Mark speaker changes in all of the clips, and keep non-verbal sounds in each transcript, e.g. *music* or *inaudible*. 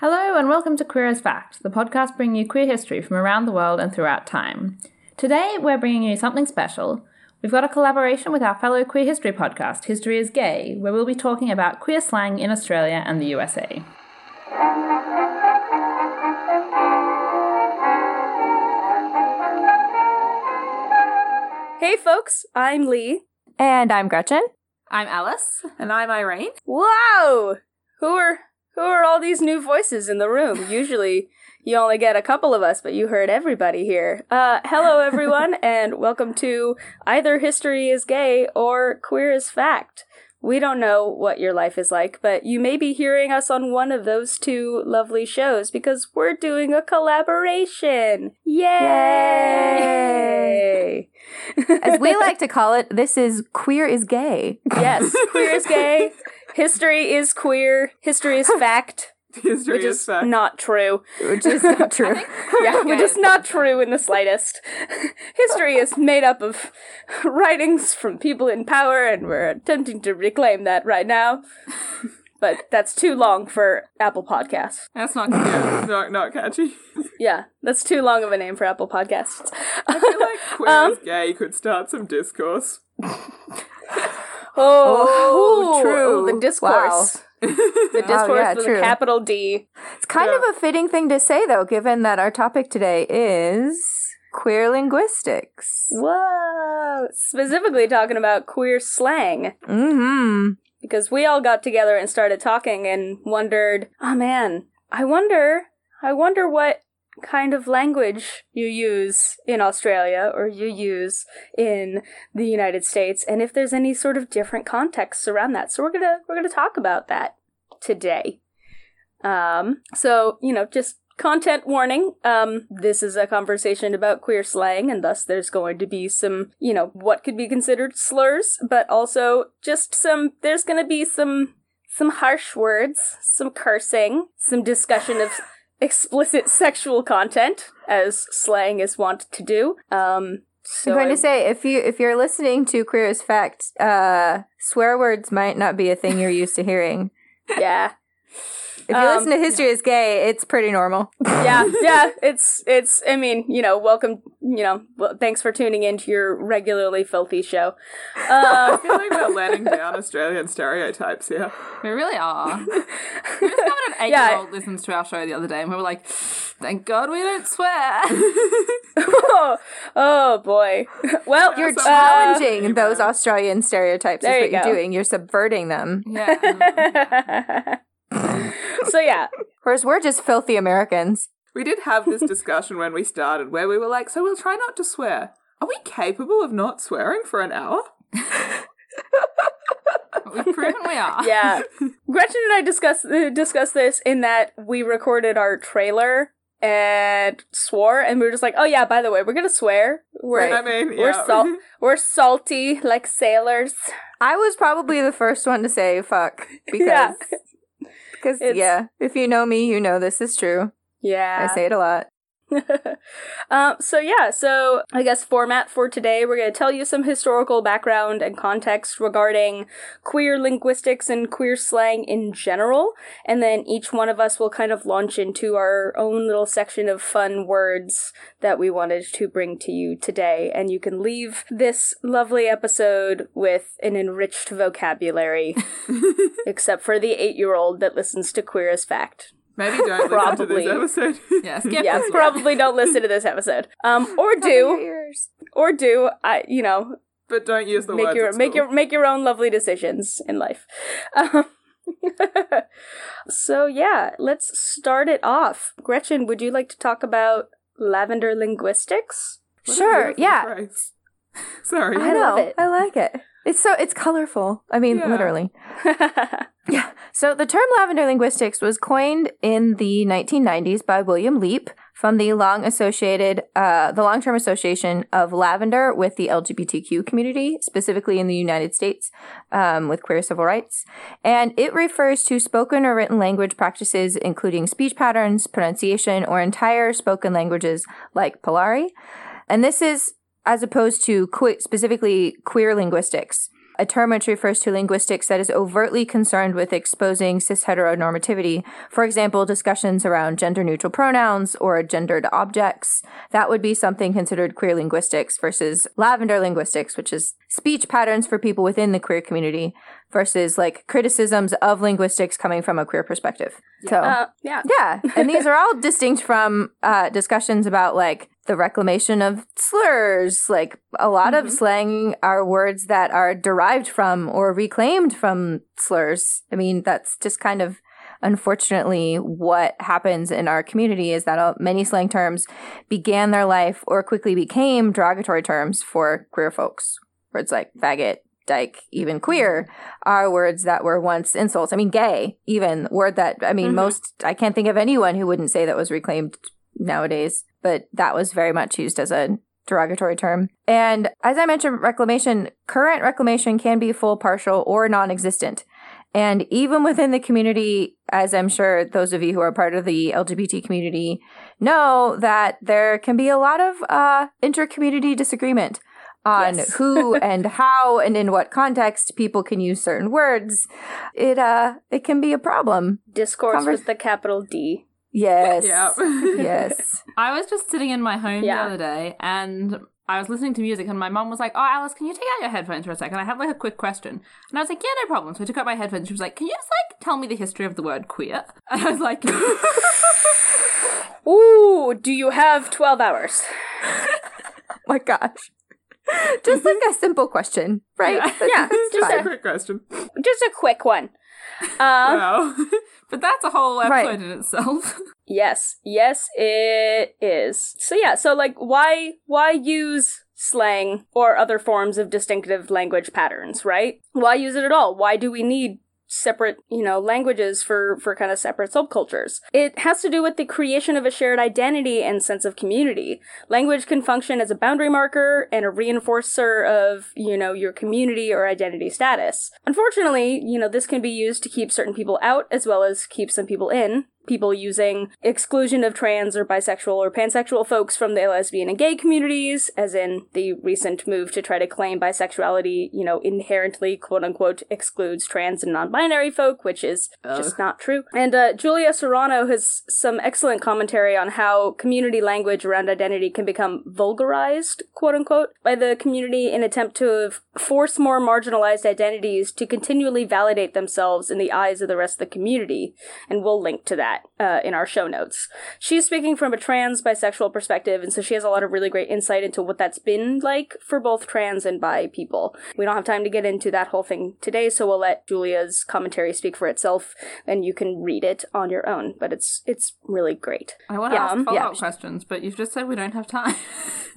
Speaker 1: Hello, and welcome to Queer as Fact, the podcast bringing you queer history from around the world and throughout time. Today, we're bringing you something special. We've got a collaboration with our fellow queer history podcast, History is Gay, where we'll be talking about queer slang in Australia and the USA.
Speaker 2: Hey folks, I'm Lee.
Speaker 3: And I'm Gretchen.
Speaker 1: I'm Alice.
Speaker 4: And I'm Irene.
Speaker 2: Wow! Who are who are all these new voices in the room? Usually you only get a couple of us, but you heard everybody here. Uh hello everyone *laughs* and welcome to either History is Gay or Queer is Fact. We don't know what your life is like, but you may be hearing us on one of those two lovely shows because we're doing a collaboration. Yay!
Speaker 3: As we like to *laughs* call it, this is Queer is Gay.
Speaker 2: yes, queer is gay. *laughs* History is queer. History is fact. *laughs*
Speaker 4: History
Speaker 2: which
Speaker 4: is
Speaker 2: is
Speaker 4: fact.
Speaker 2: not true.
Speaker 3: Which is not *laughs* true.
Speaker 2: Yeah, which is not true in the slightest. *laughs* History is made up of writings from people in power, and we're attempting to reclaim that right now. But that's too long for Apple Podcasts.
Speaker 1: That's not
Speaker 4: Yeah, not, not catchy.
Speaker 2: Yeah, that's too long of a name for Apple Podcasts.
Speaker 4: I feel like queer
Speaker 2: Um,
Speaker 4: as gay could start some discourse.
Speaker 2: Oh,
Speaker 3: Oh, true.
Speaker 2: oh, the discourse. *laughs* The discourse
Speaker 3: yeah,
Speaker 2: with
Speaker 3: true.
Speaker 2: a capital D.
Speaker 3: It's kind of a fitting thing to say, though, given that our topic today is queer linguistics.
Speaker 2: Whoa! Specifically talking about queer slang.
Speaker 3: Mm-hmm.
Speaker 2: because we all got together and started talking and wondered, oh man, I wonder, I wonder what kind of language you use in Australia or you use in the United States and if there's any sort of different contexts around that. So we're going to we're going to talk about that today. Um so, you know, just content warning. Um this is a conversation about queer slang and thus there's going to be some, you know, what could be considered slurs, but also just some there's going to be some some harsh words, some cursing, some discussion of explicit sexual content as slang is wont to do. Um so
Speaker 3: I'm going
Speaker 2: I-
Speaker 3: to say if you if you're listening to Queer as Fact, uh, swear words might not be a thing you're used to hearing. *laughs*
Speaker 2: yeah.
Speaker 3: If you
Speaker 2: Um,
Speaker 3: listen to History is Gay, it's pretty normal. *laughs*
Speaker 2: yeah, yeah, it's it's. I mean, you know, welcome. You know, well, thanks for tuning in to your regularly filthy show. *laughs*
Speaker 4: I
Speaker 2: Uh,
Speaker 4: feel like we're letting down Australian stereotypes here.
Speaker 1: We really are. *laughs* we discovered an eight-year-old listens to our show the other day, and we were like, "Thank God we don't swear."
Speaker 2: oh, oh boy. Well,
Speaker 3: You're challenging
Speaker 4: Uh,
Speaker 3: those Australian stereotypes.
Speaker 2: There
Speaker 3: is what
Speaker 2: go.
Speaker 3: you're doing. You're subverting them.
Speaker 1: yeah.
Speaker 2: So yeah,
Speaker 3: Whereas we're just filthy Americans.
Speaker 4: We did have this discussion when we started where we were like, so we'll try not to swear. Are we capable of not swearing for an hour? *laughs*
Speaker 1: We've proven we are.
Speaker 2: yeah. *laughs* Gretchen and I discussed uh, discussed this in that we recorded our trailer and swore, and we were just like, "Oh yeah, by the way, we're gonna swear. We're
Speaker 4: I mean,
Speaker 2: we're
Speaker 4: yeah.
Speaker 2: salt *laughs* we're salty like sailors."
Speaker 3: I was probably the first one to say fuck because
Speaker 2: Yeah.
Speaker 3: Because yeah, if you know me, you know this is true.
Speaker 2: Yeah.
Speaker 3: I say it a lot. *laughs*
Speaker 2: um, so yeah, so I guess format for today, we're going to tell you some historical background and context regarding queer linguistics and queer slang in general, and then each one of us will kind of launch into our own little section of fun words that we wanted to bring to you today, and you can leave this lovely episode with an enriched vocabulary, *laughs* except for the eight-year-old that listens to Queer as Fact.
Speaker 4: Maybe don't
Speaker 2: Probably.
Speaker 4: listen to this episode. *laughs*
Speaker 1: Yeah, skip
Speaker 2: Yeah,
Speaker 1: this
Speaker 2: probably don't listen to this episode. Um, *laughs* or do, or do I? You know,
Speaker 4: but don't use the
Speaker 2: make
Speaker 4: words
Speaker 2: your
Speaker 4: at
Speaker 2: make
Speaker 4: school.
Speaker 2: your make your own lovely decisions in life. Um, *laughs* so yeah, let's start it off. Gretchen, would you like to talk about lavender linguistics?
Speaker 4: What
Speaker 3: Sure, yeah.
Speaker 4: phrase. Sorry.
Speaker 2: I love it.
Speaker 3: I like it. It's so it's colorful. I mean,
Speaker 4: Yeah.
Speaker 3: literally. *laughs* Yeah. So the term lavender linguistics was coined in the 1990s by William Leap from the long associated, uh, the long-term association of lavender with the LGBTQ community, specifically in the United States, um, with queer civil rights, and it refers to spoken or written language practices, including speech patterns, pronunciation, or entire spoken languages like Polari. And this is as opposed to que- specifically queer linguistics. a term which refers to linguistics that is overtly concerned with exposing cis heteronormativity. For example, discussions around gender neutral pronouns or gendered objects. That would be something considered queer linguistics versus lavender linguistics, which is speech patterns for people within the queer community versus like criticisms of linguistics coming from a queer perspective. So,
Speaker 2: Uh, yeah. *laughs*
Speaker 3: yeah, and these are all distinct from uh, discussions about like the reclamation of slurs. Like a lot of slang are words that are derived from or reclaimed from slurs. I mean, that's just kind of unfortunately what happens in our community is that uh, many slang terms began their life or quickly became derogatory terms for queer folks. Words like faggot, dyke, even queer are words that were once insults. I mean, gay, even word that I mean,
Speaker 2: Mhm.
Speaker 3: most I can't think of anyone who wouldn't say that was reclaimed nowadays, but that was very much used as a derogatory term. And as I mentioned, reclamation, current reclamation can be full, partial, or non existent. And even within the community, as I'm sure those of you who are part of the LGBT community know, that there can be a lot of uh, inter-community disagreement on
Speaker 2: Yes.
Speaker 3: who *laughs* and how and in what context people can use certain words. It uh, it can be a problem.
Speaker 2: Discourse
Speaker 3: Convers-
Speaker 2: with the capital D.
Speaker 3: Yes.
Speaker 4: Yeah. *laughs*
Speaker 3: yes.
Speaker 1: I was just sitting in my home
Speaker 2: Yeah.
Speaker 1: the other day and I was listening to music and my mom was like, Oh, Alice, can you take out your headphones for a second? I have like a quick question. And I was like, Yeah, no problem. So I took out my headphones. She was like, Can you just like tell me the history of the word queer? *laughs* And I was like,
Speaker 2: Ooh, do you have 12 hours?
Speaker 3: my gosh. *laughs* Just like a simple question, right?
Speaker 1: Yeah.
Speaker 3: That's-
Speaker 2: Yeah,
Speaker 3: that's
Speaker 2: just
Speaker 3: fine.
Speaker 4: a quick question.
Speaker 2: Just a quick one. Um,
Speaker 4: Wow. *laughs*
Speaker 1: But that's a whole episode
Speaker 3: Right.
Speaker 1: in itself. *laughs*
Speaker 2: Yes, yes, it is. So yeah, so like, why why use slang or other forms of distinctive language patterns? Right? Why use it at all? Why do we need separate you know languages for for kind of separate subcultures. It has to do with the creation of a shared identity and sense of community. Language can function as a boundary marker and a reinforcer of you know your community or identity status. Unfortunately you know this can be used to keep certain people out as well as keep some people in people using exclusion of trans or bisexual or pansexual folks from the lesbian and gay communities, as in the recent move to try to claim bisexuality, you know, inherently quote unquote excludes trans and non binary folk, which is just not true. And uh, Julia Serano has some excellent commentary on how community language around identity can become vulgarized, quote unquote, by the community in attempt to force more marginalized identities to continually validate themselves in the eyes of the rest of the community. And we'll link to that uh, in our show notes. She's speaking from a trans bisexual perspective, and so she has a lot of really great insight into what that's been like for both trans and bi people. We don't have time to get into that whole thing today, so we'll let Julia's commentary speak for itself, and you can read it on your own. But it's it's really great.
Speaker 1: I want to
Speaker 2: Yeah,
Speaker 1: ask follow up
Speaker 3: yeah.
Speaker 1: questions, but you've just said we don't have time.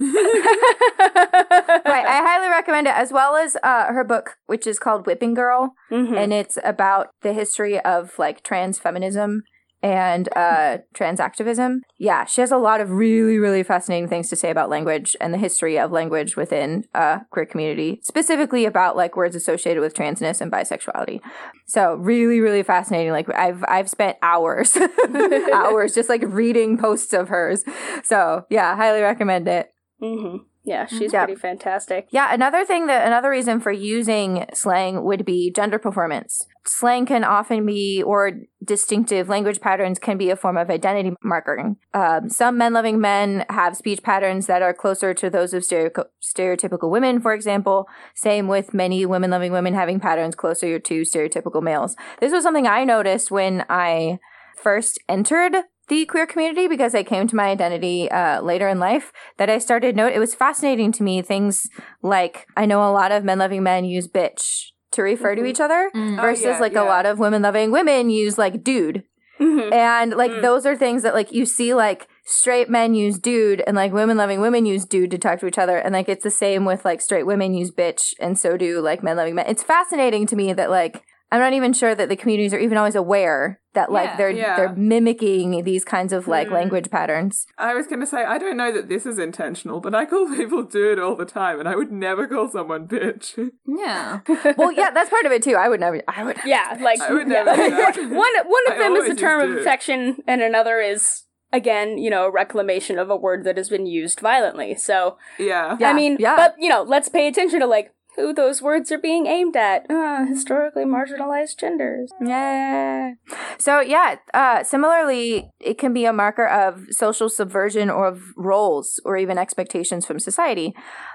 Speaker 1: *laughs*
Speaker 3: right. I highly recommend it, as well as uh, her book, which is called Whipping Girl,
Speaker 2: Mhm.
Speaker 3: and it's about the history of like trans feminism and uh, trans activism. Yeah, she has a lot of really, really fascinating things to say about language and the history of language within uh, queer community, specifically about like words associated with transness and bisexuality. So really, really fascinating. Like I've I've spent hours, *laughs* hours just like reading posts of hers. So yeah, highly recommend it.
Speaker 2: hmm Yeah, she's
Speaker 3: Yeah.
Speaker 2: pretty fantastic.
Speaker 3: Yeah, another thing that another reason for using slang would be gender performance. Slang can often be, or distinctive language patterns can be a form of identity marking. Um, some men loving men have speech patterns that are closer to those of stereo- stereotypical women, for example. Same with many women loving women having patterns closer to stereotypical males. This was something I noticed when I first entered the queer community because I came to my identity uh, later in life that I started note. It was fascinating to me things like I know a lot of men loving men use bitch to refer to each other
Speaker 1: Mm.
Speaker 3: versus
Speaker 4: yeah,
Speaker 3: like
Speaker 4: yeah.
Speaker 3: a lot of women loving women use like dude.
Speaker 2: Mhm.
Speaker 3: And like
Speaker 2: Mm.
Speaker 3: those are things that like you see like straight men use dude and like women loving women use dude to talk to each other and like it's the same with like straight women use bitch and so do like men loving men. It's fascinating to me that like I'm not even sure that the communities are even always aware that like
Speaker 1: Yeah.
Speaker 3: they're
Speaker 4: Yeah.
Speaker 3: they're mimicking these kinds of like
Speaker 2: Mm.
Speaker 3: language patterns.
Speaker 4: I was going to say, I don't know that this is intentional, but I call people dude all the time, and I would never call someone bitch.
Speaker 1: yeah. *laughs*
Speaker 3: well, yeah, that's part of it too. I would never I would
Speaker 2: Yeah, *laughs* like
Speaker 4: would
Speaker 2: yeah.
Speaker 4: never do that.
Speaker 2: one one *laughs* of
Speaker 4: I
Speaker 2: them is
Speaker 4: always
Speaker 2: a term of affection, and another is again, you know, a reclamation of a word that has been used violently. So
Speaker 4: Yeah.
Speaker 3: Yeah,
Speaker 2: I mean,
Speaker 3: yeah.
Speaker 2: but you know, let's pay attention to like who those words are being aimed at. Uh, historically marginalized genders.
Speaker 3: Yeah. So yeah, uh, similarly, it can be a marker of social subversion or of roles or even expectations from society.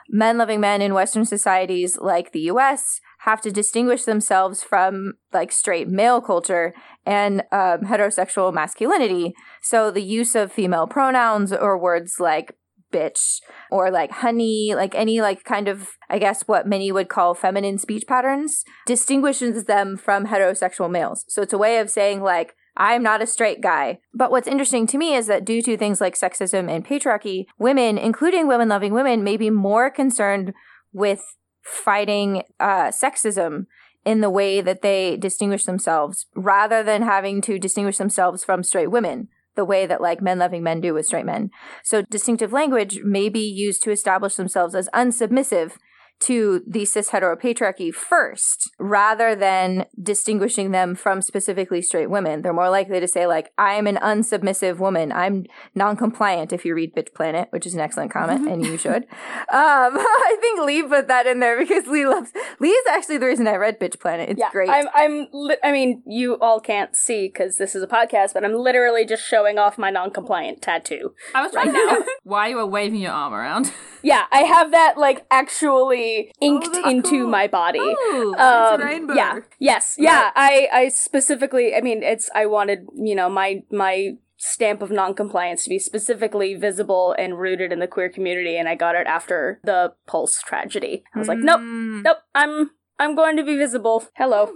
Speaker 3: Men loving men in Western societies like the U.S. have to distinguish themselves from like straight male culture and um, heterosexual masculinity. So the use of female pronouns or words like bitch or like honey, like any like kind of, I guess what many would call feminine speech patterns distinguishes them from heterosexual males. So it's a way of saying like, I'm not a straight guy. But what's interesting to me is that due to things like sexism and patriarchy, women, including women loving women, may be more concerned with fighting uh, sexism in the way that they distinguish themselves rather than having to distinguish themselves from straight women the way that like men loving men do with straight men. So distinctive language may be used to establish themselves as unsubmissive to the cis heteropatriarchy first rather than distinguishing them from specifically straight women. They're more likely to say, like, I'm an unsubmissive woman. I'm non-compliant if you read Bitch Planet, which is an excellent comment, and you should. *laughs* Um, *laughs* I think Lee put that in there because Lee loves Lee is actually the reason I read Bitch Planet. It's
Speaker 2: yeah,
Speaker 3: great.
Speaker 2: I'm. I'm. Li- I mean, you all can't see because this is a podcast, but I'm literally just showing off my non-compliant tattoo.
Speaker 1: I was trying to know *laughs* why you were waving your arm around.
Speaker 2: Yeah, I have that like actually inked
Speaker 4: Oh,
Speaker 2: into
Speaker 4: cool.
Speaker 2: my body.
Speaker 1: Ooh.
Speaker 2: Um,
Speaker 4: rainbow.
Speaker 2: Yeah. Yes. Yeah. I. I specifically. I mean, it's. I wanted. You know, my my stamp of non-compliance to be specifically visible and rooted in the queer community, and I got it after the Pulse tragedy. I was like, nope,
Speaker 3: Mm.
Speaker 2: nope. I'm. I'm going to be visible. Hello.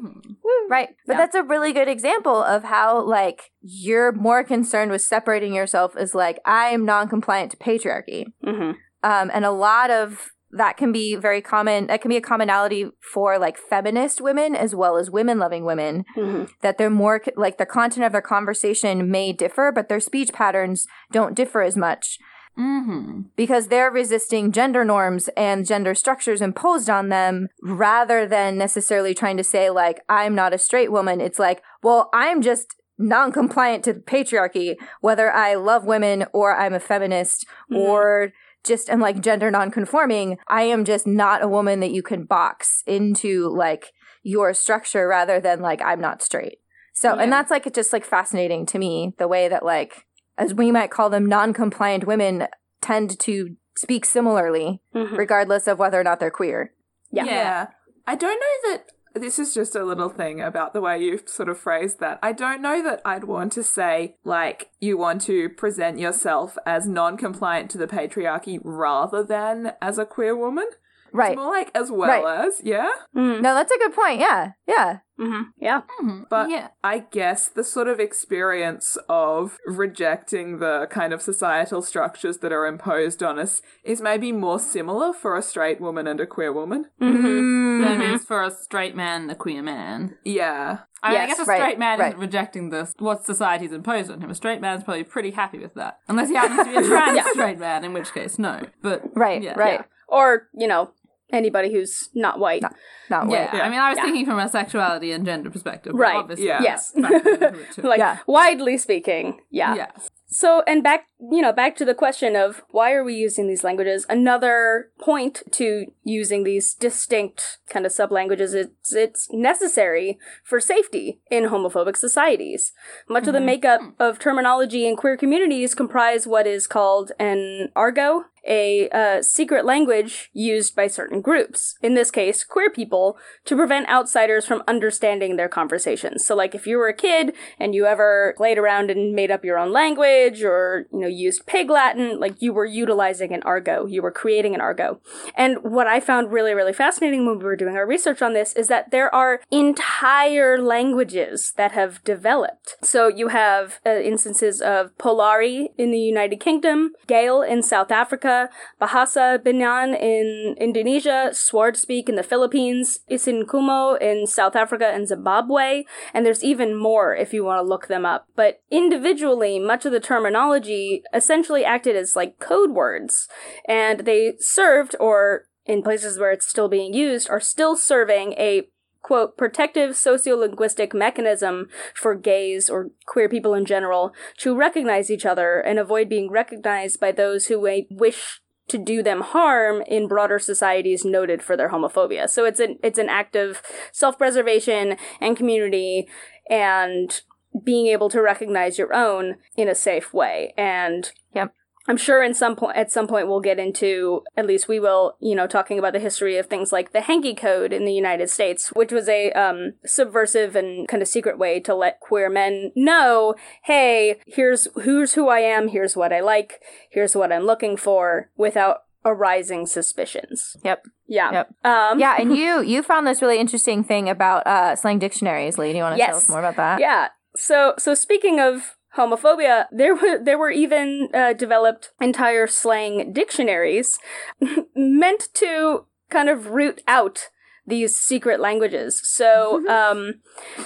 Speaker 3: Right. But
Speaker 2: Yeah.
Speaker 3: that's a really good example of how, like, you're more concerned with separating yourself as, like, I'm non compliant to patriarchy.
Speaker 2: hmm
Speaker 3: Um, and a lot of that can be very common. That can be a commonality for, like, feminist women as well as women loving women,
Speaker 2: hmm
Speaker 3: that they're more, like, the content of their conversation may differ, but their speech patterns don't differ as much
Speaker 1: Mm-hmm.
Speaker 3: because they're resisting gender norms and gender structures imposed on them rather than necessarily trying to say like i'm not a straight woman it's like well i'm just non-compliant to patriarchy whether i love women or i'm a feminist
Speaker 2: Mhm.
Speaker 3: or just am like gender non-conforming i am just not a woman that you can box into like your structure rather than like i'm not straight so
Speaker 2: Yeah.
Speaker 3: and that's like it's just like fascinating to me the way that like as we might call them non-compliant women tend to speak similarly
Speaker 2: hmm
Speaker 3: regardless of whether or not they're queer
Speaker 2: Yeah.
Speaker 4: Yeah. I don't know that this is just a little thing about the way you've sort of phrased that. I don't know that I'd want to say, like, you want to present yourself as non compliant to the patriarchy rather than as a queer woman.
Speaker 3: Right
Speaker 4: It's more like as well
Speaker 3: Right.
Speaker 4: as, yeah?
Speaker 2: hmm
Speaker 3: no that's a good point yeah yeah
Speaker 2: hmm Yeah.
Speaker 1: Mm-hmm.
Speaker 4: But
Speaker 1: yeah.
Speaker 4: I guess the sort of experience of rejecting the kind of societal structures that are imposed on us is maybe more similar for a straight woman and a queer woman.
Speaker 2: hmm
Speaker 1: Than it is for a straight man and a queer man.
Speaker 4: Yeah.
Speaker 1: I, mean, I guess a
Speaker 3: right,
Speaker 1: straight man
Speaker 3: right.
Speaker 1: isn't rejecting this what society's imposed on him. A straight man's probably pretty happy with that, unless he happens to be a *laughs* trans straight man, in which case, no. But
Speaker 3: right
Speaker 1: yeah.
Speaker 3: right
Speaker 2: Yeah. Or, you know, anybody who's not white.
Speaker 3: not
Speaker 1: Yeah,
Speaker 3: white
Speaker 4: Yeah.
Speaker 1: I mean, I was
Speaker 2: Yeah.
Speaker 1: thinking from a sexuality and gender perspective,
Speaker 2: Right,
Speaker 1: Obviously,
Speaker 4: yeah.
Speaker 2: Yes.
Speaker 1: that factors into it too. *laughs*
Speaker 2: Like,
Speaker 3: Yeah.
Speaker 2: widely speaking. Yeah.
Speaker 1: yeah.
Speaker 2: So, and back, you know, back to the question of why are we using these languages? Another point to using these distinct kind of sub-languages is it's necessary for safety in homophobic societies. Much of the makeup of terminology in queer communities comprise what is called an argot, a uh, secret language used by certain groups, in this case, queer people, to prevent outsiders from understanding their conversations. So, like, if you were a kid and you ever played around and made up your own language or, you know, used pig Latin, like, you were utilizing an argot. You were creating an argot. And what I found really, really fascinating when we were doing our research on this is that there are entire languages that have developed. So you have uh, instances of Polari in the United Kingdom, Gayle in South Africa, Bahasa Binan in Indonesia, Swardspeak in the Philippines, IsiNgqumo in South Africa and Zimbabwe, and there's even more if you want to look them up. But individually, much of the terminology essentially acted as like code words, and they served, or in places where it's still being used, are still serving a quote, protective sociolinguistic mechanism for gays or queer people in general to recognize each other and avoid being recognized by those who may wish to do them harm in broader societies noted for their homophobia. So it's an it's an act of self-preservation and community and being able to recognize your own in a safe way. And
Speaker 3: Yep.
Speaker 2: I'm sure in some point at some point we'll get into at least we will, you know, talking about the history of things like the Hanky Code in the United States, which was a um, subversive and kind of secret way to let queer men know, hey, here's who's who I am, here's what I like, here's what I'm looking for, without arising suspicions.
Speaker 3: Yep.
Speaker 2: Yeah.
Speaker 3: Yep.
Speaker 2: Um,
Speaker 3: Yeah, and *laughs* you you found this really interesting thing about uh, slang dictionaries, Lee. Do you want to tell us more about that?
Speaker 2: Yeah. So so speaking of homophobia, there were there were even uh, developed entire slang dictionaries *laughs* meant to kind of root out these secret languages. So um,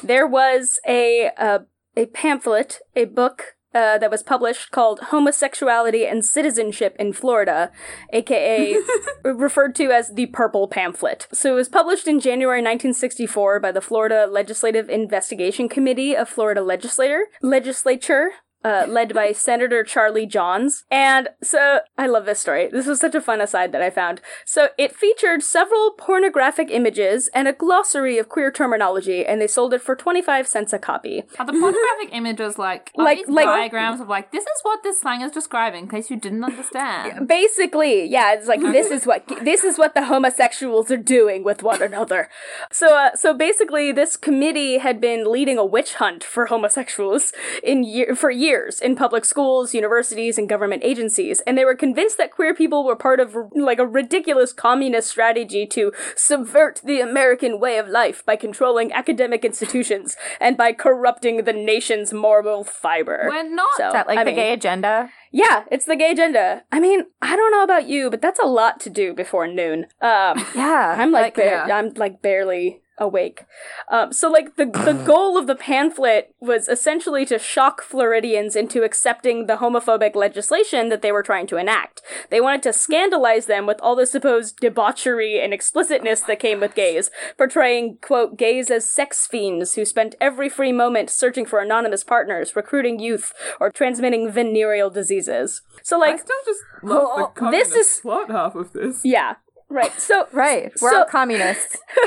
Speaker 2: there was a, a a pamphlet, a book. Uh, that was published called Homosexuality and Citizenship in Florida, aka *laughs* referred to as the Purple Pamphlet. So it was published in January 1964 by the Florida Legislative Investigation Committee of Florida Legislator Legislature. Uh, led by Senator Charlie Johns. And so I love this story. This was such a fun aside that I found. So it featured several pornographic images and a glossary of queer terminology, and they sold it for 25 cents a copy.
Speaker 1: Are the pornographic images like,
Speaker 2: Like- like-
Speaker 1: diagrams of like, this is what this slang is describing, in case you didn't understand? *laughs*
Speaker 2: Basically, yeah, it's like this is what this is what the homosexuals are doing with one another. So, uh, so basically, this committee had been leading a witch hunt for homosexuals in year for years in public schools, universities, and government agencies, and they were convinced that queer people were part of like a ridiculous communist strategy to subvert the American way of life by controlling academic institutions and by corrupting the nation's moral fiber.
Speaker 1: We're not.
Speaker 2: So-
Speaker 3: that like
Speaker 2: I
Speaker 3: the
Speaker 2: mean-
Speaker 3: gay agenda?
Speaker 2: yeah, it's the gay agenda. I mean, I don't know about you, but that's a lot to do before noon. Um, *laughs*
Speaker 3: Yeah.
Speaker 2: I'm like, ba-
Speaker 4: yeah.
Speaker 2: I'm like barely awake. Um, so like the the *sighs* goal of the pamphlet was essentially to shock Floridians into accepting the homophobic legislation that they were trying to enact. They wanted to scandalize them with all the supposed debauchery and explicitness that came with gays, portraying quote gays as sex fiends who spent every free moment searching for anonymous partners, recruiting youth, or transmitting venereal diseases. So
Speaker 4: I
Speaker 2: like
Speaker 4: still just love
Speaker 2: Oh,
Speaker 4: the *laughs*
Speaker 2: this is-
Speaker 4: plot half of this.
Speaker 2: yeah. Right. So
Speaker 3: Right. We're
Speaker 2: So-
Speaker 3: all communists. *laughs*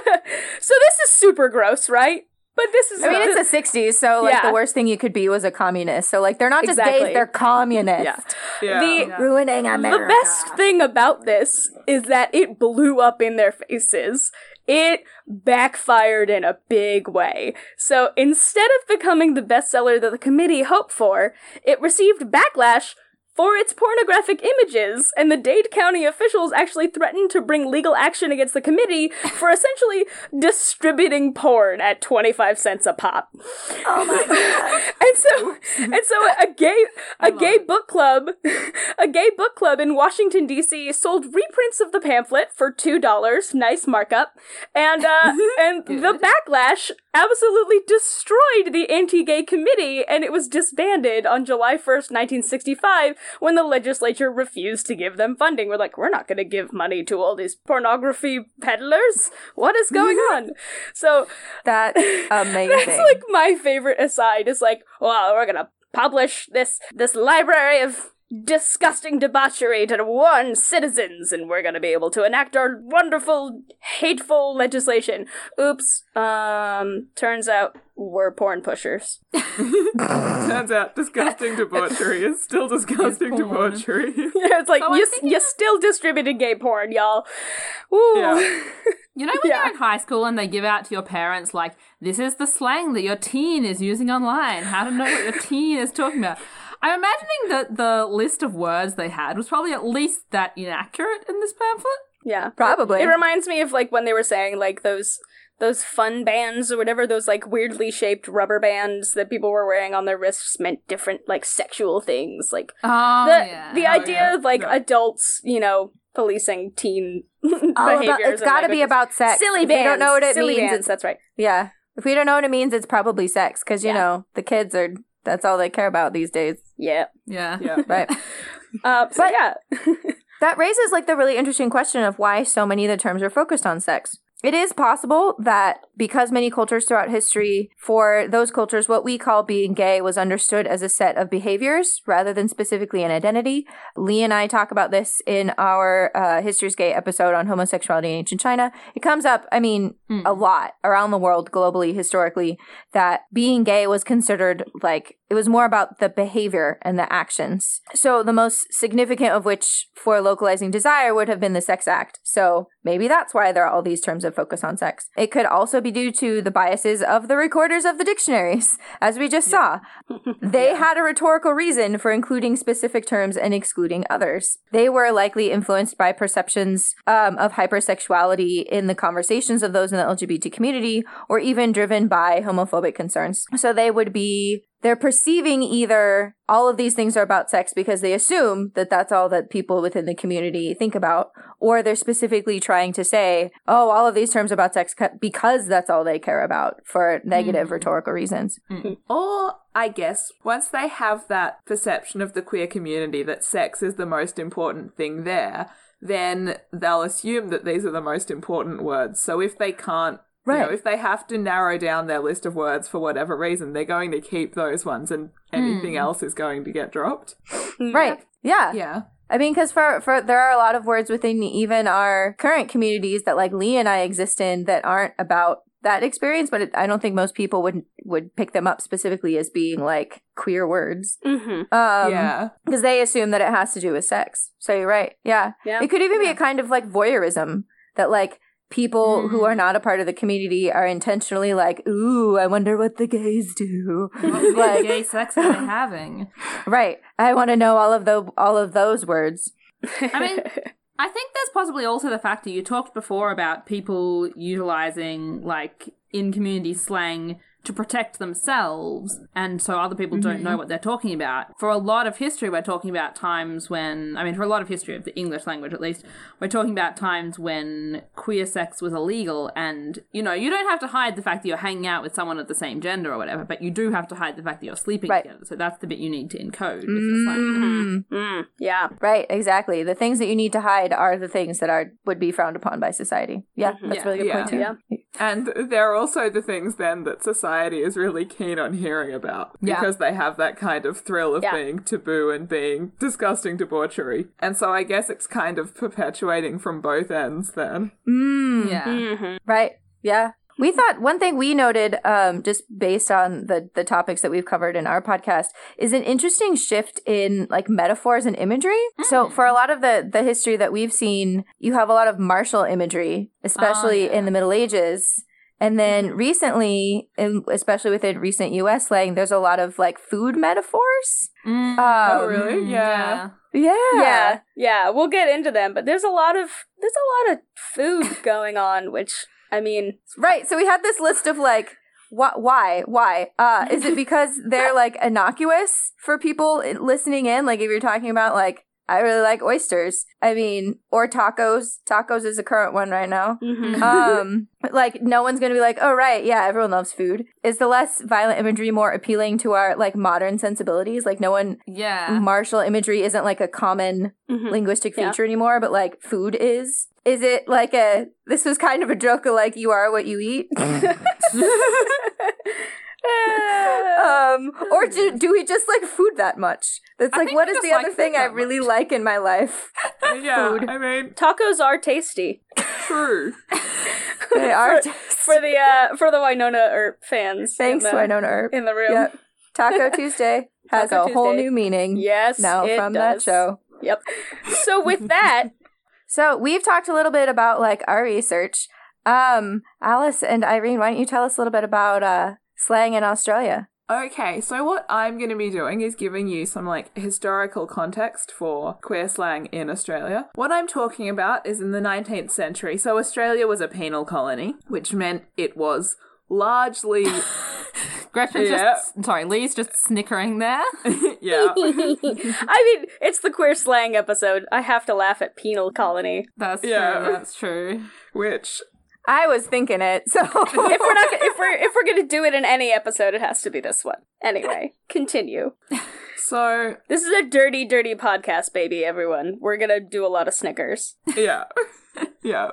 Speaker 2: so this is super gross, right? But this is
Speaker 3: I mean, it's the 60s, so like
Speaker 2: Yeah.
Speaker 3: the worst thing you could be was a communist. So like they're not just
Speaker 2: Exactly.
Speaker 3: gays, they're communists.
Speaker 2: Yeah.
Speaker 4: Yeah.
Speaker 2: The-
Speaker 3: Ruining America.
Speaker 2: The best thing about this is that it blew up in their faces. It backfired in a big way. So instead of becoming the bestseller that the committee hoped for, it received backlash for its pornographic images, and the Dade County officials actually threatened to bring legal action against the committee for essentially distributing porn at 25 cents a pop.
Speaker 3: oh my god. *laughs*
Speaker 2: And so, and so, a gay, a gay book club, a gay book club in Washington D.C. sold reprints of the pamphlet for two dollars, nice markup, and uh, *laughs* and the backlash absolutely destroyed the anti-gay committee, and it was disbanded on July first, nineteen sixty-five, when the legislature refused to give them funding. We're like, we're not going to give money to all these pornography peddlers. What is going *laughs* on? So
Speaker 3: That's *laughs* amazing.
Speaker 2: that's like my favorite aside is like, well, we're gonna publish this this library of disgusting debauchery to warn citizens, and we're gonna be able to enact our wonderful, hateful legislation. Oops. Um, turns out we're porn pushers. *laughs*
Speaker 4: Turns out disgusting debauchery is still disgusting
Speaker 1: It's porn.
Speaker 4: debauchery. *laughs*
Speaker 2: it's like
Speaker 1: So I'm
Speaker 2: you
Speaker 1: thinking
Speaker 2: you still distributing gay porn, y'all. Ooh.
Speaker 4: Yeah. *laughs*
Speaker 1: You know when
Speaker 2: Yeah.
Speaker 1: you're in high school and they give out to your parents like, this is the slang that your teen is using online. How to know what your teen is talking about. I'm imagining that the list of words they had was probably at least that inaccurate in this pamphlet.
Speaker 2: Yeah.
Speaker 3: Probably.
Speaker 2: It reminds me of like when they were saying like those those fun bands or whatever, those like weirdly shaped rubber bands that people were wearing on their wrists meant different like sexual things. Like
Speaker 1: Oh,
Speaker 2: the
Speaker 1: yeah.
Speaker 2: the oh, idea
Speaker 4: yeah.
Speaker 2: of like
Speaker 4: Yeah.
Speaker 2: adults, you know, policing teen *laughs* oh,
Speaker 3: All
Speaker 2: behaviors.
Speaker 3: about, it's
Speaker 2: and
Speaker 3: got to be about sex.
Speaker 2: silly
Speaker 3: if
Speaker 2: bands.
Speaker 3: we don't know what it
Speaker 2: silly
Speaker 3: means,
Speaker 2: bands,
Speaker 3: it's
Speaker 2: that's right.
Speaker 3: yeah. If we don't know what it means, it's probably sex because you
Speaker 2: Yeah.
Speaker 3: know the kids are. That's all they care about these days,
Speaker 2: Yeah.
Speaker 1: Yeah.
Speaker 4: Yeah. *laughs*
Speaker 3: right?
Speaker 2: Uh, *laughs* so
Speaker 3: But-
Speaker 2: yeah. *laughs*
Speaker 3: that raises like the really interesting question of why so many of the terms are focused on sex. It is possible that because many cultures throughout history, for those cultures, what we call being gay was understood as a set of behaviors rather than specifically an identity. Lee and I talk about this in our uh, History's Gay episode on homosexuality in ancient China. It comes up, I mean,
Speaker 1: Hmm.
Speaker 3: a lot around the world, globally, historically, that being gay was considered like it was more about the behavior and the actions. So the most significant of which for localizing desire would have been the sex act. So maybe that's why there are all these terms of focus on sex. It could also be due to the biases of the recorders of the dictionaries, *laughs* as we just saw. *laughs* They had a rhetorical reason for including specific terms and excluding others. They were likely influenced by perceptions um, of hypersexuality in the conversations of those in the LGBT community, or even driven by homophobic concerns. So they would be they're perceiving either all of these things are about sex because they assume that that's all that people within the community think about, or they're specifically trying to say, oh, all of these terms about sex ca- because that's all they care about for negative
Speaker 1: Mm.
Speaker 3: rhetorical reasons. *laughs*
Speaker 4: Or, I guess, once they have that perception of the queer community that sex is the most important thing there, then they'll assume that these are the most important words. So if they can't, you know,
Speaker 3: Right.
Speaker 4: if they have to narrow down their list of words for whatever reason, they're going to keep those ones and anything else is going to get dropped.
Speaker 3: Right. Yeah.
Speaker 4: Yeah.
Speaker 3: I mean, because for, for there are a lot of words within even our current communities that like Lee and I exist in that aren't about that experience, but it, I don't think most people would would pick them up specifically as being like queer words.
Speaker 2: Mm-hmm.
Speaker 3: Um,
Speaker 4: yeah.
Speaker 3: because they assume that it has to do with sex. So you're right. Yeah.
Speaker 2: Yeah.
Speaker 3: It could even be a kind of like voyeurism that like people who mm-hmm. are not a part of the community are intentionally like, ooh, I wonder what the gays do.
Speaker 1: What
Speaker 3: like,
Speaker 1: gay sex are they having? *laughs*
Speaker 3: right. I want to know all of the all of those words.
Speaker 1: I mean, I think there's possibly also the fact that you talked before about people utilizing like in community slang to protect themselves, and so other people don't know what they're talking about. For a lot of history, we're talking about times when, I mean, for a lot of history of the English language at least, we're talking about times when queer sex was illegal, and you know, you don't have to hide the fact that you're hanging out with someone of the same gender or whatever, but you do have to hide the fact that you're sleeping
Speaker 3: Right.
Speaker 1: together. So that's the bit you need to encode with your slang.
Speaker 3: Mm,
Speaker 2: Mm, yeah.
Speaker 3: right. Exactly. The things that you need to hide are the things that are would be frowned upon by society. Yeah, that's
Speaker 1: Yeah.
Speaker 3: a really good point too.
Speaker 2: Yeah.
Speaker 4: And there are also the things then that society is really keen on hearing about
Speaker 1: Yeah.
Speaker 4: because they have that kind of thrill of
Speaker 2: Yeah.
Speaker 4: being taboo and being disgusting debauchery. And so I guess it's kind of perpetuating from both ends then.
Speaker 3: Mm,
Speaker 1: Yeah.
Speaker 2: Mm-hmm.
Speaker 3: Right. Yeah. We thought one thing we noted, um, just based on the the topics that we've covered in our podcast, is an interesting shift in like metaphors and imagery. So for a lot of the the history that we've seen, you have a lot of martial imagery, especially
Speaker 1: yeah.
Speaker 3: in the Middle Ages. And then recently, especially within recent U.S. slang, there's a lot of like food metaphors.
Speaker 1: Mm.
Speaker 3: Um,
Speaker 4: Oh, really? Yeah.
Speaker 3: Yeah.
Speaker 2: Yeah, yeah, we'll get into them, but there's a lot of there's a lot of food *laughs* going on, which I mean,
Speaker 3: Right. So we had this list of like, what, why, why? Uh, is it *laughs* because they're like innocuous for people listening in? Like if you're talking about like, I really like oysters. I mean, or tacos. Tacos is a current one right now.
Speaker 2: mhm.
Speaker 3: Um, *laughs* like no one's gonna be like, oh right, yeah, everyone loves food. Is the less violent imagery more appealing to our like modern sensibilities? Like no one
Speaker 1: Yeah.
Speaker 3: martial imagery isn't like a common
Speaker 2: Mhm.
Speaker 3: linguistic
Speaker 2: Yeah.
Speaker 3: feature anymore, but like food is. Is it like a this was kind of a joke of like you are what you eat? *laughs* *laughs* *laughs* um or do *laughs* do we just like food that much? That's like what is
Speaker 1: what we
Speaker 3: the other
Speaker 1: like
Speaker 3: thing I really
Speaker 1: much.
Speaker 3: like in my life? *laughs*
Speaker 4: yeah,
Speaker 3: Food.
Speaker 4: I mean,
Speaker 2: Tacos are tasty
Speaker 4: true.
Speaker 3: They are
Speaker 2: for the uh for the Wynonna Earp fans.
Speaker 3: Thanks,
Speaker 2: in the,
Speaker 3: Wynonna Earp.
Speaker 2: in the room.
Speaker 3: Yep. Taco Tuesday has
Speaker 2: Taco
Speaker 3: a whole new meaning
Speaker 2: Yes,
Speaker 3: now
Speaker 2: it
Speaker 3: from that show.
Speaker 2: Yep. So with that,
Speaker 3: So we've talked a little bit about like our research. Um, Alice and Irene, why don't you tell us a little bit about uh slang in Australia?
Speaker 4: Okay, so what I'm going to be doing is giving you some like historical context for queer slang in Australia. What I'm talking about is in the 19th century. So Australia was a penal colony, which meant it was largely *laughs*
Speaker 1: Gretchen's
Speaker 4: Yeah.
Speaker 1: just sorry, Lee's just snickering there. *laughs*
Speaker 4: yeah. *laughs*
Speaker 2: I mean, it's the queer slang episode. I have to laugh at penal colony.
Speaker 1: That's
Speaker 4: Yeah.
Speaker 1: true. That's true.
Speaker 4: which
Speaker 3: I was thinking it, so *laughs*
Speaker 2: If we're not, if we're if we're gonna do it in any episode, it has to be this one. Anyway, *laughs* continue.
Speaker 4: so
Speaker 2: This is a dirty, dirty podcast, baby. Everyone, we're gonna do a lot of Snickers.
Speaker 4: yeah. *laughs* yeah.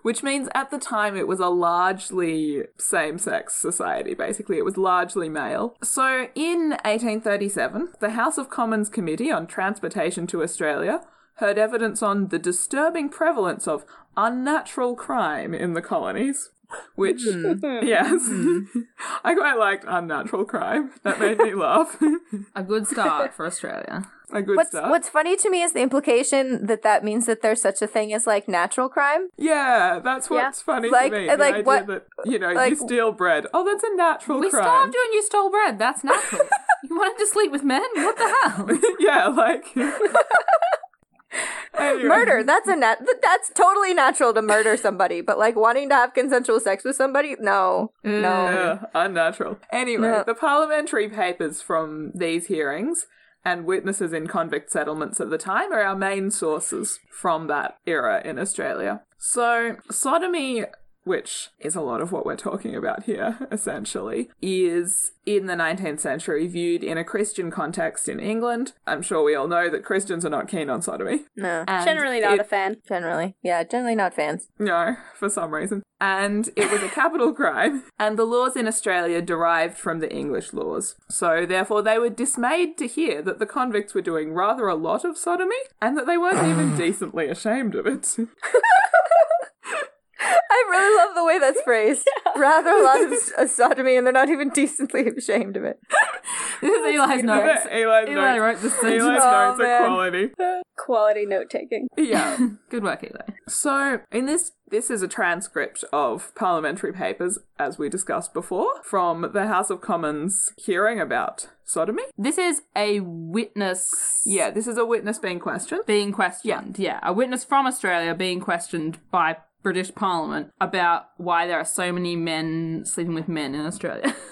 Speaker 4: which means at the time it was a largely same sex society, basically. It was largely male. So in 1837, the House of Commons Committee on Transportation to Australia heard evidence on the disturbing prevalence of unnatural crime in the colonies. Which, hmm. *laughs* yes, *laughs* I quite liked unnatural crime. That made me laugh. *laughs*
Speaker 1: A good start for Australia.
Speaker 4: a good
Speaker 3: What's
Speaker 4: start.
Speaker 3: What's funny to me is the implication that that means that there's such a thing as like natural crime.
Speaker 4: Yeah, that's
Speaker 2: Yeah.
Speaker 4: what's funny
Speaker 3: Like-
Speaker 4: to me.
Speaker 3: and,
Speaker 4: the
Speaker 3: like,
Speaker 4: idea
Speaker 3: what-
Speaker 4: that you know
Speaker 3: like-
Speaker 4: you steal bread. Oh, that's a natural
Speaker 1: We
Speaker 4: crime.
Speaker 1: starved you and you stole bread. That's natural. you wanted to sleep with men? What the hell?
Speaker 4: yeah, like Anyway.
Speaker 3: Murder. That's a nat- that's totally natural to murder somebody, but like wanting to have consensual sex with somebody, no, no.
Speaker 4: Yeah, unnatural. Anyway,
Speaker 3: Yeah.
Speaker 4: the parliamentary papers from these hearings and witnesses in convict settlements at the time are our main sources from that era in Australia. So, sodomy, which is a lot of what we're talking about here, *laughs* essentially, is in the 19th century viewed in a Christian context in England. I'm sure we all know that Christians are not keen on sodomy.
Speaker 3: No,
Speaker 4: And
Speaker 2: Generally not
Speaker 4: it-
Speaker 2: a fan.
Speaker 3: generally, yeah, generally not fans.
Speaker 4: No, for some reason. And it was a capital *laughs* crime, and the laws in Australia derived from the English laws. So, therefore, they were dismayed to hear that the convicts were doing rather a lot of sodomy, and that they weren't even *sighs* decently ashamed of it. *laughs*
Speaker 3: I really love the way that's *laughs* phrased. Rather a lot of *laughs* s- sodomy, and they're not even *laughs* decently ashamed of it.
Speaker 1: This is Eli's notes.
Speaker 4: Eli's
Speaker 1: Eli
Speaker 4: notes,
Speaker 1: wrote this
Speaker 4: Eli's
Speaker 1: sentence.
Speaker 3: Oh,
Speaker 4: notes are oh,
Speaker 3: man.
Speaker 4: quality.
Speaker 2: Quality note taking.
Speaker 4: Yeah.
Speaker 1: Good work, Eli.
Speaker 4: So, in this, this is a transcript of parliamentary papers, as we discussed before, from the House of Commons hearing about sodomy.
Speaker 1: This is a witness
Speaker 4: Yeah, this is a witness being questioned.
Speaker 1: being questioned. Yeah. a witness from Australia being questioned by British Parliament about why there are so many men sleeping with men in Australia. *laughs*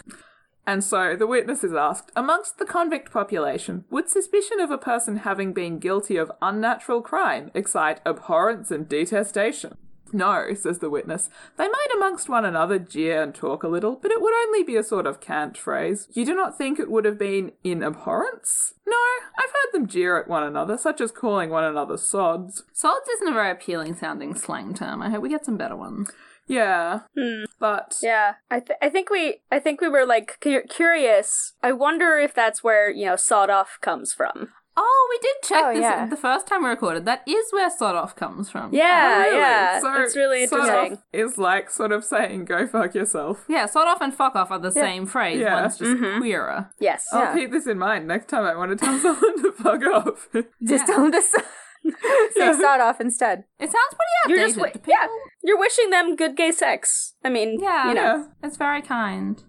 Speaker 4: And so the witness is asked Amongst the convict population, would suspicion of a person having been guilty of unnatural crime excite abhorrence and detestation? No, says the witness. They might amongst one another jeer and talk a little, but it would only be a sort of cant phrase. You do not think it would have been in abhorrence? No, I've heard them jeer at one another, such as calling one another sods.
Speaker 1: Sods isn't a very appealing sounding slang term. I hope we get some better ones.
Speaker 4: Yeah, hmm. but
Speaker 2: Yeah, I th- I think we I think we were like cu- curious. I wonder if that's where you know sod off comes from.
Speaker 1: Oh, we did check
Speaker 3: Oh,
Speaker 1: this
Speaker 3: yeah.
Speaker 1: the first time we recorded. That is where sod off comes from.
Speaker 2: Yeah,
Speaker 4: Oh, really?
Speaker 2: yeah,
Speaker 4: So
Speaker 2: that's really
Speaker 4: sort of
Speaker 2: interesting.
Speaker 4: Is like sort of saying go fuck yourself.
Speaker 1: Yeah, sod off and fuck off are the same phrase.
Speaker 4: Yeah.
Speaker 1: One's just mm-hmm. queerer.
Speaker 2: Yes.
Speaker 4: I'll
Speaker 3: Yeah.
Speaker 4: keep this in mind next time I want to tell *laughs* someone to fuck off.
Speaker 3: Just tell them to s- *laughs* say sod off instead.
Speaker 1: It sounds pretty
Speaker 2: You're
Speaker 1: outdated.
Speaker 2: just wi-
Speaker 1: Do people-
Speaker 2: yeah. You're wishing them good gay sex. I mean,
Speaker 1: Yeah.
Speaker 2: you know.
Speaker 4: yeah,
Speaker 1: It's very kind.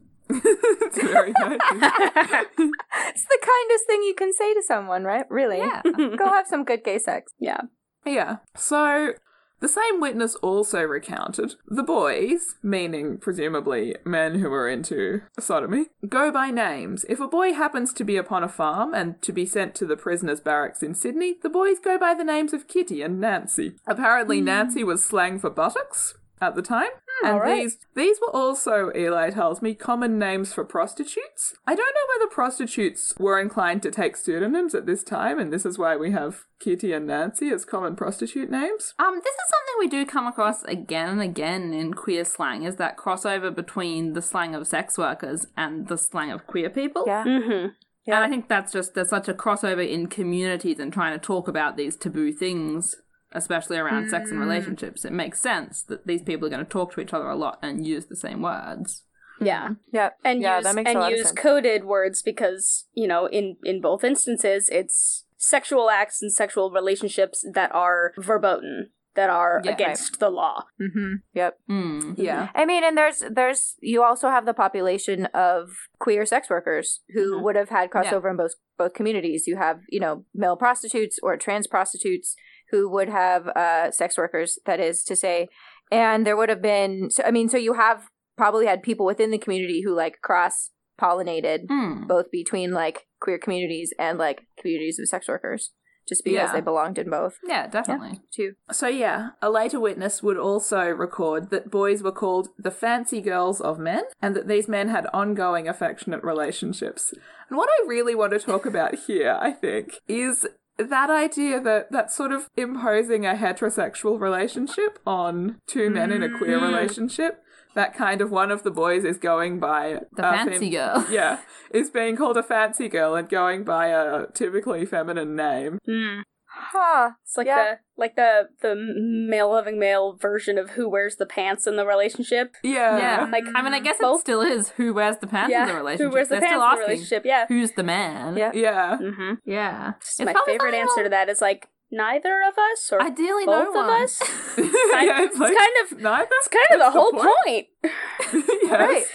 Speaker 4: It's very nice. *laughs*
Speaker 3: It's the kindest thing you can say to someone, right? Really?
Speaker 1: Yeah. *laughs*
Speaker 3: Go have some good gay sex.
Speaker 2: Yeah.
Speaker 4: Yeah. So the same witness also recounted the boys, meaning presumably men who were into sodomy, go by names. If a boy happens to be upon a farm and to be sent to the prisoners' barracks in Sydney, the boys go by the names of Kitty and Nancy. Apparently, Nancy hmm. was slang for buttocks at the time. and
Speaker 3: alright.
Speaker 4: these these were also, Eli tells me, common names for prostitutes. I don't know whether prostitutes were inclined to take pseudonyms at this time, and this is why we have Kitty and Nancy as common prostitute names.
Speaker 1: Um, this is something we do come across again and again in queer slang, is that crossover between the slang of sex workers and the slang of queer people.
Speaker 3: Yeah.
Speaker 2: Mm-hmm.
Speaker 3: Yeah.
Speaker 1: And I think that's just there's such a crossover in communities and trying to talk about these taboo things, especially around sex and relationships. It makes sense that these people are going to talk to each other a lot and use the same words.
Speaker 2: Yeah.
Speaker 3: Yeah.
Speaker 2: And
Speaker 3: yeah,
Speaker 2: use
Speaker 3: that makes a
Speaker 2: and
Speaker 3: lot of
Speaker 2: use
Speaker 3: sense.
Speaker 2: coded words because, you know, in in both instances it's sexual acts and sexual relationships that are verboten, that are
Speaker 1: Yeah.
Speaker 2: against the law.
Speaker 3: Mm-hmm. Yep.
Speaker 1: Mm.
Speaker 4: Yeah.
Speaker 3: I mean, and there's there's you also have the population of queer sex workers who
Speaker 2: Mhm.
Speaker 3: would have had crossover in both both communities. You have you know male prostitutes or trans prostitutes who would have uh, sex workers. That is to say, and there would have been. So I mean, so you have probably had people within the community who like cross pollinated
Speaker 1: Mm.
Speaker 3: both between like queer communities and like communities of sex workers, just because
Speaker 4: Yeah.
Speaker 3: they belonged in both.
Speaker 1: Yeah, definitely.
Speaker 3: Too.
Speaker 4: So, yeah, a later witness would also record that boys were called the fancy girls of men and that these men had ongoing affectionate relationships. And what I really want to talk about here, I think, is that idea that that's sort of imposing a heterosexual relationship on two men in a queer
Speaker 1: Mm.
Speaker 4: relationship. That kind of one of the boys is going by
Speaker 1: The
Speaker 4: a
Speaker 1: fancy girl. *laughs*
Speaker 4: Yeah, is being called a fancy girl and going by a typically feminine name.
Speaker 2: Hmm.
Speaker 3: Huh.
Speaker 2: It's like
Speaker 3: Yeah.
Speaker 2: the like the the male loving male version of who wears the pants in the relationship.
Speaker 4: Yeah,
Speaker 1: Yeah,
Speaker 2: Like,
Speaker 1: I mean, I guess
Speaker 2: both-
Speaker 1: it still is who wears the pants in the relationship.
Speaker 2: who wears the
Speaker 1: They're
Speaker 2: pants in the relationship? Yeah.
Speaker 1: Who's the man?
Speaker 3: Yeah.
Speaker 4: yeah.
Speaker 2: Mm-hmm.
Speaker 1: yeah.
Speaker 2: my favorite answer to that is like neither of us or
Speaker 1: Ideally,
Speaker 2: both
Speaker 1: no
Speaker 2: of
Speaker 1: one.
Speaker 2: us. *laughs* *laughs*
Speaker 4: yeah,
Speaker 2: it's kind of-
Speaker 4: neither.
Speaker 2: It's kind of the
Speaker 4: That's
Speaker 2: whole
Speaker 4: point.
Speaker 2: point. *laughs*
Speaker 4: yes.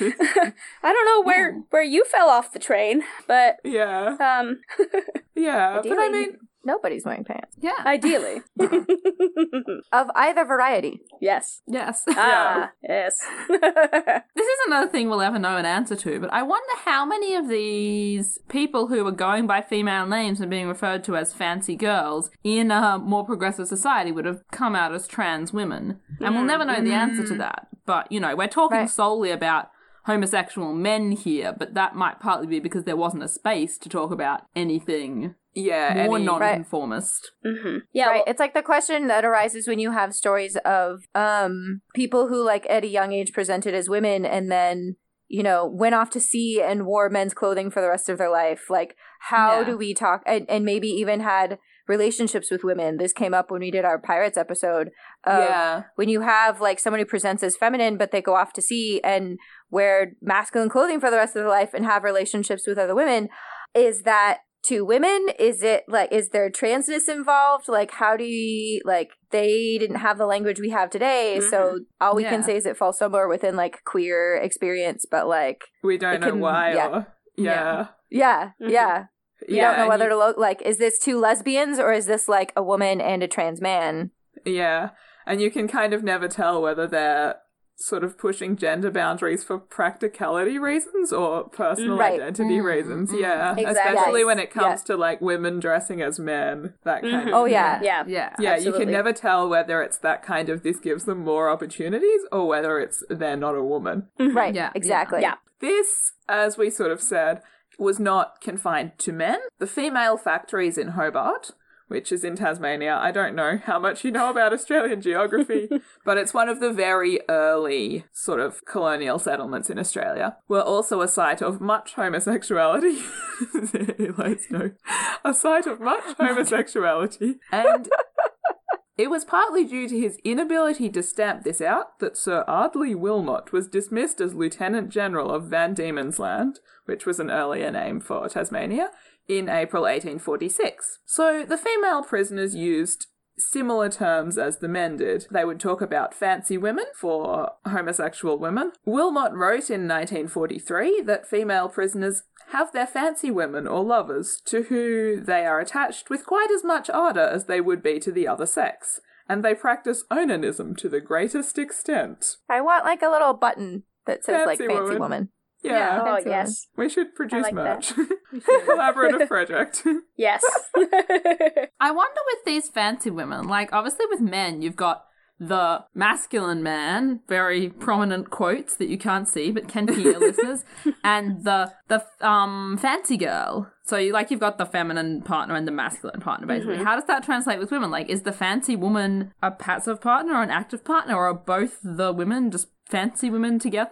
Speaker 2: I don't know where where you fell off the train, but
Speaker 4: yeah,
Speaker 2: um,
Speaker 4: yeah. But I mean,
Speaker 3: Nobody's wearing pants
Speaker 1: Yeah.
Speaker 2: ideally, *laughs*
Speaker 3: of either variety.
Speaker 2: yes.
Speaker 1: yes.
Speaker 2: Ah, *laughs* yes. *laughs*
Speaker 1: This is another thing we'll ever know an answer to, but I wonder how many of these people who are going by female names and being referred to as fancy girls in a more progressive society would have come out as trans women. And we'll never know the answer to that. But, you know, we're talking
Speaker 3: Right.
Speaker 1: solely about homosexual men here, but that might partly be because there wasn't a space to talk about anything
Speaker 4: yeah.
Speaker 1: more
Speaker 4: any-
Speaker 1: non-conformist.
Speaker 2: hmm Yeah.
Speaker 3: right.
Speaker 2: well-
Speaker 3: it's like the question that arises when you have stories of um people who like at a young age presented as women and then you know went off to sea and wore men's clothing for the rest of their life. Like how
Speaker 1: Yeah.
Speaker 3: do we talk and, and maybe even had relationships with women. This came up when we did our pirates episode. Of
Speaker 4: yeah.
Speaker 3: When you have like someone who presents as feminine but they go off to sea and wear masculine clothing for the rest of their life and have relationships with other women, is that to women? Is it like is there transness involved? Like how do you like they didn't have the language we have today, so all we can say is it falls somewhere within like queer experience, but like
Speaker 4: We don't know
Speaker 3: can-
Speaker 4: why.
Speaker 3: yeah.
Speaker 4: Or, yeah.
Speaker 3: yeah,
Speaker 2: Mhm.
Speaker 3: yeah. You
Speaker 4: yeah.
Speaker 3: don't know whether
Speaker 4: you-
Speaker 3: to look like is this two lesbians or is this like a woman and a trans man?
Speaker 4: Yeah. And you can kind of never tell whether they're sort of pushing gender boundaries for practicality reasons or personal
Speaker 3: Right.
Speaker 4: identity
Speaker 1: Mm,
Speaker 4: reasons.
Speaker 1: mm.
Speaker 4: Yeah.
Speaker 2: Exactly.
Speaker 4: Especially
Speaker 3: Yes.
Speaker 4: when it comes
Speaker 3: Yes.
Speaker 4: to like women dressing as men, that kind
Speaker 2: Mhm.
Speaker 4: of
Speaker 3: Oh,
Speaker 4: thing.
Speaker 3: yeah.
Speaker 2: yeah.
Speaker 1: Yeah.
Speaker 4: Yeah, you can never tell whether it's that kind of this gives them more opportunities or whether it's they're not a woman.
Speaker 2: Mhm.
Speaker 3: Right.
Speaker 1: Yeah,
Speaker 3: Exactly.
Speaker 2: yeah.
Speaker 4: This, as we sort of said, was not confined to men. The female factories in Hobart, which is in Tasmania, I don't know how much you know about Australian geography, *laughs* but it's one of the very early sort of colonial settlements in Australia, were also a site of much homosexuality. *laughs* Eli's no. A site of much *laughs* homosexuality. And it was partly due to his inability to stamp this out that Sir Eardley Wilmot was dismissed as Lieutenant General of Van Diemen's Land, which was an earlier name for Tasmania, in April 1846. So the female prisoners used similar terms as the men did. They would talk about fancy women for homosexual women. Wilmot wrote in 1943 that female prisoners have their fancy women or lovers to who they are attached with quite as much ardour as they would be to the other sex. And they practice onanism to the greatest extent.
Speaker 3: I want like a little button that says like
Speaker 4: Fancy
Speaker 3: fancy
Speaker 4: woman.
Speaker 3: woman.
Speaker 4: Yeah,
Speaker 2: Oh
Speaker 3: Fancy woman.
Speaker 2: yes,
Speaker 4: we should produce
Speaker 2: like
Speaker 4: merch.
Speaker 2: that. *laughs*
Speaker 4: Collaborative project. *laughs*
Speaker 2: yes. *laughs*
Speaker 1: I wonder with these fancy women, like obviously with men, you've got the masculine man, very prominent quotes that you can't see but can hear, listeners, and the the um fancy girl. So you like you've got the feminine partner and the masculine partner basically. How does that translate with women? Like, is the fancy woman a passive partner or an active partner, or are both the women just fancy women together?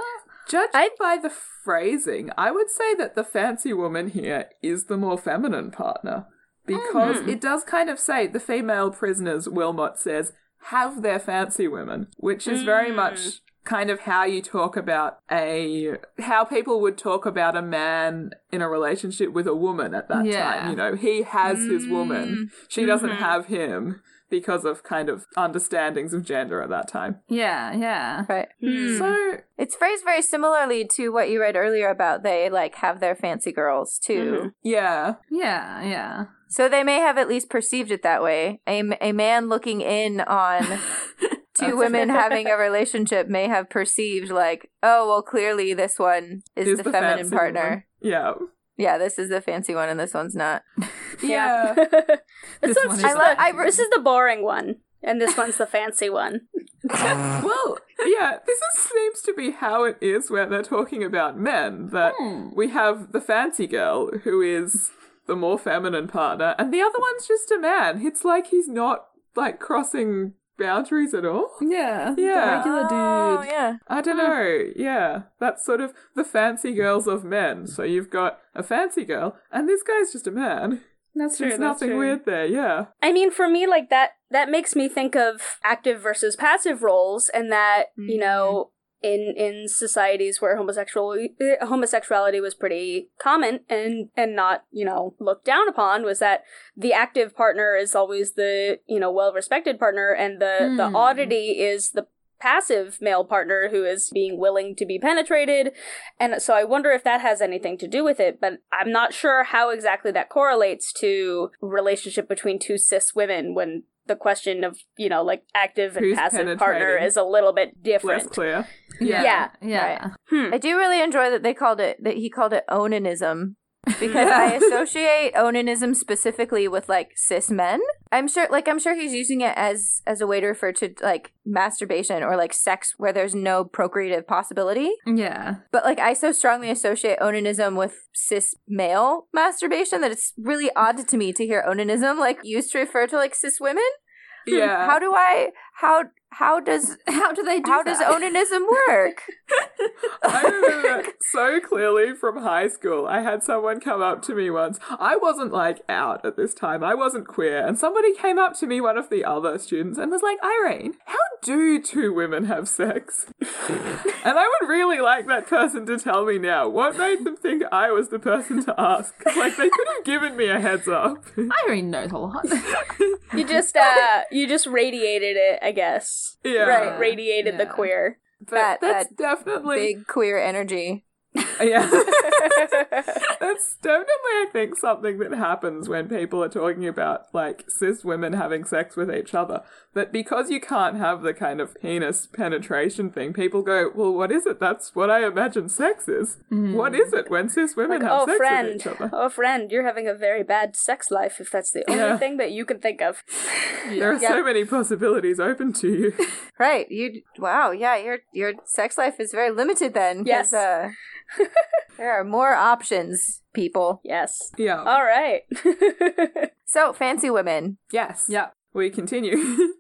Speaker 4: Judging
Speaker 2: I-
Speaker 4: by the phrasing, I would say that the fancy woman here is the more feminine partner. Because
Speaker 2: Hmm.
Speaker 4: it does kind of say the female prisoners, Wilmot says, have their fancy women, which is very
Speaker 2: Hmm.
Speaker 4: much kind of how you talk about a how people would talk about a man in a relationship with a woman at that
Speaker 1: Yeah.
Speaker 4: time. You know, he has his woman. She doesn't
Speaker 2: Mm-hmm.
Speaker 4: have him because of kind of understandings of gender at that time.
Speaker 1: Yeah, yeah.
Speaker 3: Right.
Speaker 2: Hmm.
Speaker 4: So
Speaker 3: It's phrased very similarly to what you read earlier about they like have their fancy girls too.
Speaker 4: yeah.
Speaker 1: Yeah, yeah.
Speaker 3: So they may have at least perceived it that way. A, a man looking in on *laughs* two women having a relationship may have perceived like, oh, well, clearly this one is,
Speaker 4: Is
Speaker 3: the,
Speaker 4: the
Speaker 3: feminine partner.
Speaker 4: woman. Yeah.
Speaker 3: Yeah, this is the fancy one and this one's not. *laughs*
Speaker 4: Yeah. *laughs*
Speaker 2: this,
Speaker 1: This
Speaker 2: one's
Speaker 1: one
Speaker 2: just
Speaker 1: is-
Speaker 2: the,
Speaker 3: I lo- I-
Speaker 2: this is the boring one, and this one's the fancy one. *laughs*
Speaker 4: well, yeah, this is, seems to be how it is where they're talking about men. That
Speaker 1: Hmm.
Speaker 4: we have the fancy girl who is the more feminine partner, and the other one's just a man. It's like he's not like crossing boundaries at all.
Speaker 1: Yeah.
Speaker 4: Yeah.
Speaker 1: The regular oh, dude.
Speaker 3: Oh, yeah.
Speaker 4: I don't know. Yeah, that's sort of the fancy girls of men. So you've got a fancy girl, and this guy's just a man.
Speaker 1: That's true.
Speaker 4: There's
Speaker 1: that's
Speaker 4: nothing
Speaker 1: true.
Speaker 4: weird there. Yeah.
Speaker 2: I mean, for me, like that, that makes me think of active versus passive roles, and that you mm-hmm. know, in in societies where homosexual eh, homosexuality was pretty common and and not you know looked down upon, was that the active partner is always the you know well respected partner, and the the
Speaker 1: Hmm.
Speaker 2: oddity is the passive male partner who is being willing to be penetrated and so i wonder if that has anything to do with it but i'm not sure how exactly that correlates to relationship between two cis women when the question of you know like active and
Speaker 4: Who's
Speaker 2: passive partner is a little bit
Speaker 4: Less
Speaker 2: different
Speaker 4: clear.
Speaker 2: Yeah.
Speaker 1: Yeah.
Speaker 2: Hmm.
Speaker 3: I do really enjoy that they called it that he called it onanism because I *laughs* associate onanism specifically with like cis men. I'm sure like I'm sure he's using it as as a way to refer to like masturbation or like sex where there's no procreative possibility.
Speaker 1: Yeah.
Speaker 3: But like I so strongly associate onanism with cis male masturbation that it's really odd to me to hear onanism like used to refer to like cis women.
Speaker 4: Yeah.
Speaker 3: How do I how how does *laughs*
Speaker 1: How do they do
Speaker 3: how does onanism *laughs* work?
Speaker 4: I remember so clearly from high school. I had someone come up to me once. I wasn't like out at this time. I wasn't queer. And somebody came up to me, one of the other students, and was like, Irene, how do two women have sex? *laughs* and I would really like that person to tell me now what made them think I was the person to ask. 'Cause, like, they could have given me a heads up.
Speaker 1: Irene knows a lot.
Speaker 2: you just uh you just radiated it i guess
Speaker 4: yeah.
Speaker 2: right radiated the queer
Speaker 4: But
Speaker 3: That-
Speaker 4: that's
Speaker 3: that
Speaker 4: definitely.
Speaker 3: Big queer energy.
Speaker 4: Yeah. *laughs* That's definitely, I think, something that happens when people are talking about like cis women having sex with each other. That because you can't have the kind of penis penetration thing, people go, "Well, what is it? That's what I imagine sex is. What is it when cis women
Speaker 2: like,
Speaker 4: have
Speaker 2: oh
Speaker 4: sex
Speaker 2: friend
Speaker 4: with each other?"
Speaker 2: oh friend you're having a very bad sex life if that's the only
Speaker 4: Yeah.
Speaker 2: thing that you can think of *laughs*
Speaker 4: There are so many possibilities open to you. *laughs*
Speaker 3: Right. You wow, yeah, your your sex life is very limited then.
Speaker 2: Yes.
Speaker 3: Uh, *laughs* there are more options, people.
Speaker 2: yes
Speaker 4: yeah.
Speaker 2: all right *laughs*
Speaker 3: So fancy women.
Speaker 4: Yes.
Speaker 1: Yeah.
Speaker 4: We continue. *laughs*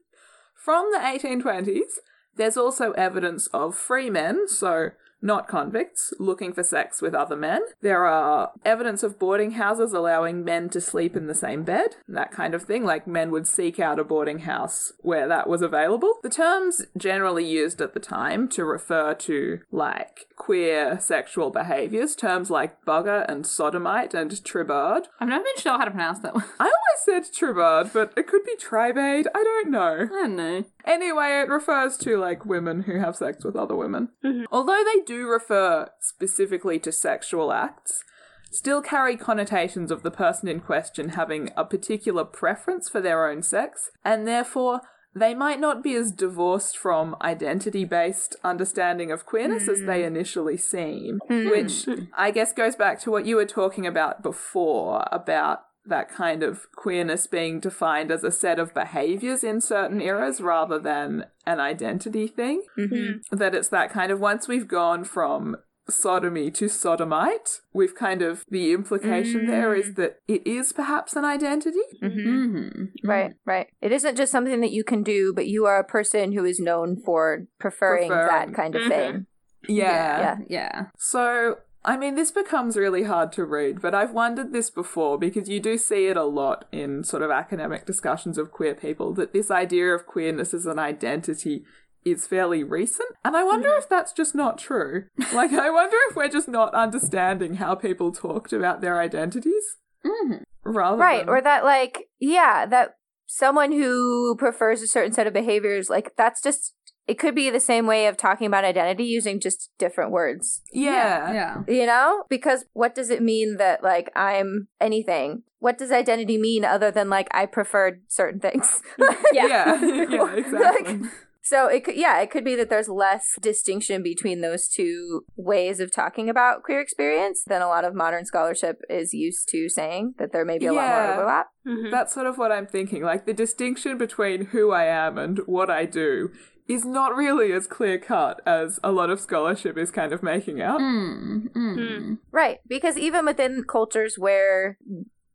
Speaker 4: From the 1820s, there's also evidence of free men, so not convicts, looking for sex with other men. There are evidence of boarding houses allowing men to sleep in the same bed, that kind of thing, like men would seek out a boarding house where that was available. The terms generally used at the time to refer to like queer sexual behaviors, terms like bugger and sodomite and tribard,
Speaker 1: I've never been sure how to pronounce that one.
Speaker 4: I always said tribard, but it could be tribade. I don't know.
Speaker 1: I don't know.
Speaker 4: Anyway, it refers to like women who have sex with other women. *laughs* Although they do refer specifically to sexual acts, still carry connotations of the person in question having a particular preference for their own sex, and therefore they might not be as divorced from identity based understanding of queerness as they hmm. initially seem, hmm. which hmm. I guess goes back to what you were talking about before about that kind of queerness being defined as a set of behaviors in certain eras rather than an identity thing.
Speaker 3: Mm-hmm.
Speaker 4: That it's that kind of once we've gone from sodomy to sodomite, we've kind of the implication there is that it is perhaps an identity.
Speaker 1: Mm-hmm.
Speaker 3: Right, right. It isn't just something that you can do, but you are a person who is known for preferring,
Speaker 4: Preferring.
Speaker 3: that kind of thing. *laughs*
Speaker 4: Yeah.
Speaker 3: Yeah.
Speaker 1: Yeah.
Speaker 4: So, I mean, this becomes really hard to read, but I've wondered this before because you do see it a lot in sort of academic discussions of queer people that this idea of queerness as an identity is fairly recent. And I wonder if that's just not true. *laughs* Like, I wonder if we're just not understanding how people talked about their identities.
Speaker 1: Mm-hmm.
Speaker 4: Rather
Speaker 3: Right,
Speaker 4: than-
Speaker 3: or that like yeah, that someone who prefers a certain set of behaviors, like that's just it could be the same way of talking about identity using just different words.
Speaker 4: yeah.
Speaker 1: Yeah.
Speaker 3: You know? Because what does it mean that like I'm anything? What does identity mean other than like I preferred certain things? *laughs* *laughs*
Speaker 2: yeah
Speaker 4: Yeah, *laughs* yeah, exactly.
Speaker 3: So it could, yeah, it could be that there's less distinction between those two ways of talking about queer experience than a lot of modern scholarship is used to saying. That there may be a lot more
Speaker 4: Yeah.
Speaker 3: overlap.
Speaker 2: Mhm.
Speaker 4: That's sort of what I'm thinking. Like the distinction between who I am and what I do is not really as clear cut as a lot of scholarship is kind of making out.
Speaker 1: Mm, mm.
Speaker 3: Right, because even within cultures where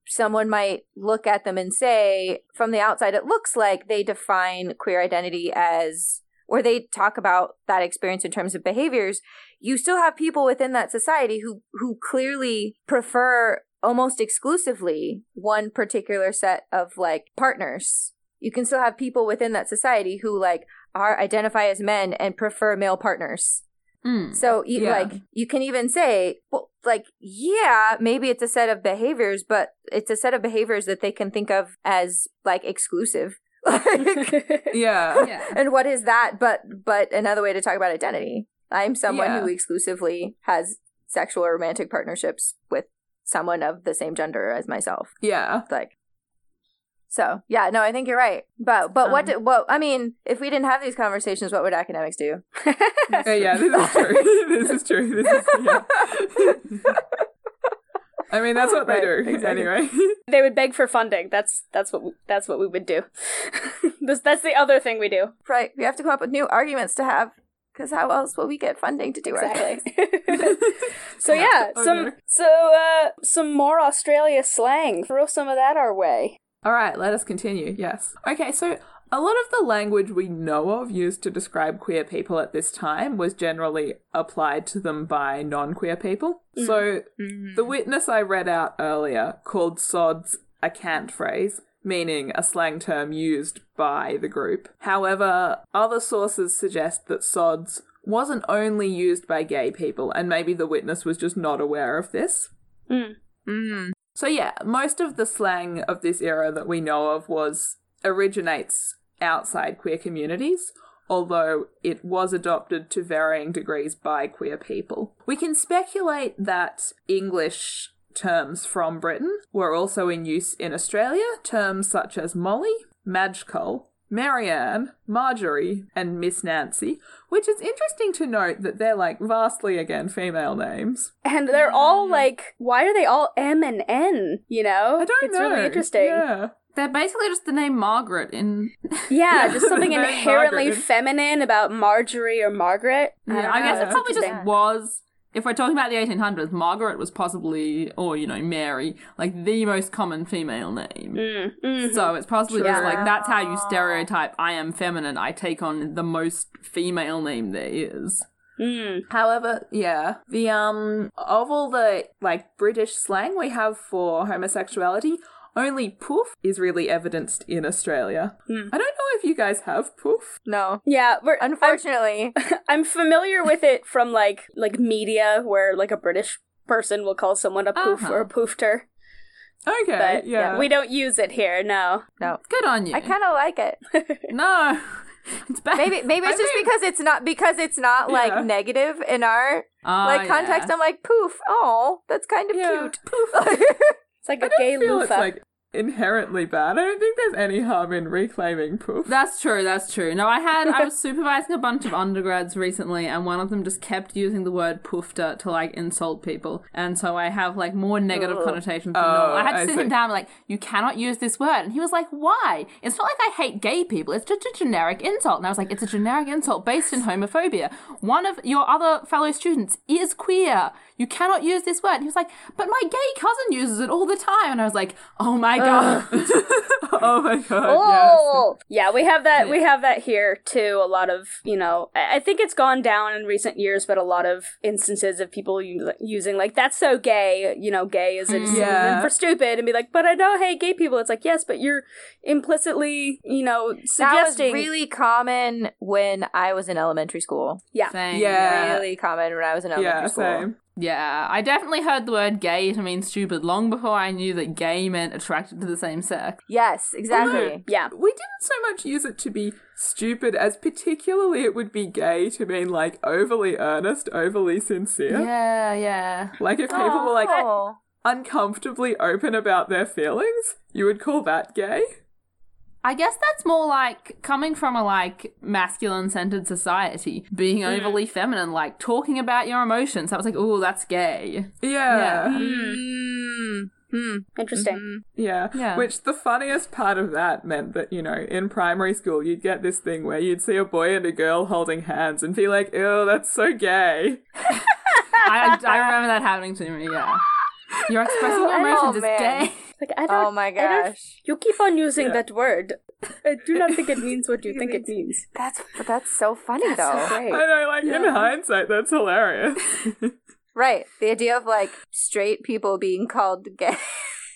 Speaker 3: someone might look at them and say, from the outside, it looks like they define queer identity as, or they talk about that experience in terms of behaviors. You still have people within that society who, who clearly prefer almost exclusively one particular set of like partners. You can still have people within that society who like are identify as men and prefer male partners.
Speaker 1: Mm.
Speaker 3: So, you,
Speaker 4: Yeah.
Speaker 3: like, you can even say, well, like, yeah, maybe it's a set of behaviors, but it's a set of behaviors that they can think of as like exclusive. *laughs* Like, *laughs*
Speaker 4: Yeah.
Speaker 1: Yeah. *laughs*
Speaker 3: and what is that? But but another way to talk about identity. I'm someone
Speaker 4: Yeah.
Speaker 3: who exclusively has sexual or romantic partnerships with someone of the same gender as myself.
Speaker 4: Yeah.
Speaker 3: Like, so yeah, no, I think you're right. But but what
Speaker 1: Um,
Speaker 3: do, what I mean, if we didn't have these conversations, what would academics do?
Speaker 4: Yeah, yeah, *laughs* this is true. this is true. This is yeah. *laughs* I mean, that's what they do
Speaker 3: exactly.
Speaker 4: anyway. *laughs*
Speaker 2: they would beg for funding. That's that's what we, that's what we would do. that's, that's the other thing we do.
Speaker 3: Right, we have to come up with new arguments to have. Because how else will we get funding to do our thing?
Speaker 2: so yeah,
Speaker 4: Oh,
Speaker 2: some so uh some more Australia slang. Throw some of that our way.
Speaker 4: All right, let us continue. Yes. Okay, so a lot of the language we know of used to describe queer people at this time was generally applied to them by non queer people. Mm. So mm-hmm. the witness I read out earlier called sods a cant phrase, meaning a slang term used by the group. However, other sources suggest that sods wasn't only used by gay people, and maybe the witness was just not aware of this.
Speaker 3: Mm. Mm-hmm.
Speaker 4: So yeah, most of the slang of this era that we know of was originates outside queer communities, although it was adopted to varying degrees by queer people. We can speculate that English terms from Britain were also in use in Australia, terms such as Molly, Madgecole, Marianne, Marjorie, and Miss Nancy, which is interesting to note that they're like vastly again female names.
Speaker 2: And they're all mm. like, why are they all M and N? You know,
Speaker 4: I don't
Speaker 2: it's
Speaker 4: know.
Speaker 2: really interesting.
Speaker 4: Yeah.
Speaker 1: They're basically just the name Margaret in. *laughs*
Speaker 2: Yeah,
Speaker 4: Yeah,
Speaker 2: just something *laughs* inherently
Speaker 4: Margaret.
Speaker 2: feminine about Marjorie or Margaret.
Speaker 1: Yeah, I guess
Speaker 4: know.
Speaker 1: it probably just
Speaker 2: Interesting.
Speaker 1: was. If we're talking about the 1800s, Margaret was possibly, or you know, Mary, like the most common female name.
Speaker 2: Mm, mhm.
Speaker 1: So it's possibly just like that's how you stereotype. I am feminine. I take on the most female name there is.
Speaker 2: Mm.
Speaker 4: However, yeah, the um of all the like British slang we have for homosexuality, only poof is really evidenced in Australia.
Speaker 2: Hmm.
Speaker 4: I don't know if you guys have poof.
Speaker 3: No.
Speaker 2: Yeah, we're, I'm,
Speaker 3: Unfortunately. *laughs*
Speaker 2: I'm familiar with it from like like media where like a British person will call someone a poof
Speaker 1: Uh-huh.
Speaker 2: or a poofter,
Speaker 4: Okay,
Speaker 2: but
Speaker 4: yeah.
Speaker 2: we don't use it here. No.
Speaker 3: no.
Speaker 1: Good on you.
Speaker 3: I kind of like it. *laughs*
Speaker 1: no, it's bad.
Speaker 3: Maybe maybe it's
Speaker 4: I
Speaker 3: just
Speaker 4: mean-
Speaker 3: because it's not because it's not like
Speaker 4: Yeah.
Speaker 3: negative in our
Speaker 1: Ah,
Speaker 3: like context.
Speaker 1: yeah.
Speaker 3: I'm like poof. Oh, that's kind of
Speaker 4: Yeah.
Speaker 3: cute. *laughs*
Speaker 2: It's like
Speaker 4: I
Speaker 2: a gay loofah.
Speaker 4: it's like inherently bad. I don't think there's any harm in reclaiming poof.
Speaker 1: That's true, that's true. No, I had I was supervising a bunch of undergrads recently and one of them just kept using the word poofter to like insult people. And so I have like more negative
Speaker 3: Ugh.
Speaker 1: connotations than
Speaker 4: Oh,
Speaker 1: normal. I had to oh,
Speaker 4: I
Speaker 1: sit
Speaker 4: see.
Speaker 1: him down and like, you cannot use this word. And he was like, Why? It's not like I hate gay people, it's just a generic insult. And I was like, It's a generic insult based in homophobia. One of your other fellow students is queer. You cannot use this word. And he was like, But my gay cousin uses it all the time. And I was like, Oh my god.
Speaker 4: Uh, *laughs* *laughs* oh my god,
Speaker 2: Oh, yeah, we have that. We have that here too. A lot of you know, I I think it's gone down in recent years, but a lot of instances of people using like "that's so gay," you know, "gay" is hmm. a
Speaker 4: Yeah.
Speaker 2: for stupid, and be like, "But I don't hate gay people." It's like, yes, but you're implicitly, you know,
Speaker 3: That was
Speaker 2: suggesting.
Speaker 3: really common when I was in elementary school.
Speaker 2: yeah,
Speaker 1: Same.
Speaker 4: Yeah.
Speaker 3: Really common when I was in elementary
Speaker 4: Yeah,
Speaker 3: school.
Speaker 4: same.
Speaker 1: Yeah, I definitely heard the word gay to mean stupid long before I knew that gay meant attracted to the same sex.
Speaker 3: Yes, exactly.
Speaker 2: yeah.
Speaker 4: We didn't so much use it to be stupid as particularly it would be gay to mean like overly earnest, overly sincere.
Speaker 1: Yeah, yeah.
Speaker 4: Like if people were like uncomfortably open about their feelings, you would call that gay.
Speaker 1: I guess that's more like coming from a like masculine centered society, being overly feminine, like talking about your emotions. I was like, oh, that's gay.
Speaker 4: Yeah.
Speaker 3: Mm. Hmm.
Speaker 2: Interesting.
Speaker 4: Yeah.
Speaker 1: Yeah.
Speaker 4: Which the funniest part of that meant that, you know, in primary school you'd get this thing where you'd see a boy and a girl holding hands and be like, ew, that's so gay. *laughs*
Speaker 1: I, I remember that happening to me, yeah. You're expressing your *laughs*
Speaker 3: Oh,
Speaker 1: emotions, it's
Speaker 3: man.
Speaker 1: gay.
Speaker 2: Like I don't.
Speaker 3: Oh my
Speaker 2: I don't-
Speaker 3: gosh.
Speaker 2: You keep on using
Speaker 4: Yeah.
Speaker 2: that word. I do not think it means what you *laughs* think it means.
Speaker 3: That's that's so funny though.
Speaker 2: Great.
Speaker 4: I know, like in hindsight, that's hilarious. *laughs*
Speaker 3: Right. The idea of like straight people being called gay.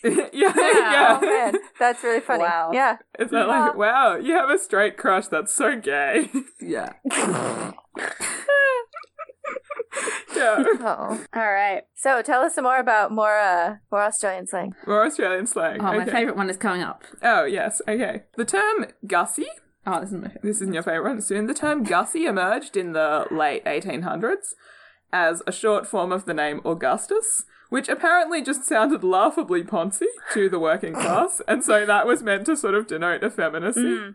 Speaker 4: yeah, yeah.
Speaker 3: Oh man, that's really funny.
Speaker 2: Wow.
Speaker 3: Yeah.
Speaker 4: It's not like, wow, you have a straight crush. That's so gay.
Speaker 1: Yeah. *laughs*
Speaker 4: yeah.
Speaker 3: Oh.
Speaker 2: All right.
Speaker 3: So tell us some more about more uh more Australian slang.
Speaker 4: More Australian slang.
Speaker 1: Oh, my
Speaker 4: okay.
Speaker 1: favourite one is coming up.
Speaker 4: Oh, yes. Okay. The term gussie,
Speaker 1: Oh, this is my favourite.
Speaker 4: this isn't your favourite one soon. The term gussie emerged in the late 1800s as a short form of the name Augustus, which apparently just sounded laughably poncy to the working *laughs* class. And so that was meant to sort of denote effeminacy.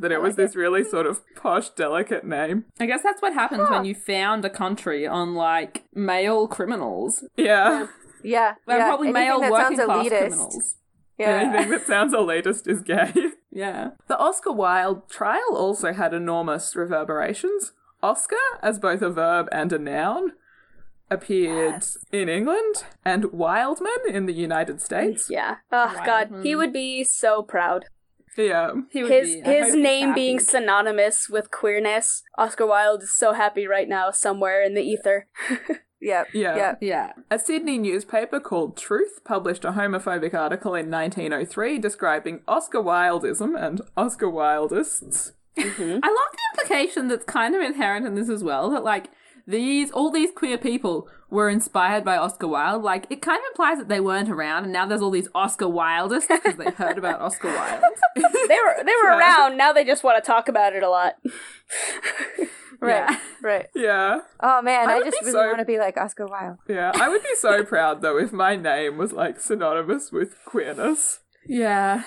Speaker 4: That it was this really sort of posh, delicate name.
Speaker 1: I guess that's what happens when you found a country on like male criminals.
Speaker 4: Yeah.
Speaker 3: Yeah.
Speaker 1: Well,
Speaker 3: yeah.
Speaker 1: probably
Speaker 3: Anything
Speaker 1: male working class
Speaker 3: elitist.
Speaker 1: criminals.
Speaker 3: Yeah.
Speaker 4: Anything that sounds elitist is gay. *laughs*
Speaker 1: Yeah.
Speaker 4: The Oscar Wilde trial also had enormous reverberations. Oscar, as both a verb and a noun, appeared in England, and Wildman in the United States.
Speaker 2: Yeah. Oh God, he would be so proud.
Speaker 4: Yeah.
Speaker 1: He would
Speaker 2: His
Speaker 1: be-
Speaker 2: his
Speaker 1: hope he's
Speaker 2: name being synonymous with queerness. Oscar Wilde is so happy right now somewhere in the ether. *laughs*
Speaker 3: Yep.
Speaker 4: Yeah.
Speaker 3: Yep.
Speaker 1: Yeah.
Speaker 4: A Sydney newspaper called Truth published a homophobic article in 1903 describing Oscar Wildism and Oscar Wildists. Mm-hmm.
Speaker 1: I love the implication that's kind of inherent in this as well. That like these all these queer people were inspired by Oscar Wilde. Like it kind of implies that they weren't around, and now there's all these Oscar Wildists because they heard about *laughs* Oscar Wilde.
Speaker 2: They were they were
Speaker 4: Yeah.
Speaker 2: around. Now they just want to talk about it a lot. *laughs*
Speaker 3: Right.
Speaker 1: Yeah.
Speaker 3: Right.
Speaker 4: Yeah.
Speaker 3: Oh man,
Speaker 4: I
Speaker 3: I, just really
Speaker 4: so-
Speaker 3: want to be like Oscar Wilde.
Speaker 4: Yeah. I would be so *laughs* proud though if my name was like synonymous with queerness.
Speaker 1: yeah.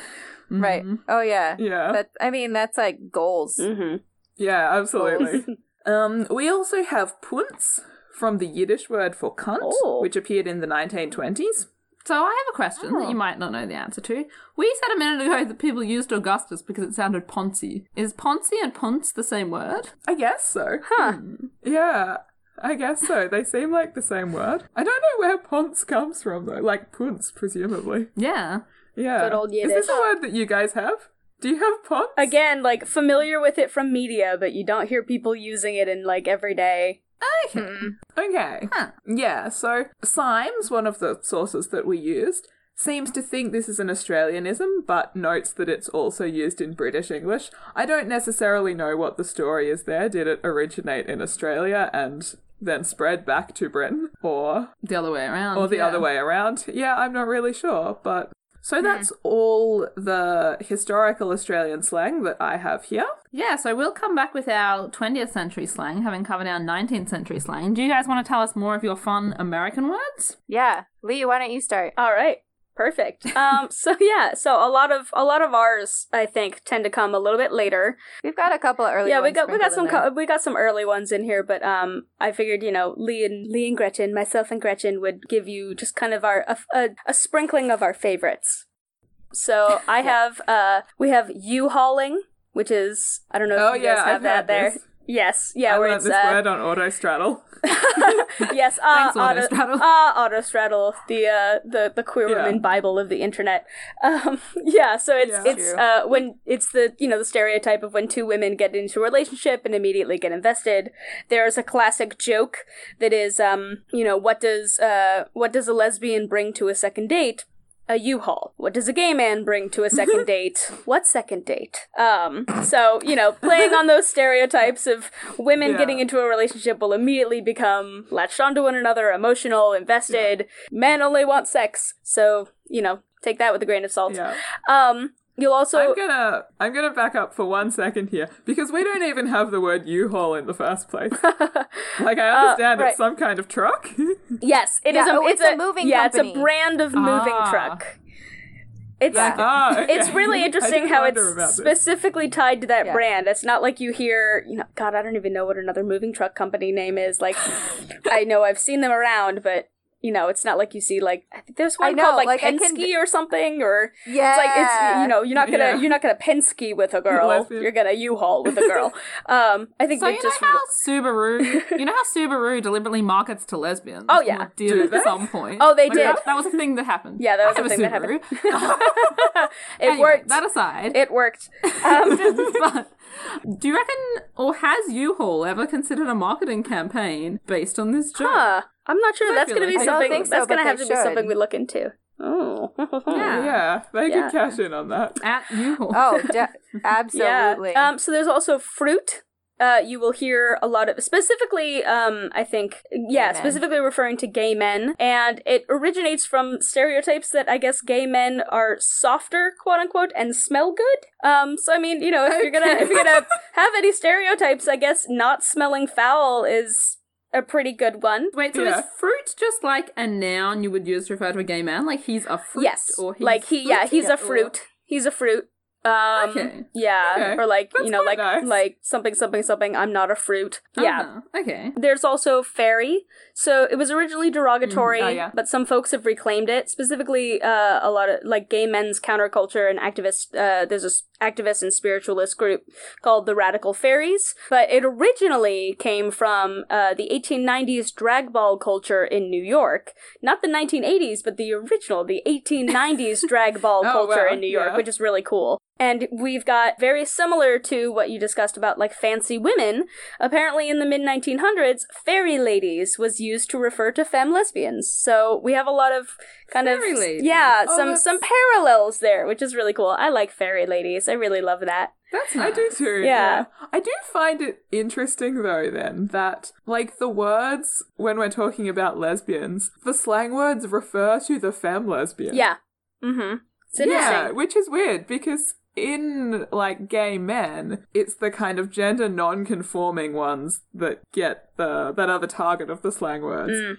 Speaker 3: Right. Oh yeah.
Speaker 4: Yeah.
Speaker 3: That I mean that's like goals.
Speaker 2: Mm-hmm.
Speaker 4: Yeah, absolutely. Um, we also have punts from the Yiddish word for cunt,
Speaker 2: Oh.
Speaker 4: which appeared in the 1920s.
Speaker 1: So I have a question that you might not know the answer to. We said a minute ago that people used Augustus because it sounded poncy. Is poncy and punts the same word?
Speaker 4: I guess so.
Speaker 2: Huh.
Speaker 4: Yeah, I guess so. They seem like the same word. I don't know where ponce comes from though. Like punts, presumably.
Speaker 1: Yeah.
Speaker 4: Yeah.
Speaker 2: Good old Yiddish.
Speaker 4: Is this a word that you guys have? Do you have ponce?
Speaker 2: Again, like familiar with it from media, but you don't hear people using it in like every day.
Speaker 1: Okay.
Speaker 4: Okay.
Speaker 1: Huh.
Speaker 4: Yeah, so Symes, one of the sources that we used, seems to think this is an Australianism, but notes that it's also used in British English. I don't necessarily know what the story is there. Did it originate in Australia and then spread back to Britain? Or
Speaker 1: The other way around.
Speaker 4: or the
Speaker 1: yeah.
Speaker 4: other way around? Yeah, I'm not really sure, but so hmm. that's all the historical Australian slang that I have here.
Speaker 1: Yeah, so we'll come back with our 20th century slang, having covered our 19th century slang. Do you guys want to tell us more of your fun American words?
Speaker 3: Yeah. Lee, why don't you start?
Speaker 2: All right. Perfect. Um so *laughs* yeah, so a lot of a lot of ours I think tend to come a little bit later.
Speaker 3: We've got a couple of early
Speaker 2: yeah, we got we got some co- we got some early ones in here, but um I figured, you know, Lee and Lee and Gretchen, myself and Gretchen would give you just kind of our a, a, a sprinkling of our favorites. So, I *laughs* have uh we have U-hauling, which is I don't know if
Speaker 4: Oh,
Speaker 2: you
Speaker 4: yeah,
Speaker 2: guys have
Speaker 4: I've
Speaker 2: that there.
Speaker 4: this.
Speaker 2: Yes, yeah,
Speaker 4: I
Speaker 2: where
Speaker 4: learned
Speaker 2: it's
Speaker 4: this
Speaker 2: uh,
Speaker 4: word on Autostraddle. *laughs*
Speaker 2: yes, uh,
Speaker 1: Thanks,
Speaker 2: auto,
Speaker 1: Autostraddle.
Speaker 2: uh, Autostraddle, the uh, the the queer
Speaker 4: Yeah.
Speaker 2: woman bible of the internet. Um, *laughs* yeah, so it's
Speaker 4: Yeah.
Speaker 2: it's uh, when it's the you know the stereotype of when two women get into a relationship and immediately get invested. There's a classic joke that is um you know what does uh what does a lesbian bring to a second date? A U-Haul. What does a gay man bring to a second *laughs* date? What second date? Um, so, you know, playing on those stereotypes of women
Speaker 4: Yeah.
Speaker 2: getting into a relationship will immediately become latched onto one another, emotional, invested. Men only want sex. So, you know, take that with a grain of salt.
Speaker 4: Yeah.
Speaker 2: Um, you'll also
Speaker 4: I'm gonna I'm gonna back up for one second here because we don't even have the word U-Haul in the first place. *laughs* like I understand
Speaker 2: right.
Speaker 4: it's some kind of truck. *laughs*
Speaker 2: Yes, it is
Speaker 3: Yeah,
Speaker 2: a
Speaker 3: oh,
Speaker 2: it's,
Speaker 3: it's a
Speaker 2: a
Speaker 3: moving
Speaker 2: Yeah, it's a brand of moving
Speaker 1: Ah.
Speaker 2: truck. It's
Speaker 4: Ah, *laughs* okay.
Speaker 2: it's really *laughs* interesting how it's
Speaker 4: about this.
Speaker 2: specifically tied to that
Speaker 3: Yeah.
Speaker 2: brand. It's not like you hear, you know, God, I don't even know what another moving truck company name is. Like, *laughs* I know I've seen them around, but you know, it's not like you see like I think there's
Speaker 3: I
Speaker 2: one
Speaker 3: know,
Speaker 2: called like,
Speaker 3: like,
Speaker 2: Penske
Speaker 3: can-
Speaker 2: or something, or
Speaker 3: Yeah.
Speaker 2: it's like it's you know you're not gonna
Speaker 4: Yeah.
Speaker 2: you're not gonna Penske with a *laughs* girl, you're gonna U-Haul with a girl. um, I think
Speaker 1: So
Speaker 2: they
Speaker 1: you
Speaker 2: just
Speaker 1: know how Subaru, you *laughs* know how Subaru deliberately markets to lesbians.
Speaker 2: Oh, yeah.
Speaker 1: Or did
Speaker 4: Do
Speaker 1: at
Speaker 4: they?
Speaker 1: some point.
Speaker 2: Oh, they
Speaker 1: Like,
Speaker 2: did.
Speaker 1: That, that was a thing that happened.
Speaker 2: Yeah, that was
Speaker 1: I
Speaker 2: a
Speaker 1: have
Speaker 2: thing that happened. *laughs* It
Speaker 1: Anyway,
Speaker 2: worked.
Speaker 1: That aside,
Speaker 2: it worked. Um,
Speaker 1: but do you reckon, or has U-Haul ever considered a marketing campaign based on this joke?
Speaker 2: huh. I'm not sure.
Speaker 1: I
Speaker 2: That's
Speaker 1: feel
Speaker 2: gonna be
Speaker 1: like-
Speaker 3: I don't
Speaker 2: something.
Speaker 3: so,
Speaker 2: that's gonna have
Speaker 3: they
Speaker 2: to be something we look into. Oh,
Speaker 1: Yeah.
Speaker 4: Yeah, they
Speaker 2: Yeah.
Speaker 4: could cash in on that.
Speaker 1: At U-Haul. *laughs*
Speaker 3: Oh, *laughs* de- absolutely.
Speaker 2: Yeah. Um, so there's also fruit. Uh, you will hear a lot of specifically, um, I think, yeah,
Speaker 3: men.
Speaker 2: specifically referring to gay men, and it originates from stereotypes that I guess gay men are softer, quote unquote, and smell good. Um, so I mean, you know, if you're gonna if you're gonna have any stereotypes, I guess not smelling foul is a pretty good one.
Speaker 1: Wait, so
Speaker 4: Yeah.
Speaker 1: is fruit just like a noun you would use to refer to a gay man? Like he's a fruit?
Speaker 2: yes,
Speaker 1: Or he's
Speaker 2: like he, yeah, he's a
Speaker 1: fruity, or-
Speaker 2: fruit. He's a fruit. Um,
Speaker 1: Okay.
Speaker 2: yeah,
Speaker 4: Okay.
Speaker 2: or like
Speaker 4: That's
Speaker 2: you know, like
Speaker 4: nice.
Speaker 2: like something, something, something. I'm not a fruit. Yeah,
Speaker 1: Ah, okay.
Speaker 2: There's also fairy. So it was originally derogatory,
Speaker 4: Mm, oh, yeah.
Speaker 2: but some folks have reclaimed it. Specifically, uh, a lot of like gay men's counterculture and activists. Uh, there's a s- activist and spiritualist group called the Radical Faeries. But it originally came from uh, the 1890s drag ball culture in New York. Not the 1980s, but the original, the 1890s *laughs* drag ball
Speaker 4: Oh,
Speaker 2: culture
Speaker 4: wow,
Speaker 2: in New York,
Speaker 4: yeah.
Speaker 2: which is really cool. And we've got very similar to what you discussed about like fancy women. Apparently, in the mid 1900s, fairy ladies was used to refer to femme lesbians. So we have a lot of kind
Speaker 1: Fairy
Speaker 2: of
Speaker 1: ladies.
Speaker 2: yeah,
Speaker 4: Oh,
Speaker 2: some
Speaker 4: that's-
Speaker 2: some parallels there, which is really cool. I like fairy ladies. I really love that.
Speaker 1: That's
Speaker 4: I do too.
Speaker 2: Yeah.
Speaker 4: I do find it interesting though then that like the words when we're talking about lesbians, the slang words refer to the femme lesbian.
Speaker 2: Yeah. Mm-hmm. It's interesting.
Speaker 4: Yeah, which is weird because in like gay men, it's the kind of gender non-conforming ones that get the that are the target of the slang words.
Speaker 2: Mm.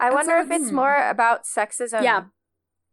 Speaker 3: I
Speaker 4: And
Speaker 3: wonder
Speaker 4: so
Speaker 3: if it's
Speaker 1: it's-
Speaker 3: more about sexism.
Speaker 2: Yeah.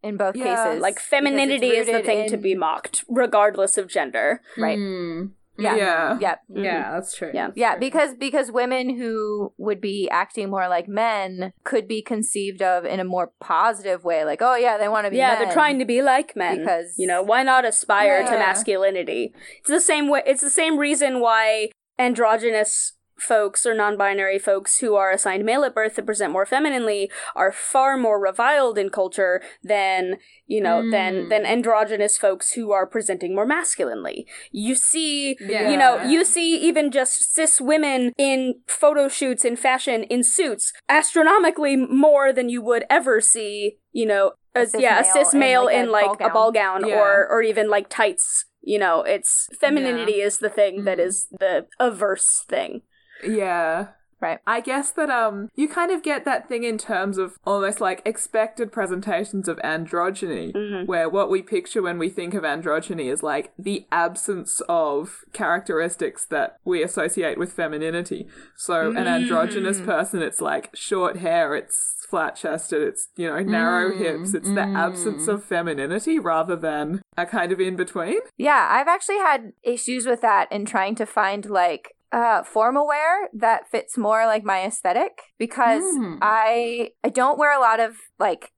Speaker 3: In both
Speaker 4: Yeah,
Speaker 3: cases,
Speaker 2: Like femininity is the
Speaker 3: rooted
Speaker 2: thing to be mocked, regardless of gender.
Speaker 3: Right.
Speaker 1: Mm.
Speaker 3: Yeah.
Speaker 4: Yeah.
Speaker 3: Yep. Mm-hmm.
Speaker 1: Yeah, that's true.
Speaker 2: Yeah.
Speaker 1: That's
Speaker 3: Yeah,
Speaker 1: true.
Speaker 3: because because women who would be acting more like men could be conceived of in a more positive way, like, oh yeah, they want to be.
Speaker 2: yeah,
Speaker 3: men.
Speaker 2: they're trying to be like men
Speaker 3: Because-
Speaker 2: you know why not aspire to masculinity? It's the same way. It's the same reason why androgynous folks or non-binary folks who are assigned male at birth and present more femininely are far more reviled in culture than you know than
Speaker 1: Mm.
Speaker 2: than androgynous folks who are presenting more masculinely. You see,
Speaker 1: Yeah.
Speaker 2: you know, you see even just cis women in photo shoots in fashion in suits astronomically more than you would ever see, you know, a,
Speaker 3: A cis
Speaker 2: yeah, a
Speaker 3: male
Speaker 2: cis
Speaker 3: in,
Speaker 2: male
Speaker 3: like, a
Speaker 2: in like
Speaker 3: ball
Speaker 2: a
Speaker 3: gown.
Speaker 2: ball gown
Speaker 4: Yeah.
Speaker 2: or or even like tights. You know, it's femininity is the thing that
Speaker 1: Mm.
Speaker 2: is the averse thing.
Speaker 4: Yeah.
Speaker 3: Right.
Speaker 4: I guess that um you kind of get that thing in terms of almost like expected presentations of androgyny
Speaker 2: Mhm.
Speaker 4: where what we picture when we think of androgyny is like the absence of characteristics that we associate with femininity. So an androgynous
Speaker 1: Mm.
Speaker 4: person it's like short hair, it's flat chested, it's you know narrow
Speaker 1: Mm,
Speaker 4: hips, it's the absence
Speaker 1: mm.
Speaker 4: of femininity rather than a kind of in between.
Speaker 3: Yeah, I've actually had issues with that in trying to find like uh formal wear that fits more like my aesthetic because
Speaker 1: Mm.
Speaker 3: I I don't wear a lot of like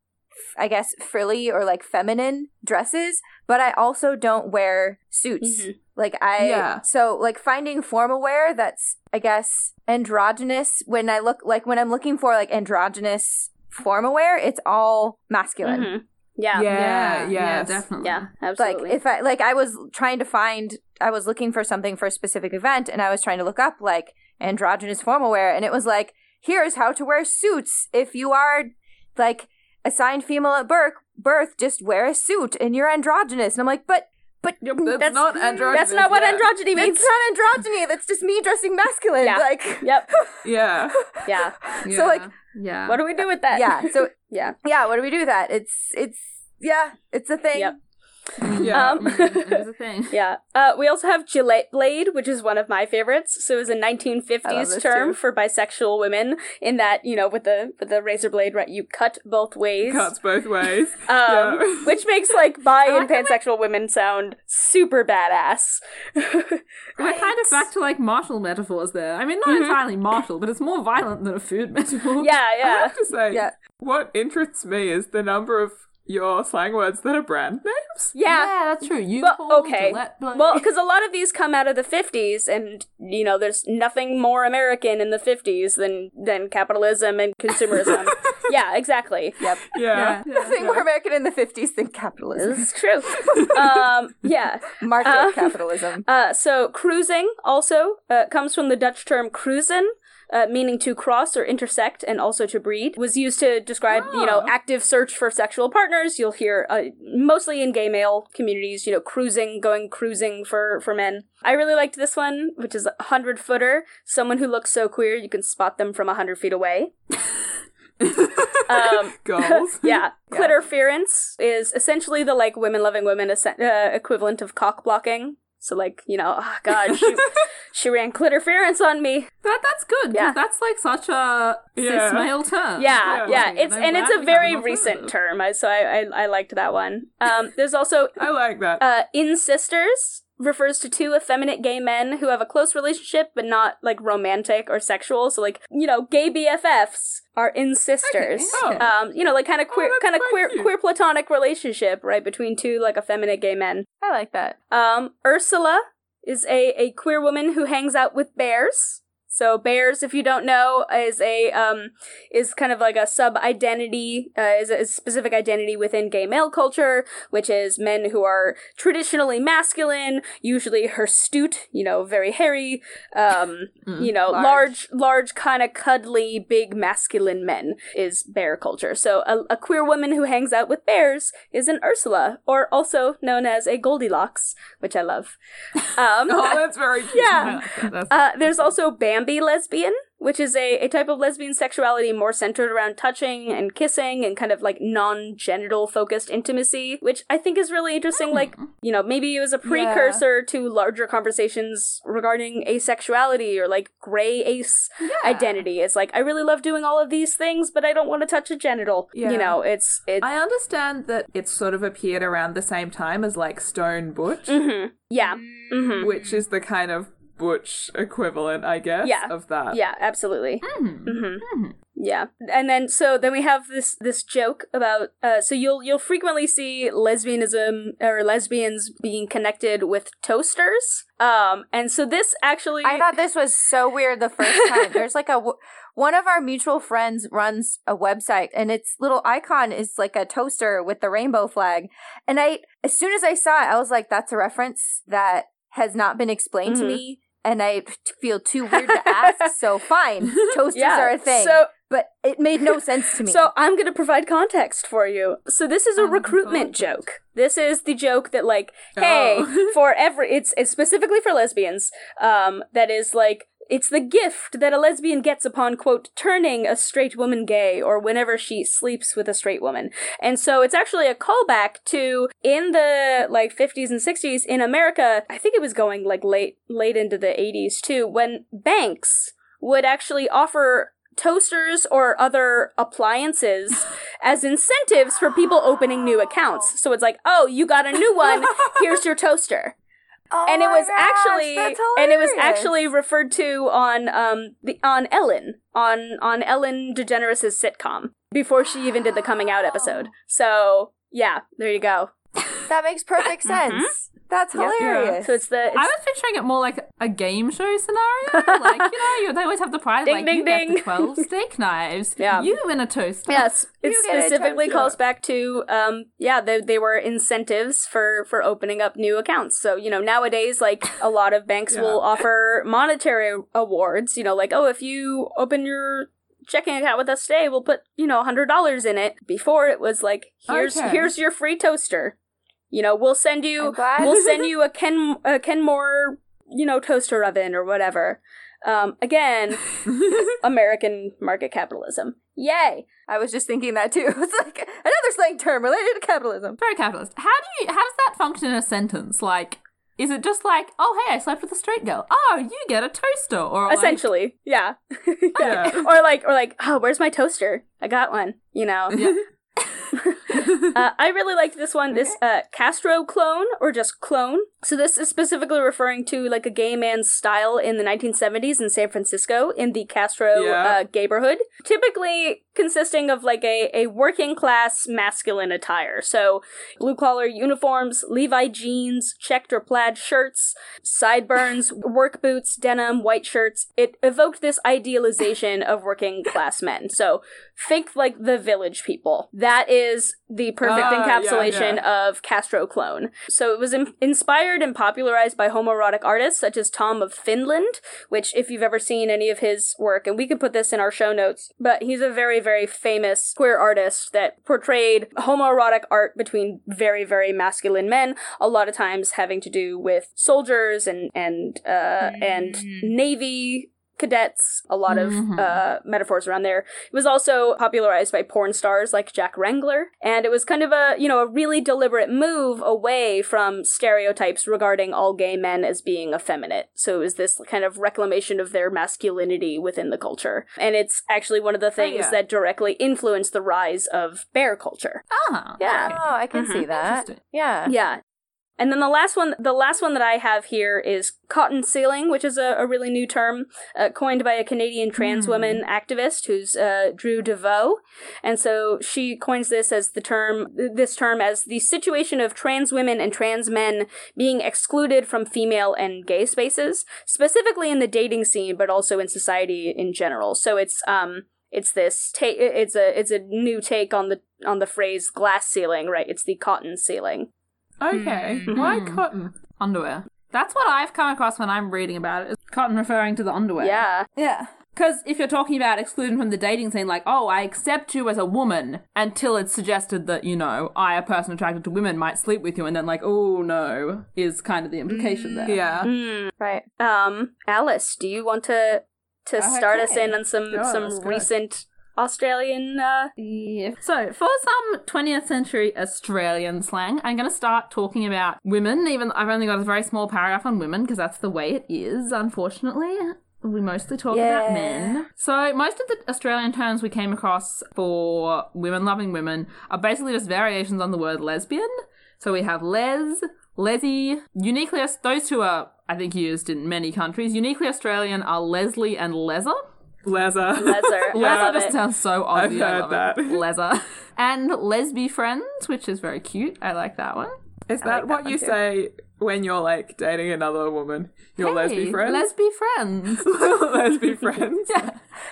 Speaker 3: I guess frilly or like feminine dresses, but I also don't wear suits.
Speaker 2: Mhm.
Speaker 3: Like I
Speaker 4: Yeah.
Speaker 3: so like finding formal wear that's I guess androgynous when I look like when I'm looking for like androgynous formal wear, it's all masculine.
Speaker 2: Mhm. Yeah.
Speaker 4: Yeah,
Speaker 1: yeah, yeah,
Speaker 4: yes.
Speaker 1: definitely.
Speaker 2: Yeah, absolutely.
Speaker 3: Like if I like I was trying to find I was looking for something for a specific event and I was trying to look up like androgynous formal wear and it was like here's how to wear suits if you are like assigned female at birth birth just wear a suit and you're androgynous and I'm like but but
Speaker 4: That's,
Speaker 2: That's-
Speaker 4: not androgynous.
Speaker 2: That's not what
Speaker 4: yeah.
Speaker 2: androgyny means.
Speaker 3: it's not androgyny that's just me dressing masculine
Speaker 2: Yeah.
Speaker 3: like
Speaker 2: Yep. *laughs*
Speaker 4: Yeah.
Speaker 2: Yeah.
Speaker 3: So, like,
Speaker 1: yeah.
Speaker 2: What do we do with that?
Speaker 3: yeah so *laughs*
Speaker 2: yeah.
Speaker 3: yeah what do we do with that it's it's yeah it's a thing
Speaker 2: Yep.
Speaker 4: Yeah.
Speaker 2: Um,
Speaker 1: a *laughs* thing.
Speaker 2: Yeah. Uh, we also have Gillette Blade, which is one of my favorites. So it was a
Speaker 3: I love
Speaker 2: 1950s term
Speaker 3: too.
Speaker 2: for bisexual women. In that, you know, with the with the razor blade, right, you cut both ways.
Speaker 4: Cuts both ways. *laughs*
Speaker 2: Um,
Speaker 4: Yeah. *laughs*
Speaker 2: which makes like bi and pansexual women sound super badass.
Speaker 1: We're kind of back to like martial metaphors there. I mean, not
Speaker 2: Mhm.
Speaker 1: entirely martial, but it's more violent than a food metaphor.
Speaker 2: Yeah, yeah.
Speaker 4: I have to say,
Speaker 3: Yeah.
Speaker 4: what interests me is the number of your slang words that are brand names.
Speaker 2: Yeah.
Speaker 1: that's true. You
Speaker 2: But, okay.
Speaker 1: Blade.
Speaker 2: Well, because a lot of these come out of the 50s, and, you know, there's nothing more American in the 50s than, than capitalism and consumerism. *laughs* yeah, exactly.
Speaker 3: Yep.
Speaker 4: Yeah.
Speaker 3: Nothing more American in the 50s than capitalism.
Speaker 2: This is true. *laughs* um, yeah.
Speaker 3: Market
Speaker 2: Uh,
Speaker 3: capitalism. *laughs*
Speaker 2: Uh, so cruising also uh, comes from the Dutch term cruisen, uh, meaning to cross or intersect and also to breed. Was used to describe, you know,
Speaker 4: Oh.
Speaker 2: active search for sexual partners. You'll hear uh, mostly in gay male communities, you know, cruising, going cruising for for men. I really liked this one, which is a hundred footer. Someone who looks so queer you can spot them from a hundred feet away. *laughs* um,
Speaker 4: Goals. *laughs*
Speaker 2: yeah. Clitorference is essentially the like women loving women uh, equivalent of cock blocking. So like, you know, oh god, she, *laughs* she ran clitorference on me.
Speaker 1: That that's good.
Speaker 2: Yeah.
Speaker 1: Yeah, that's like such a cis
Speaker 4: Yeah.
Speaker 1: male term.
Speaker 2: Yeah,
Speaker 4: Yeah.
Speaker 2: yeah. It's
Speaker 1: I'm
Speaker 2: and it's a very recent term. I, so I, I I liked that one. Um, there's also *laughs*
Speaker 4: I like that.
Speaker 2: uh, in sisters refers to two effeminate gay men who have a close relationship but not like romantic or sexual. So like you know, gay BFFs are in sisters.
Speaker 4: Okay. Oh.
Speaker 2: Um, you know, like kind of queer,
Speaker 4: that's
Speaker 2: kind of queer,
Speaker 4: cute.
Speaker 2: queer platonic relationship, right, between two like effeminate gay men.
Speaker 3: I like that.
Speaker 2: Um, Ursula is a, a queer woman who hangs out with bears. So bears, if you don't know, is a um is kind of like a sub identity, uh, is a specific identity within gay male culture, which is men who are traditionally masculine, usually hirsute, you know, very hairy, um,
Speaker 1: Mm.
Speaker 2: you know,
Speaker 3: Large.
Speaker 2: large, large, kind of cuddly, big masculine men is bear culture. So a, a queer woman who hangs out with bears is an Ursula, or also known as a Goldilocks, which I love. *laughs* Um,
Speaker 4: oh, that's very *laughs* cute. *laughs*
Speaker 2: yeah. Uh, there's also Bambi lesbian, which is a, a type of lesbian sexuality more centered around touching and kissing and kind of like non genital focused intimacy, which I think is really interesting. Like, you know, maybe it was a precursor to larger conversations regarding asexuality or like gray ace identity. It's like, I really love doing all of these things, but I don't want to touch a genital.
Speaker 4: Yeah.
Speaker 2: You know, it's, it's,
Speaker 4: I understand that it sort of appeared around the same time as like Stone Butch,
Speaker 2: hmm yeah. hmm
Speaker 4: which is the kind of butch equivalent, I guess,
Speaker 2: Yeah.
Speaker 4: of that.
Speaker 2: Yeah, absolutely. Hmm Yeah, and then so then we have this this joke about uh, so you'll you'll frequently see lesbianism or lesbians being connected with toasters. Um, and so this actually
Speaker 3: I thought this was so weird the first *laughs* time. There's like a w- one of our mutual friends runs a website and its little icon is like a toaster with the rainbow flag. And I as soon as I saw it, I was like that's a reference that has not been explained to
Speaker 2: Mhm.
Speaker 3: me and I feel too weird to ask. *laughs* so fine. Toasters
Speaker 2: yeah,
Speaker 3: are a thing.
Speaker 2: So
Speaker 3: but it made no sense to me.
Speaker 2: So I'm going to provide context for you. So this is a
Speaker 1: looking
Speaker 2: recruitment joke. This is the joke that like, hey,
Speaker 4: Oh. *laughs*
Speaker 2: for every it's, it's specifically for lesbians. Um, that is like it's the gift that a lesbian gets upon quote turning a straight woman gay or whenever she sleeps with a straight woman. And so it's actually a callback to in the like 50s and 60s in America. I think it was going like late late into the 80s too when banks would actually offer toasters or other appliances *laughs* as incentives for people opening new accounts. So it's like, "Oh, you got a new one. *laughs* Here's your toaster."
Speaker 3: Oh
Speaker 2: and it was
Speaker 3: gosh,
Speaker 2: actually and it was actually referred to on um the on Ellen on on Ellen DeGeneres' sitcom before she even did the coming out episode. *gasps* So, yeah, there you go.
Speaker 3: that makes perfect *laughs* sense. That's
Speaker 2: Yep.
Speaker 3: hilarious.
Speaker 2: So it's the it's,
Speaker 1: I was picturing it more like a game show scenario. like, you know, you, they always have the prize,
Speaker 2: Ding,
Speaker 1: like,
Speaker 2: ding,
Speaker 1: you get
Speaker 2: ding.
Speaker 1: the 12 *laughs* steak knives.
Speaker 2: Yeah.
Speaker 1: You win a toaster.
Speaker 2: Yes, *laughs* it
Speaker 3: You get a
Speaker 2: specifically calls back to um yeah, they they were incentives for for opening up new accounts. So, you know, nowadays like a lot of banks
Speaker 4: Yeah.
Speaker 2: will offer monetary awards, you know, like oh, if you open your checking account with us today, we'll put, you know, $100 in it. Before it was like here's
Speaker 4: Okay.
Speaker 2: here's your free toaster. You know, we'll send you we'll send *laughs* you a Ken a Kenmore, you know, toaster oven or whatever. Um again, *laughs* American market capitalism. Yay.
Speaker 3: I was just thinking that too. *laughs* It's like another Another slang term related to capitalism.
Speaker 1: Very capitalist. How do you? How does that function in a sentence? Like, is it just like, oh hey, I slept with a street girl. Oh, you get a toaster, or like-
Speaker 2: Essentially, yeah.
Speaker 4: Yeah.
Speaker 2: or like, or like, oh, where's my toaster? I got one. You know. *laughs* uh, I really liked this one. This uh, Castro clone, or just clone. So this is specifically referring to like a gay man's style in the 1970s in San Francisco in the Castro
Speaker 4: Yeah.
Speaker 2: uh, gayborhood, typically consisting of like a, a working class masculine attire. So blue collar uniforms, Levi jeans, checked or plaid shirts, sideburns, *laughs* work boots, denim, white shirts. It evoked this idealization of working *laughs* class men. So think like the village people. That is the perfect
Speaker 4: ah, yeah,
Speaker 2: encapsulation
Speaker 4: yeah.
Speaker 2: of Castro clone. So it was in- inspired and popularized by homoerotic artists such as Tom of Finland, which if you've ever seen any of his work, and we can put this in our show notes, but he's a very, very famous queer artist that portrayed homoerotic art between very, very masculine men, a lot of times having to do with soldiers and and uh, and navy cadets, a lot of
Speaker 1: Mhm.
Speaker 2: uh, metaphors around there. It was also popularized by porn stars like Jack Wrangler, and it was kind of a, you know, a really deliberate move away from stereotypes regarding all gay men as being effeminate. So it was this kind of reclamation of their masculinity within the culture. And it's actually one of the things
Speaker 4: yeah.
Speaker 2: that directly influenced the rise of bear culture.
Speaker 1: Ah,
Speaker 2: Yeah.
Speaker 1: okay.
Speaker 3: Oh, I can see that. Yeah.
Speaker 2: Yeah. And then the last one, the last one that I have here is cotton ceiling, which is a, a really new term uh, coined by a Canadian trans woman activist who's uh, Drew DeVoe, and so she coins this as the term, this term as the situation of trans women and trans men being excluded from female and gay spaces, specifically in the dating scene, but also in society in general. So it's um. It's this take. It's a it's a new take on the on the phrase glass ceiling, right? It's the cotton ceiling.
Speaker 4: Okay.
Speaker 1: Mhm.
Speaker 4: Why cotton?
Speaker 1: Underwear. That's what I've come across when I'm reading about it. Is cotton referring to the underwear.
Speaker 2: Yeah.
Speaker 1: Yeah. Because if you're talking about exclusion from the dating scene, like, oh, I accept you as a woman until it's suggested that, you know, I, a person attracted to women, might sleep with you, and then, like, oh no, is kind of the implication there.
Speaker 4: Yeah.
Speaker 2: Mm.
Speaker 3: Right.
Speaker 2: Um, Alice, do you want to to start us in on some
Speaker 4: Sure,
Speaker 2: some recent Australian? Uh,
Speaker 1: Yeah. So, for some 20th century Australian slang, I'm going to start talking about women, even though I've only got a very small paragraph on women, because that's the way it is, unfortunately. We mostly talk about men. So, most of the Australian terms we came across for women loving women are basically just variations on the word lesbian. So, we have les, lesy, uniquely, those two are, I think, used in many countries. Uniquely Australian are Leslie and leather.
Speaker 2: Leather.
Speaker 4: Leather. *laughs*
Speaker 2: I
Speaker 1: Leather just
Speaker 2: it.
Speaker 1: sounds so
Speaker 4: I've
Speaker 1: Aussie. I
Speaker 4: heard
Speaker 1: love
Speaker 4: that.
Speaker 1: it. Leather. *laughs* And lesbi friends, which is very cute. I like that one.
Speaker 4: Is
Speaker 2: I
Speaker 4: that
Speaker 2: like
Speaker 4: what
Speaker 2: that one
Speaker 4: you
Speaker 2: too.
Speaker 4: say when you're like dating another woman? Your
Speaker 1: Hey,
Speaker 4: lesbian friends?
Speaker 1: Lesbi *laughs* friends.
Speaker 4: lesbian friends?
Speaker 1: yeah.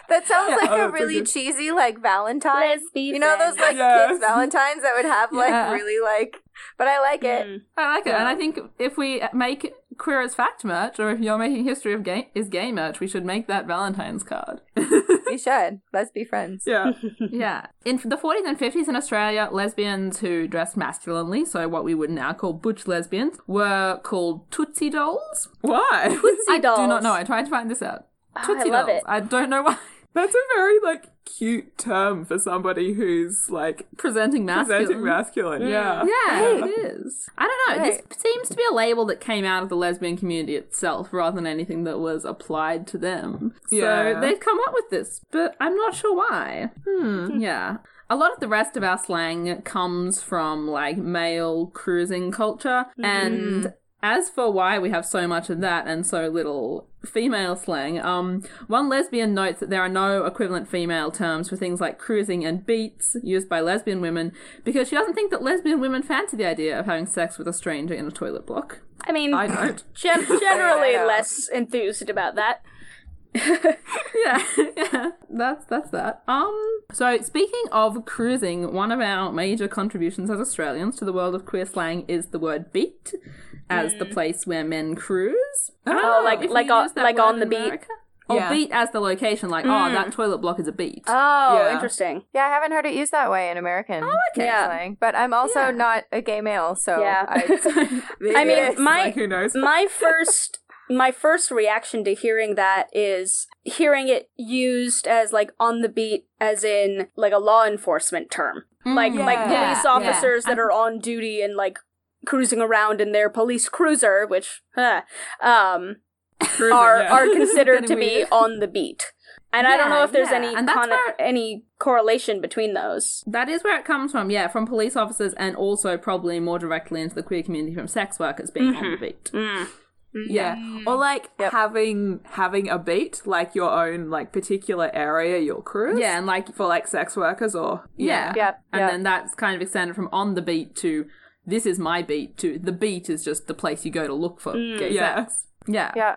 Speaker 3: That sounds like
Speaker 4: Oh,
Speaker 3: a
Speaker 4: that's so
Speaker 3: really
Speaker 4: good.
Speaker 3: cheesy like Valentine.
Speaker 2: Lesbi
Speaker 3: You know those like
Speaker 4: Yes.
Speaker 3: kids Valentines that would have like
Speaker 1: Yeah.
Speaker 3: really like but I like it.
Speaker 2: Mm.
Speaker 1: I like it.
Speaker 4: Yeah.
Speaker 1: And I think if we make queer as fact merch, or if you're making history of gay is gay merch, we should make that Valentine's card.
Speaker 3: We should. Let's be friends.
Speaker 4: Yeah. *laughs*
Speaker 1: yeah. In the 40s and 50s in Australia, lesbians who dressed masculinely, so what we would now call butch lesbians, were called Tootsie dolls.
Speaker 4: Why?
Speaker 2: Tootsie
Speaker 1: I
Speaker 2: dolls.
Speaker 1: do not know. I tried to find this out.
Speaker 2: Oh, I
Speaker 1: Tootsie
Speaker 2: love
Speaker 1: dolls.
Speaker 2: it.
Speaker 1: I don't know why.
Speaker 4: That's a very like cute term for somebody who's like
Speaker 1: Presenting masculine.
Speaker 4: presenting masculine. Yeah.
Speaker 1: Yeah,
Speaker 3: Right.
Speaker 1: it is. I don't know.
Speaker 3: Right.
Speaker 1: This seems to be a label that came out of the lesbian community itself rather than anything that was applied to them.
Speaker 4: Yeah.
Speaker 1: So they've come up with this, but I'm not sure why. Hmm, yeah. A lot of the rest of our slang comes from like male cruising culture, and as for why we have so much of that and so little female slang, um, one lesbian notes that there are no equivalent female terms for things like cruising and beats used by lesbian women because she doesn't think that lesbian women fancy the idea of having sex with a stranger in a toilet block.
Speaker 2: I mean,
Speaker 4: I don't.
Speaker 2: gen- *laughs* generally
Speaker 3: I
Speaker 2: less enthused about that. *laughs*
Speaker 1: yeah, yeah, that's that's that. Um, so speaking of cruising, one of our major contributions as Australians to the world of queer slang is the word beat as the place where men cruise. Don't
Speaker 2: Oh, like- like on- like on the beat?
Speaker 1: America. Or
Speaker 4: Yeah.
Speaker 1: beat as the location, like oh, that toilet block is a beat.
Speaker 2: Oh,
Speaker 4: Yeah.
Speaker 2: interesting.
Speaker 3: Yeah, I haven't heard it used that way in American.
Speaker 1: Oh, okay.
Speaker 2: Yeah.
Speaker 3: slang. But I'm also
Speaker 1: Yeah.
Speaker 3: not a gay male, so
Speaker 2: Yeah.
Speaker 3: I, *laughs*
Speaker 2: I mean, my
Speaker 4: like who knows?
Speaker 2: my first my first reaction to hearing that is hearing it used as like on the beat as in like a law enforcement term mm, like like
Speaker 4: yeah,
Speaker 2: police
Speaker 1: yeah.
Speaker 2: officers that are on duty and like cruising around in their police cruiser, which huh, um
Speaker 4: Cruising,
Speaker 2: are
Speaker 4: yeah.
Speaker 2: are *laughs* considered to
Speaker 1: Getting
Speaker 2: be on the beat. And I don't know if there's
Speaker 1: yeah,
Speaker 2: any con-
Speaker 1: where-
Speaker 2: any correlation between those.
Speaker 1: That is where it comes from, yeah, from police officers and also probably more directly into the queer community from sex workers being on mm-hmm. the beat. Mm.
Speaker 4: Yeah. Or mm-hmm. like
Speaker 3: Yep.
Speaker 4: having having a beat, like your own like particular area you'll cruise.
Speaker 1: Yeah, and like
Speaker 4: For like sex workers or
Speaker 1: Yeah.
Speaker 3: Yep,
Speaker 1: And
Speaker 3: yep.
Speaker 1: then that's kind of extended from on the beat to this is my beat to the beat is just the place you go to look for mm. gay
Speaker 4: yeah.
Speaker 1: sex. Yeah.
Speaker 3: Yeah.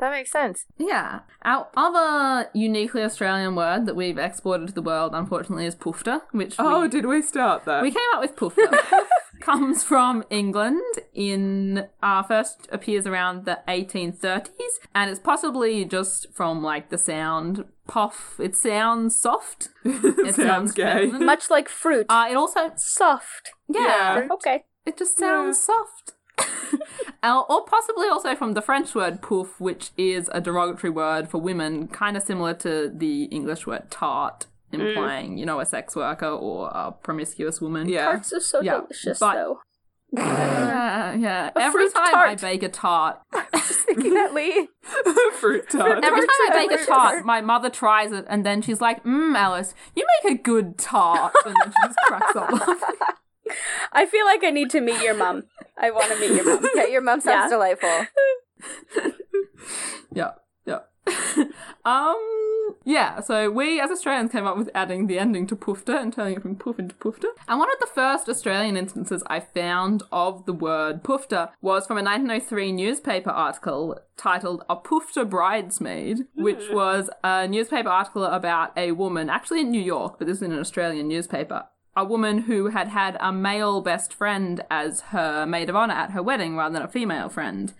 Speaker 3: That makes sense.
Speaker 1: Yeah. Our other uniquely Australian word that we've exported to the world, unfortunately, is poofta, which
Speaker 4: Oh,
Speaker 1: we,
Speaker 4: did we start that?
Speaker 1: we came up with poofta. *laughs* Comes from England in uh, first appears around the 1830s and it's possibly just from like the sound puff. It sounds soft. *laughs* It
Speaker 4: Sounds gay.
Speaker 1: feminine. *laughs*
Speaker 2: Much like fruit.
Speaker 1: Uh, it also
Speaker 2: Soft.
Speaker 1: yeah,
Speaker 2: Okay.
Speaker 1: it just sounds soft. *laughs* Uh, or possibly also from the French word pouf, which is a derogatory word for women, kind of similar to the English word tart, implying, you know, a sex worker or a promiscuous woman.
Speaker 4: yeah.
Speaker 2: Tarts are so
Speaker 1: Yeah,
Speaker 2: delicious
Speaker 1: but-
Speaker 2: though. *laughs*
Speaker 1: Yeah, yeah. Every
Speaker 2: fruit
Speaker 1: time I bake a tart, *laughs*
Speaker 3: Thinking that Lee. *laughs*
Speaker 4: Fruit tart.
Speaker 1: every time I bake a
Speaker 3: tart.
Speaker 1: tart, my mother tries it and then she's like, Mmm, Alice, you make a good tart. And then she just cracks up laughing.
Speaker 2: I feel like I need to meet your mum. I want to meet your mum.
Speaker 3: Yeah, your mom sounds
Speaker 2: Yeah.
Speaker 3: delightful.
Speaker 1: Yeah, yeah. um, yeah, so we as Australians came up with adding the ending to poofta and turning it from poof into poofta. And one of the first Australian instances I found of the word poofta was from a 1903 newspaper article titled A Poofta Bridesmaid, which hmm. was a newspaper article about a woman, actually in New York, but this is in an Australian newspaper. A woman who had had a male best friend as her maid of honor at her wedding rather than a female friend.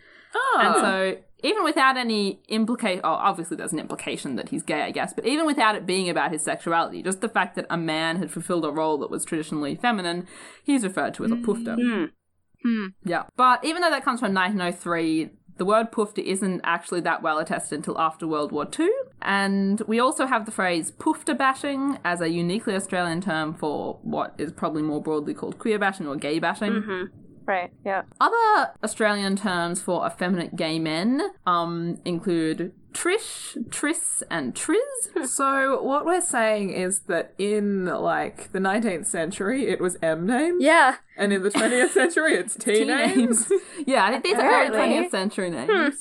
Speaker 1: And ah. so, even without any implication, oh, obviously there's an implication that he's gay, I guess, but even without it being about his sexuality, just the fact that a man had fulfilled a role that was traditionally feminine, he's referred to as a poofta. Hmm. Hmm. Hmm. Yeah. But even though that comes from 1903, the word poofta isn't actually that well attested until after World War II. And we also have the phrase poofta bashing as a uniquely Australian term for what is probably more broadly called queer bashing or gay bashing. Mm-hmm.
Speaker 3: Right. Yeah.
Speaker 1: Other Australian terms for effeminate gay men um, include trish, tris, and triz. *laughs*
Speaker 4: So what we're saying is that in like the 19th century, it was M names,
Speaker 2: Yeah.
Speaker 4: and in the 20th century, it's T,
Speaker 1: T
Speaker 4: names. *laughs*
Speaker 1: yeah, I think these are early 20th century names.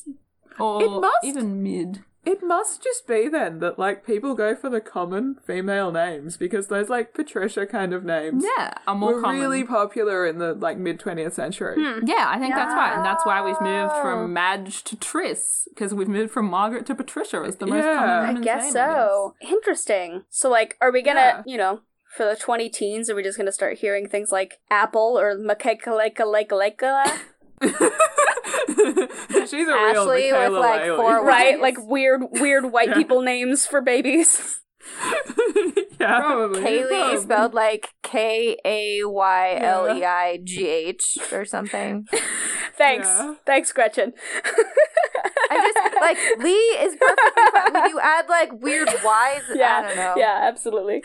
Speaker 1: Or
Speaker 4: It must-
Speaker 1: even mid.
Speaker 4: It must just be then that like people go for the common female names because those like Patricia kind of names
Speaker 1: Yeah, are more
Speaker 4: were
Speaker 1: common.
Speaker 4: really popular in the like mid 20th century. Hmm.
Speaker 1: Yeah, I think that's why, And that's why we've moved from Madge to Tris, because we've moved from Margaret to Patricia as the most
Speaker 4: Yeah.
Speaker 1: common
Speaker 4: I
Speaker 2: I
Speaker 1: women's
Speaker 2: guess
Speaker 1: name,
Speaker 2: so. Interesting. So, like, are we gonna,
Speaker 4: Yeah.
Speaker 2: you know, for the 20 teens, are we just gonna start hearing things like apple or makeka *laughs* *laughs* *laughs*
Speaker 4: She's a real
Speaker 3: Ashley with, like,
Speaker 4: Lailey.
Speaker 3: four
Speaker 2: Right? Like weird, weird white people names for babies. *laughs*
Speaker 4: yeah.
Speaker 1: Probably.
Speaker 3: Kaylee
Speaker 1: Probably.
Speaker 3: spelled like K A Y L E I G H or something. *laughs*
Speaker 2: Thanks.
Speaker 4: Yeah.
Speaker 2: Thanks, Gretchen.
Speaker 3: I just like Lee is perfectly fine. When you add like weird Y's, I
Speaker 2: yeah.
Speaker 3: don't know.
Speaker 2: Yeah, absolutely.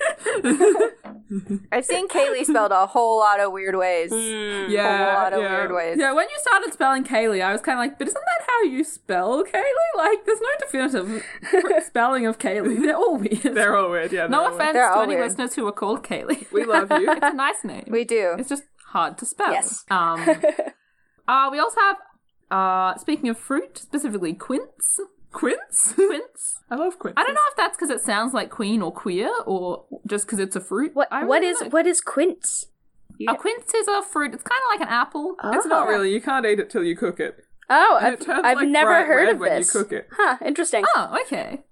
Speaker 2: *laughs*
Speaker 3: I've seen Kaylee spelled a whole lot of weird ways.
Speaker 2: Mm.
Speaker 3: a
Speaker 4: Yeah.
Speaker 3: whole lot of
Speaker 4: yeah.
Speaker 3: weird ways.
Speaker 1: Yeah, when you started spelling Kaylee, I was kind of like, but isn't that how you spell Kaylee? Like, there's no definitive *laughs* spelling of Kaylee. They're all weird.
Speaker 4: They're all weird. Yeah.
Speaker 1: no offense
Speaker 3: They're
Speaker 1: to any
Speaker 3: weird.
Speaker 1: listeners who are called Kaylee.
Speaker 4: We love you. *laughs*
Speaker 1: it's a nice name.
Speaker 3: We do.
Speaker 1: It's just hard to spell.
Speaker 2: Yes.
Speaker 1: Um, uh, we also have, uh, speaking of fruit, specifically quince.
Speaker 4: Quince. *laughs*
Speaker 1: Quince.
Speaker 4: I love quince.
Speaker 1: I don't know if that's because it sounds like queen or queer, or just because it's a fruit.
Speaker 2: What
Speaker 1: I
Speaker 2: what
Speaker 1: really
Speaker 2: is
Speaker 1: don't know.
Speaker 2: what is quince?
Speaker 1: a quince is a fruit? It's kind of like an apple.
Speaker 4: It's not ah. really. You can't eat it till you cook it.
Speaker 2: Oh,
Speaker 4: And
Speaker 2: I've,
Speaker 4: it turns
Speaker 2: I've
Speaker 4: like
Speaker 2: never
Speaker 4: bright
Speaker 2: heard
Speaker 4: red
Speaker 2: of
Speaker 4: when
Speaker 2: this.
Speaker 4: you cook it.
Speaker 2: Huh, interesting.
Speaker 1: Oh, okay.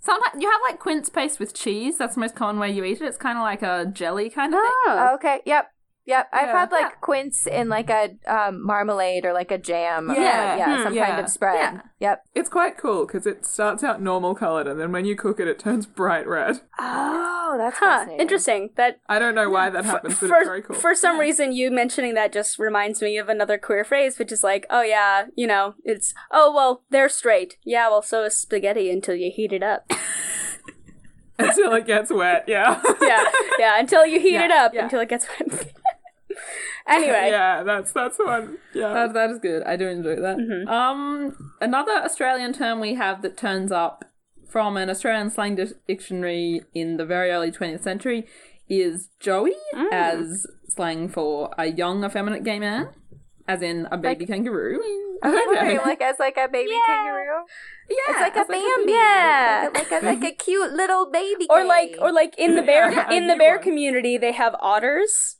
Speaker 1: Sometimes you have like quince paste with cheese. That's the most common way you eat it. It's kind of like a jelly kind of thing.
Speaker 2: Oh.
Speaker 3: Okay. Yep. Yep. I've
Speaker 4: Yeah.
Speaker 3: had like quince in like a um, marmalade or like a jam. or,
Speaker 4: Yeah.
Speaker 3: yeah.
Speaker 2: Hmm.
Speaker 3: Some
Speaker 4: Yeah.
Speaker 3: kind of spread.
Speaker 1: Yeah.
Speaker 3: Yep.
Speaker 4: It's quite cool because it starts out normal colored and then when you cook it, it turns bright red.
Speaker 3: Oh, that's
Speaker 2: Huh, interesting. That
Speaker 4: I don't know why that happens, but
Speaker 2: for,
Speaker 4: it's very cool.
Speaker 2: for some reason you mentioning that just reminds me of another queer phrase which is like oh yeah you know it's oh well they're straight yeah well so is spaghetti until you heat it up *laughs*
Speaker 4: Until it gets wet, yeah. *laughs*
Speaker 2: yeah, yeah. Until you heat
Speaker 1: Yeah,
Speaker 2: it up,
Speaker 1: yeah.
Speaker 2: until it gets wet. *laughs* *laughs* anyway,
Speaker 4: yeah, that's that's one. Yeah.
Speaker 1: That, that is good. I do enjoy that. Um, another Australian term we have that turns up from an Australian slang dictionary in the very early 20th century is Joey as slang for a young, effeminate gay man, as in a baby kangaroo. *laughs* *laughs*
Speaker 3: Right, like as like a baby kangaroo.
Speaker 1: Yeah,
Speaker 3: It's like a Bambi.
Speaker 2: Yeah.
Speaker 3: Like a, like a, like a cute little baby.
Speaker 2: or like, or like in the bear
Speaker 4: Yeah,
Speaker 2: in the bear
Speaker 4: one.
Speaker 2: community, they have otters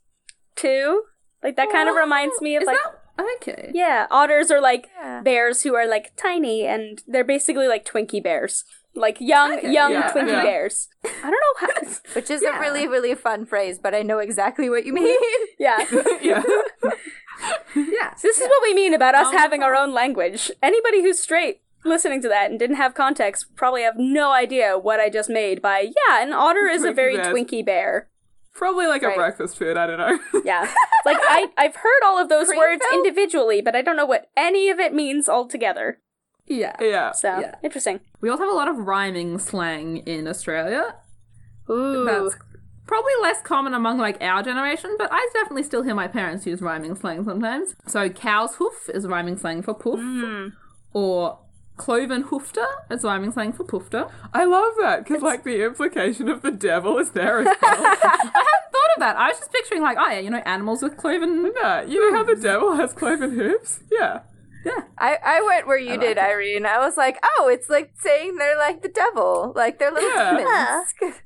Speaker 2: too. Like that kind of reminds me of
Speaker 1: Is
Speaker 2: like
Speaker 1: that okay?
Speaker 2: yeah, otters are like
Speaker 3: Yeah.
Speaker 2: bears who are like tiny and they're basically like Twinkie bears, like young
Speaker 1: Okay,
Speaker 2: young
Speaker 4: yeah,
Speaker 2: Twinkie
Speaker 4: yeah.
Speaker 2: bears. I don't know how. *laughs*
Speaker 3: which is
Speaker 1: Yeah.
Speaker 3: a really really fun phrase, but I know exactly what you mean. *laughs*
Speaker 2: yeah, *laughs*
Speaker 4: yeah.
Speaker 1: Yeah.
Speaker 2: So this is what we mean about us
Speaker 1: Um,
Speaker 2: having our own language. Anybody who's straight listening to that and didn't have context probably have no idea what I just made by yeah, an otter is a very
Speaker 4: bears.
Speaker 2: Twinkie bear.
Speaker 4: Probably like
Speaker 3: Right.
Speaker 4: a breakfast food. I don't know.
Speaker 2: Yeah. *laughs* like I I've heard all of those
Speaker 3: Cream
Speaker 2: words
Speaker 3: filled?
Speaker 2: individually, but I don't know what any of it means altogether.
Speaker 1: Yeah.
Speaker 4: yeah.
Speaker 2: So,
Speaker 1: Yeah.
Speaker 2: interesting.
Speaker 1: We also have a lot of rhyming slang in Australia.
Speaker 2: Ooh.
Speaker 1: That's probably less common among like our generation, but I definitely still hear my parents use rhyming slang sometimes. So cow's hoof is rhyming slang for poof,
Speaker 2: Mm.
Speaker 1: or cloven hoofter is rhyming slang for poofter.
Speaker 4: I love that because like the implication of the devil is there as well. *laughs*
Speaker 1: I hadn't thought of that. I was just picturing like, oh yeah, you know, animals with cloven.
Speaker 4: yeah, you know how the devil has cloven hooves? Yeah.
Speaker 1: Yeah,
Speaker 3: I, I went where you
Speaker 1: I
Speaker 3: did,
Speaker 1: like.
Speaker 3: Irene. I was like, oh, it's like saying they're like the devil, like they're little
Speaker 4: Yeah.
Speaker 3: demons.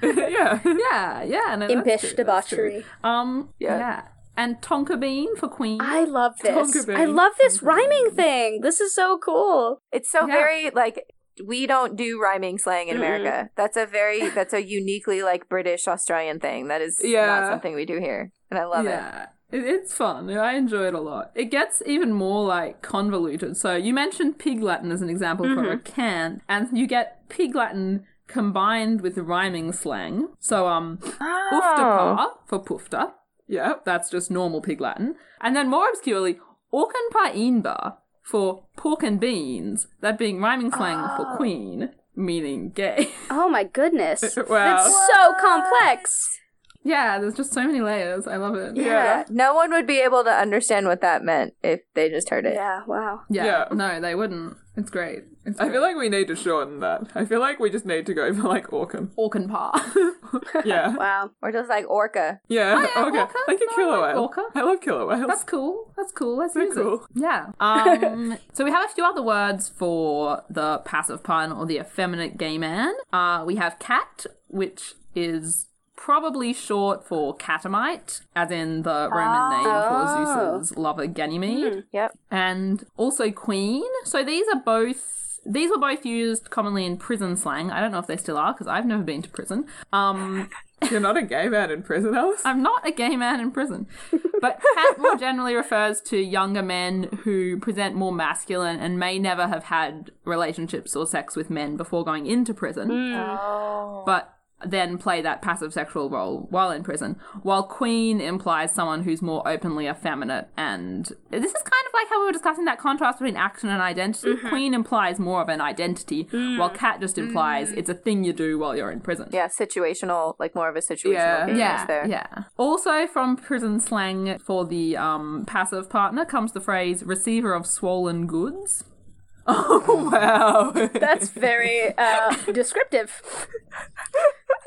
Speaker 3: *laughs* *laughs*
Speaker 4: yeah.
Speaker 1: yeah, yeah. No,
Speaker 2: Impish
Speaker 1: true, that's true.
Speaker 2: debauchery.
Speaker 1: Um,
Speaker 3: Yeah.
Speaker 1: yeah. And tonka bean for queen.
Speaker 2: I love this.
Speaker 4: Tonka
Speaker 2: I love this rhyming thing. This is so cool.
Speaker 3: It's so
Speaker 1: Yeah.
Speaker 3: very like we don't do rhyming slang in
Speaker 2: Mm-mm.
Speaker 3: America. That's a very that's a uniquely like British Australian thing. That is
Speaker 4: Yeah.
Speaker 3: not something we do here, and I love it.
Speaker 1: yeah. It, it's fun. I enjoy it a lot. It gets even more like convoluted. So you mentioned pig Latin as an example for a can, and you get pig Latin combined with rhyming slang. So um,
Speaker 3: Oh.
Speaker 1: oofta for poofta.
Speaker 4: Yeah.
Speaker 1: That's just normal pig Latin. And then more obscurely, orcan pa inba for pork and beans. That being rhyming slang for oh. queen, meaning gay. *laughs*
Speaker 2: Oh my goodness. *laughs*
Speaker 4: Wow.
Speaker 2: It's so complex.
Speaker 1: yeah, there's just so many layers. I love it.
Speaker 3: Yeah. No one would be able to understand what that meant if they just heard it.
Speaker 2: Yeah, wow.
Speaker 1: Yeah.
Speaker 4: Yeah.
Speaker 1: No, they wouldn't. It's great. It's
Speaker 4: I
Speaker 1: great.
Speaker 4: feel like we need to shorten that. I feel like we just need to go for like Orcan.
Speaker 1: orcan pa. *laughs*
Speaker 4: Yeah. *laughs*
Speaker 2: Wow.
Speaker 3: Or just like orca.
Speaker 4: Yeah.
Speaker 1: yeah,
Speaker 4: okay.
Speaker 1: orca.
Speaker 4: Like a killer whale.
Speaker 1: orca.
Speaker 4: I love killer whales.
Speaker 1: That's cool. That's cool. Let's
Speaker 4: They're
Speaker 1: use
Speaker 4: cool.
Speaker 1: it. Yeah. *laughs* Um, so we have a few other words for the passive pun or the effeminate gay man. Uh, we have cat, which is probably short for catamite, as in the Roman ah. name
Speaker 2: Oh.
Speaker 1: for Zeus's lover Ganymede. Hmm.
Speaker 3: Yep.
Speaker 1: and also queen. So these are both these were both used commonly in prison slang. I don't know if they still are because I've never been to prison. Um, *laughs*
Speaker 4: You're not a gay man in prison, Alice?
Speaker 1: I'm not a gay man in prison, but cat more *laughs* generally refers to younger men who present more masculine and may never have had relationships or sex with men before going into prison
Speaker 3: Oh.
Speaker 1: but then play that passive sexual role while in prison. While queen implies someone who's more openly effeminate, and this is kind of like how we were discussing that contrast between action and identity. Queen implies more of an identity, while cat just implies it's a thing you do while you're in prison.
Speaker 3: Yeah, situational, like more of a situational
Speaker 4: Yeah.
Speaker 3: gayness
Speaker 1: Yeah,
Speaker 3: there.
Speaker 1: yeah. Also, from prison slang for the um, passive partner comes the phrase "receiver of swollen goods." *laughs*
Speaker 4: Oh, wow.
Speaker 2: That's very uh, *laughs* descriptive.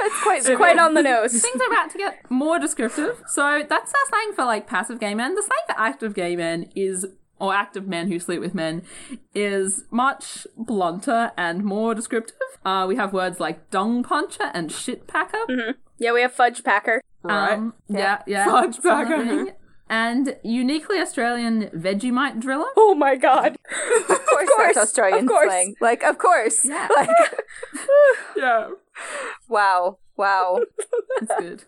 Speaker 3: It's quite
Speaker 2: It's quite on the nose. *laughs*
Speaker 1: Things are about to get more descriptive. So that's our slang for like passive gay men. The slang for active gay men is, or active men who sleep with men, is much blunter and more descriptive. Uh, we have words like dung puncher and shit packer.
Speaker 2: Yeah, we have Fudge Packer.
Speaker 4: right.
Speaker 1: Um, yeah, yeah.
Speaker 4: Fudge packer.
Speaker 1: And uniquely Australian Vegemite driller.
Speaker 2: Oh my god. *laughs*
Speaker 3: Of course,
Speaker 2: course,
Speaker 3: that's Australian
Speaker 2: of course.
Speaker 3: slang. Like, of course.
Speaker 1: Yeah.
Speaker 3: Like, *laughs*
Speaker 4: yeah.
Speaker 3: Wow, wow.
Speaker 1: That's *laughs* good.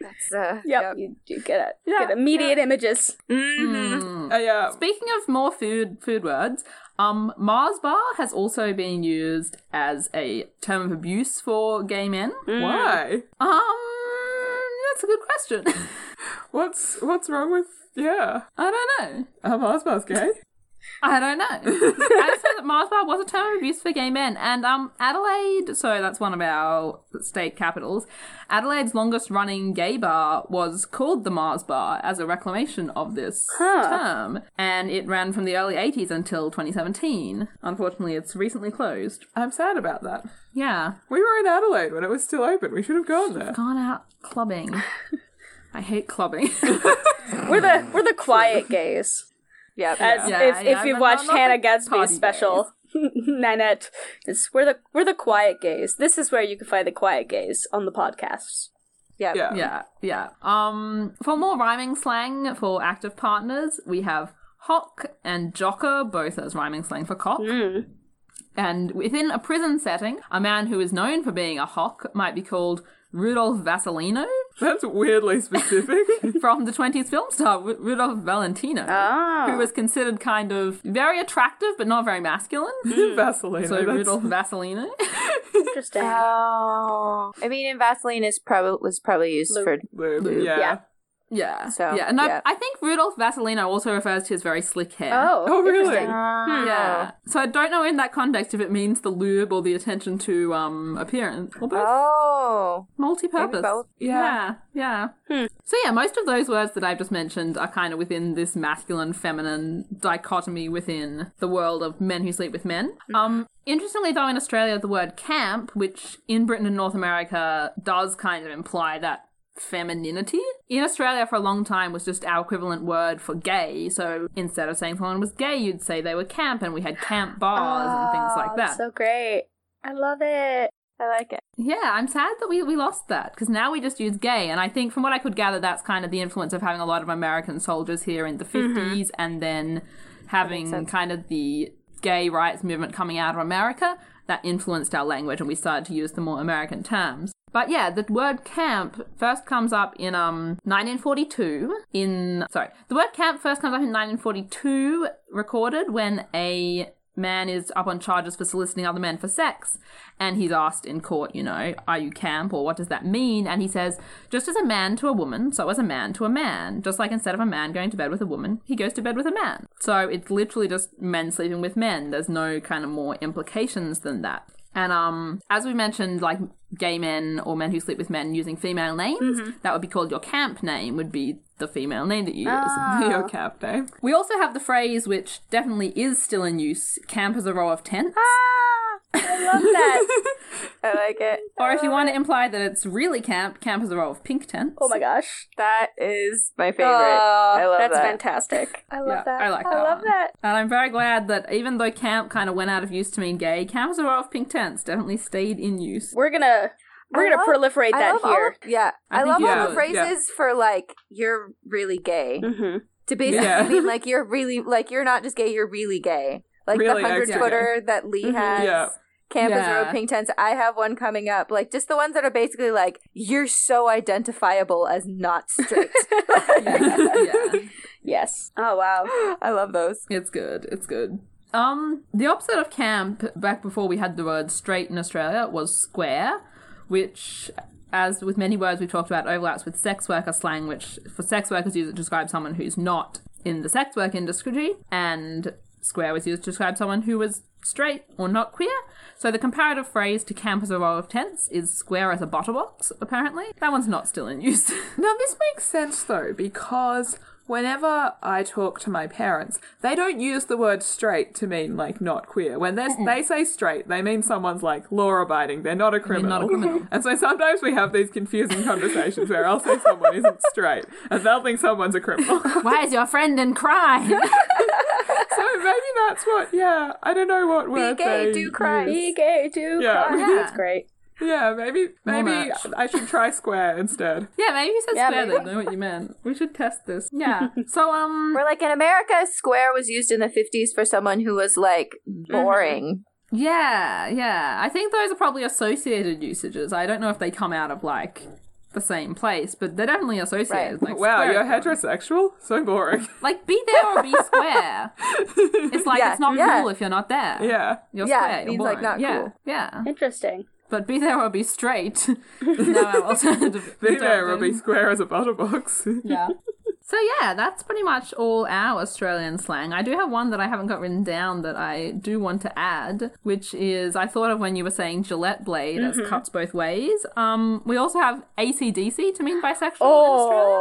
Speaker 3: That's uh.
Speaker 2: Yep, you do get it.
Speaker 1: Yeah,
Speaker 2: get immediate images.
Speaker 3: Mm-hmm.
Speaker 4: Uh, yeah.
Speaker 1: Speaking of more food food words, um, Mars bar has also been used as a term of abuse for gay men.
Speaker 4: Why?
Speaker 1: Um, that's a good question. *laughs*
Speaker 4: What's what's wrong with yeah?
Speaker 1: I don't know.
Speaker 4: Are Mars Ozma's gay.
Speaker 1: I don't know. I just know that Mars bar was a term of abuse for gay men, and um, Adelaide. So that's one of our state capitals. Adelaide's longest-running gay bar was called the Mars Bar as a reclamation of this term, and it ran from the early '80s until 2017. Unfortunately, it's recently closed.
Speaker 4: I'm sad about that.
Speaker 1: Yeah,
Speaker 4: We were in Adelaide when it was still open. We should have gone there.
Speaker 1: gone out clubbing. *laughs* I hate clubbing. *laughs*
Speaker 2: We're the we're the quiet gays.
Speaker 3: Yep.
Speaker 2: As
Speaker 1: Yeah,
Speaker 2: if,
Speaker 1: yeah,
Speaker 2: if you've
Speaker 1: not-
Speaker 2: watched
Speaker 1: not
Speaker 2: Hannah *laughs* Gadsby's special, *laughs* Nanette, it's we're the we're the quiet gays. This is where you can find the quiet gays on the podcasts.
Speaker 3: Yep.
Speaker 4: Yeah.
Speaker 1: Yeah, yeah. Um, for more rhyming slang for active partners, we have hock and jocker, both as rhyming slang for cock. And within a prison setting, a man who is known for being a hock might be called Rudolph Vasilino
Speaker 4: That's weirdly specific. *laughs*
Speaker 1: from the 20s film star Ru- Rudolph Valentino,
Speaker 2: Ah.
Speaker 1: who was considered kind of very attractive but not very masculine. *laughs*
Speaker 4: Vaseline.
Speaker 1: So
Speaker 4: that's-
Speaker 1: Rudolph Vasilino.
Speaker 2: Interesting.
Speaker 3: Oh. I mean, and Vaseline is probably was probably used
Speaker 2: Lube.
Speaker 3: for
Speaker 4: Lube, Yeah.
Speaker 2: Yeah.
Speaker 1: Yeah.
Speaker 3: So,
Speaker 1: yeah. and
Speaker 3: yeah.
Speaker 1: I think Rudolph Vasilino also refers to his very slick hair.
Speaker 2: oh,
Speaker 4: Oh, really?
Speaker 2: interesting.
Speaker 1: Yeah. So I don't know in that context if it means the lube or the attention to um appearance or both.
Speaker 3: Oh.
Speaker 1: Multi-purpose.
Speaker 3: Maybe both.
Speaker 1: Yeah. Yeah. So yeah, most of those words that I've just mentioned are kind of within this masculine feminine dichotomy within the world of men who sleep with men. Um interestingly though in Australia the word camp, which in Britain and North America does kind of imply that femininity in Australia for a long time was just our equivalent word for gay. So instead of saying someone was gay, you'd say they were camp, and we had camp *gasps* bars and things like
Speaker 2: Oh,
Speaker 1: that.
Speaker 2: So great. I love it.
Speaker 3: I like it.
Speaker 1: Yeah, I'm sad that we, we lost that because now we just use gay. And I think from what I could gather, that's kind of the influence of having a lot of American soldiers here in the mm-hmm. 50s and then having kind of the gay rights movement coming out of America that influenced our language and we started to use the more American terms. But yeah, the word camp first comes up in um 1942 in sorry, the word camp first comes up in 1942 recorded when a man is up on charges for soliciting other men for sex. And he's asked in court you know are you camp or what does that mean? And he says just as a man to a woman so as a man to a man. Just like instead of a man going to bed with a woman he goes to bed with a man. So it's literally just men sleeping with men. There's no kind of more implications than that and um, as we mentioned, like gay men or men who sleep with men using female names, mm-hmm. that would be called your camp name. Would be the female name that you use. Ah. *laughs*
Speaker 4: Your cap name.
Speaker 1: We also have the phrase, which definitely is still in use: "Camp is a row of tents." Ah.
Speaker 2: I love that. *laughs*
Speaker 3: I like it.
Speaker 1: Or if you want to imply that it's really camp, camp is a row of pink tents.
Speaker 2: oh my gosh.
Speaker 3: That is my favorite.
Speaker 2: Oh,
Speaker 3: I love that.
Speaker 2: that's
Speaker 3: that.
Speaker 2: fantastic. I love
Speaker 1: Yeah,
Speaker 2: that.
Speaker 1: I like that.
Speaker 2: I love
Speaker 1: one.
Speaker 2: that.
Speaker 1: And I'm very glad that even though camp kind of went out of use to mean gay, camp is a row of pink tents definitely stayed in use.
Speaker 2: We're gonna we're
Speaker 3: I
Speaker 2: gonna
Speaker 3: love-
Speaker 2: proliferate that here.
Speaker 3: of- yeah,
Speaker 1: I
Speaker 3: I, love
Speaker 1: you
Speaker 3: all the
Speaker 4: should, yeah.
Speaker 3: phrases for like you're really gay
Speaker 2: Mm-hmm.
Speaker 3: to basically
Speaker 4: Yeah.
Speaker 3: mean like you're really like you're not just gay, you're really gay. Like
Speaker 4: Really
Speaker 3: the hundred
Speaker 4: extra
Speaker 3: footer that Lee
Speaker 2: Mhm.
Speaker 3: has.
Speaker 4: Yeah.
Speaker 3: Campus
Speaker 1: Yeah.
Speaker 3: Road Pink Tents. I have one coming up. Like just the ones that are basically like you're so identifiable as not straight. *laughs* *laughs*
Speaker 1: yeah.
Speaker 2: Yes. Oh wow.
Speaker 3: I love those.
Speaker 1: It's good. It's good. Um, the opposite of camp back before we had the word straight in Australia was square, which, as with many words we've talked about, overlaps with sex worker slang, which for sex workers use it to describe someone who's not in the sex work industry, and square was used to describe someone who was straight or not queer. So the comparative phrase to camp as a row of tents is square as a bottle box, apparently. That one's not still in use. *laughs*
Speaker 4: Now, this makes sense though, because whenever I talk to my parents, they don't use the word straight to mean like not queer. When they they say straight, they mean someone's like law abiding. They're not a criminal.
Speaker 1: not a criminal. *laughs*
Speaker 4: And so sometimes we have these confusing conversations where I'll say someone isn't straight, and they'll think someone's a criminal. *laughs*
Speaker 1: Why is your friend in crime?
Speaker 4: So maybe that's what. Yeah, I don't know what word Be
Speaker 3: gay,
Speaker 4: they
Speaker 3: do crime.
Speaker 2: Be gay to
Speaker 4: Yeah.
Speaker 2: cry. *laughs*
Speaker 1: Yeah.
Speaker 2: That's great.
Speaker 4: Yeah, maybe maybe. I should try square instead.
Speaker 1: Yeah, maybe you said
Speaker 2: Yeah,
Speaker 1: square.
Speaker 2: maybe.
Speaker 1: They know what you meant. We should test this. Yeah. *laughs* So um,
Speaker 3: we're like in America, square was used in the fifties for someone who was like boring.
Speaker 1: Yeah, yeah. I think those are probably associated usages. I don't know if they come out of like the same place, but they're definitely associated. Like
Speaker 4: Wow, you're heterosexual? So boring. *laughs*
Speaker 1: Like be there or be square. *laughs* It's like
Speaker 3: Yeah,
Speaker 1: it's not
Speaker 3: yeah.
Speaker 1: cool if you're not there.
Speaker 4: Yeah.
Speaker 1: You're
Speaker 3: Yeah,
Speaker 1: square.
Speaker 3: it
Speaker 1: you're
Speaker 3: means, like,
Speaker 1: boring.
Speaker 3: not
Speaker 1: yeah,
Speaker 3: cool.
Speaker 1: Yeah.
Speaker 2: Interesting.
Speaker 1: But be there or be straight. *laughs* no alternative.
Speaker 4: Be there or be square as a butter box.
Speaker 1: Yeah. So yeah, that's pretty much all our Australian slang. I do have one that I haven't got written down that I do want to add, which is I thought of when you were saying Gillette blade as cuts both ways. Um, we also have ACDC to mean bisexual in Australia.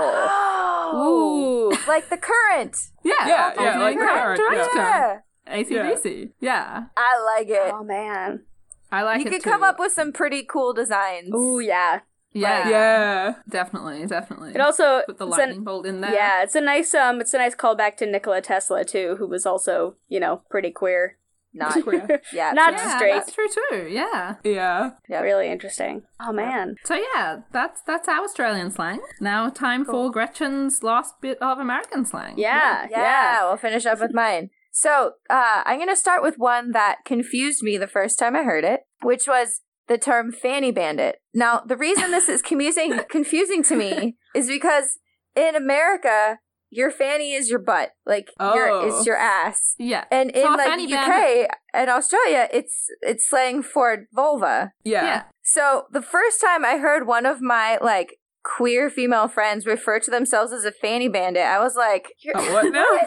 Speaker 2: Oh.
Speaker 3: Oh,
Speaker 2: Ooh.
Speaker 3: like the current.
Speaker 1: Yeah,
Speaker 4: Yeah, yeah,
Speaker 1: alternating
Speaker 4: like
Speaker 1: current
Speaker 4: current,
Speaker 1: direction.
Speaker 3: Yeah,
Speaker 1: ACDC. Yeah.
Speaker 3: I like it.
Speaker 2: Oh man.
Speaker 1: I like
Speaker 3: you
Speaker 1: it
Speaker 3: could
Speaker 1: too.
Speaker 3: come up with some pretty cool designs.
Speaker 2: Ooh yeah.
Speaker 1: Yeah,
Speaker 4: Yeah.
Speaker 1: definitely, definitely.
Speaker 2: It also
Speaker 1: put the
Speaker 2: it's an-
Speaker 1: lightning bolt in there.
Speaker 2: Yeah, it's a nice um it's a nice callback to Nikola Tesla too, who was also, you know, pretty queer.
Speaker 3: Not *laughs*
Speaker 4: Queer.
Speaker 3: yeah,
Speaker 2: Not
Speaker 1: yeah,
Speaker 2: straight.
Speaker 1: that's true too. Yeah.
Speaker 4: Yeah.
Speaker 3: Yep.
Speaker 2: Really interesting. Oh man.
Speaker 1: So yeah, that's that's our Australian slang. Now time for Gretchen's last bit of American slang.
Speaker 2: Yeah,
Speaker 3: yeah,
Speaker 2: yeah.
Speaker 3: we'll finish up with mine. So, uh, I'm going to start with one that confused me the first time I heard it, which was the term fanny bandit. Now, the reason this is confusing *laughs* confusing to me is because in America, your fanny is your butt, like your
Speaker 4: Oh.
Speaker 3: is your ass.
Speaker 1: Yeah.
Speaker 3: And in
Speaker 1: So
Speaker 3: like
Speaker 1: fanny
Speaker 3: UK
Speaker 1: bandit-
Speaker 3: and Australia, it's it's slang for vulva.
Speaker 4: Yeah.
Speaker 1: Yeah.
Speaker 3: So the first time I heard one of my like queer female friends refer to themselves as a fanny bandit, I was like, You're,
Speaker 4: Oh, what now? *laughs*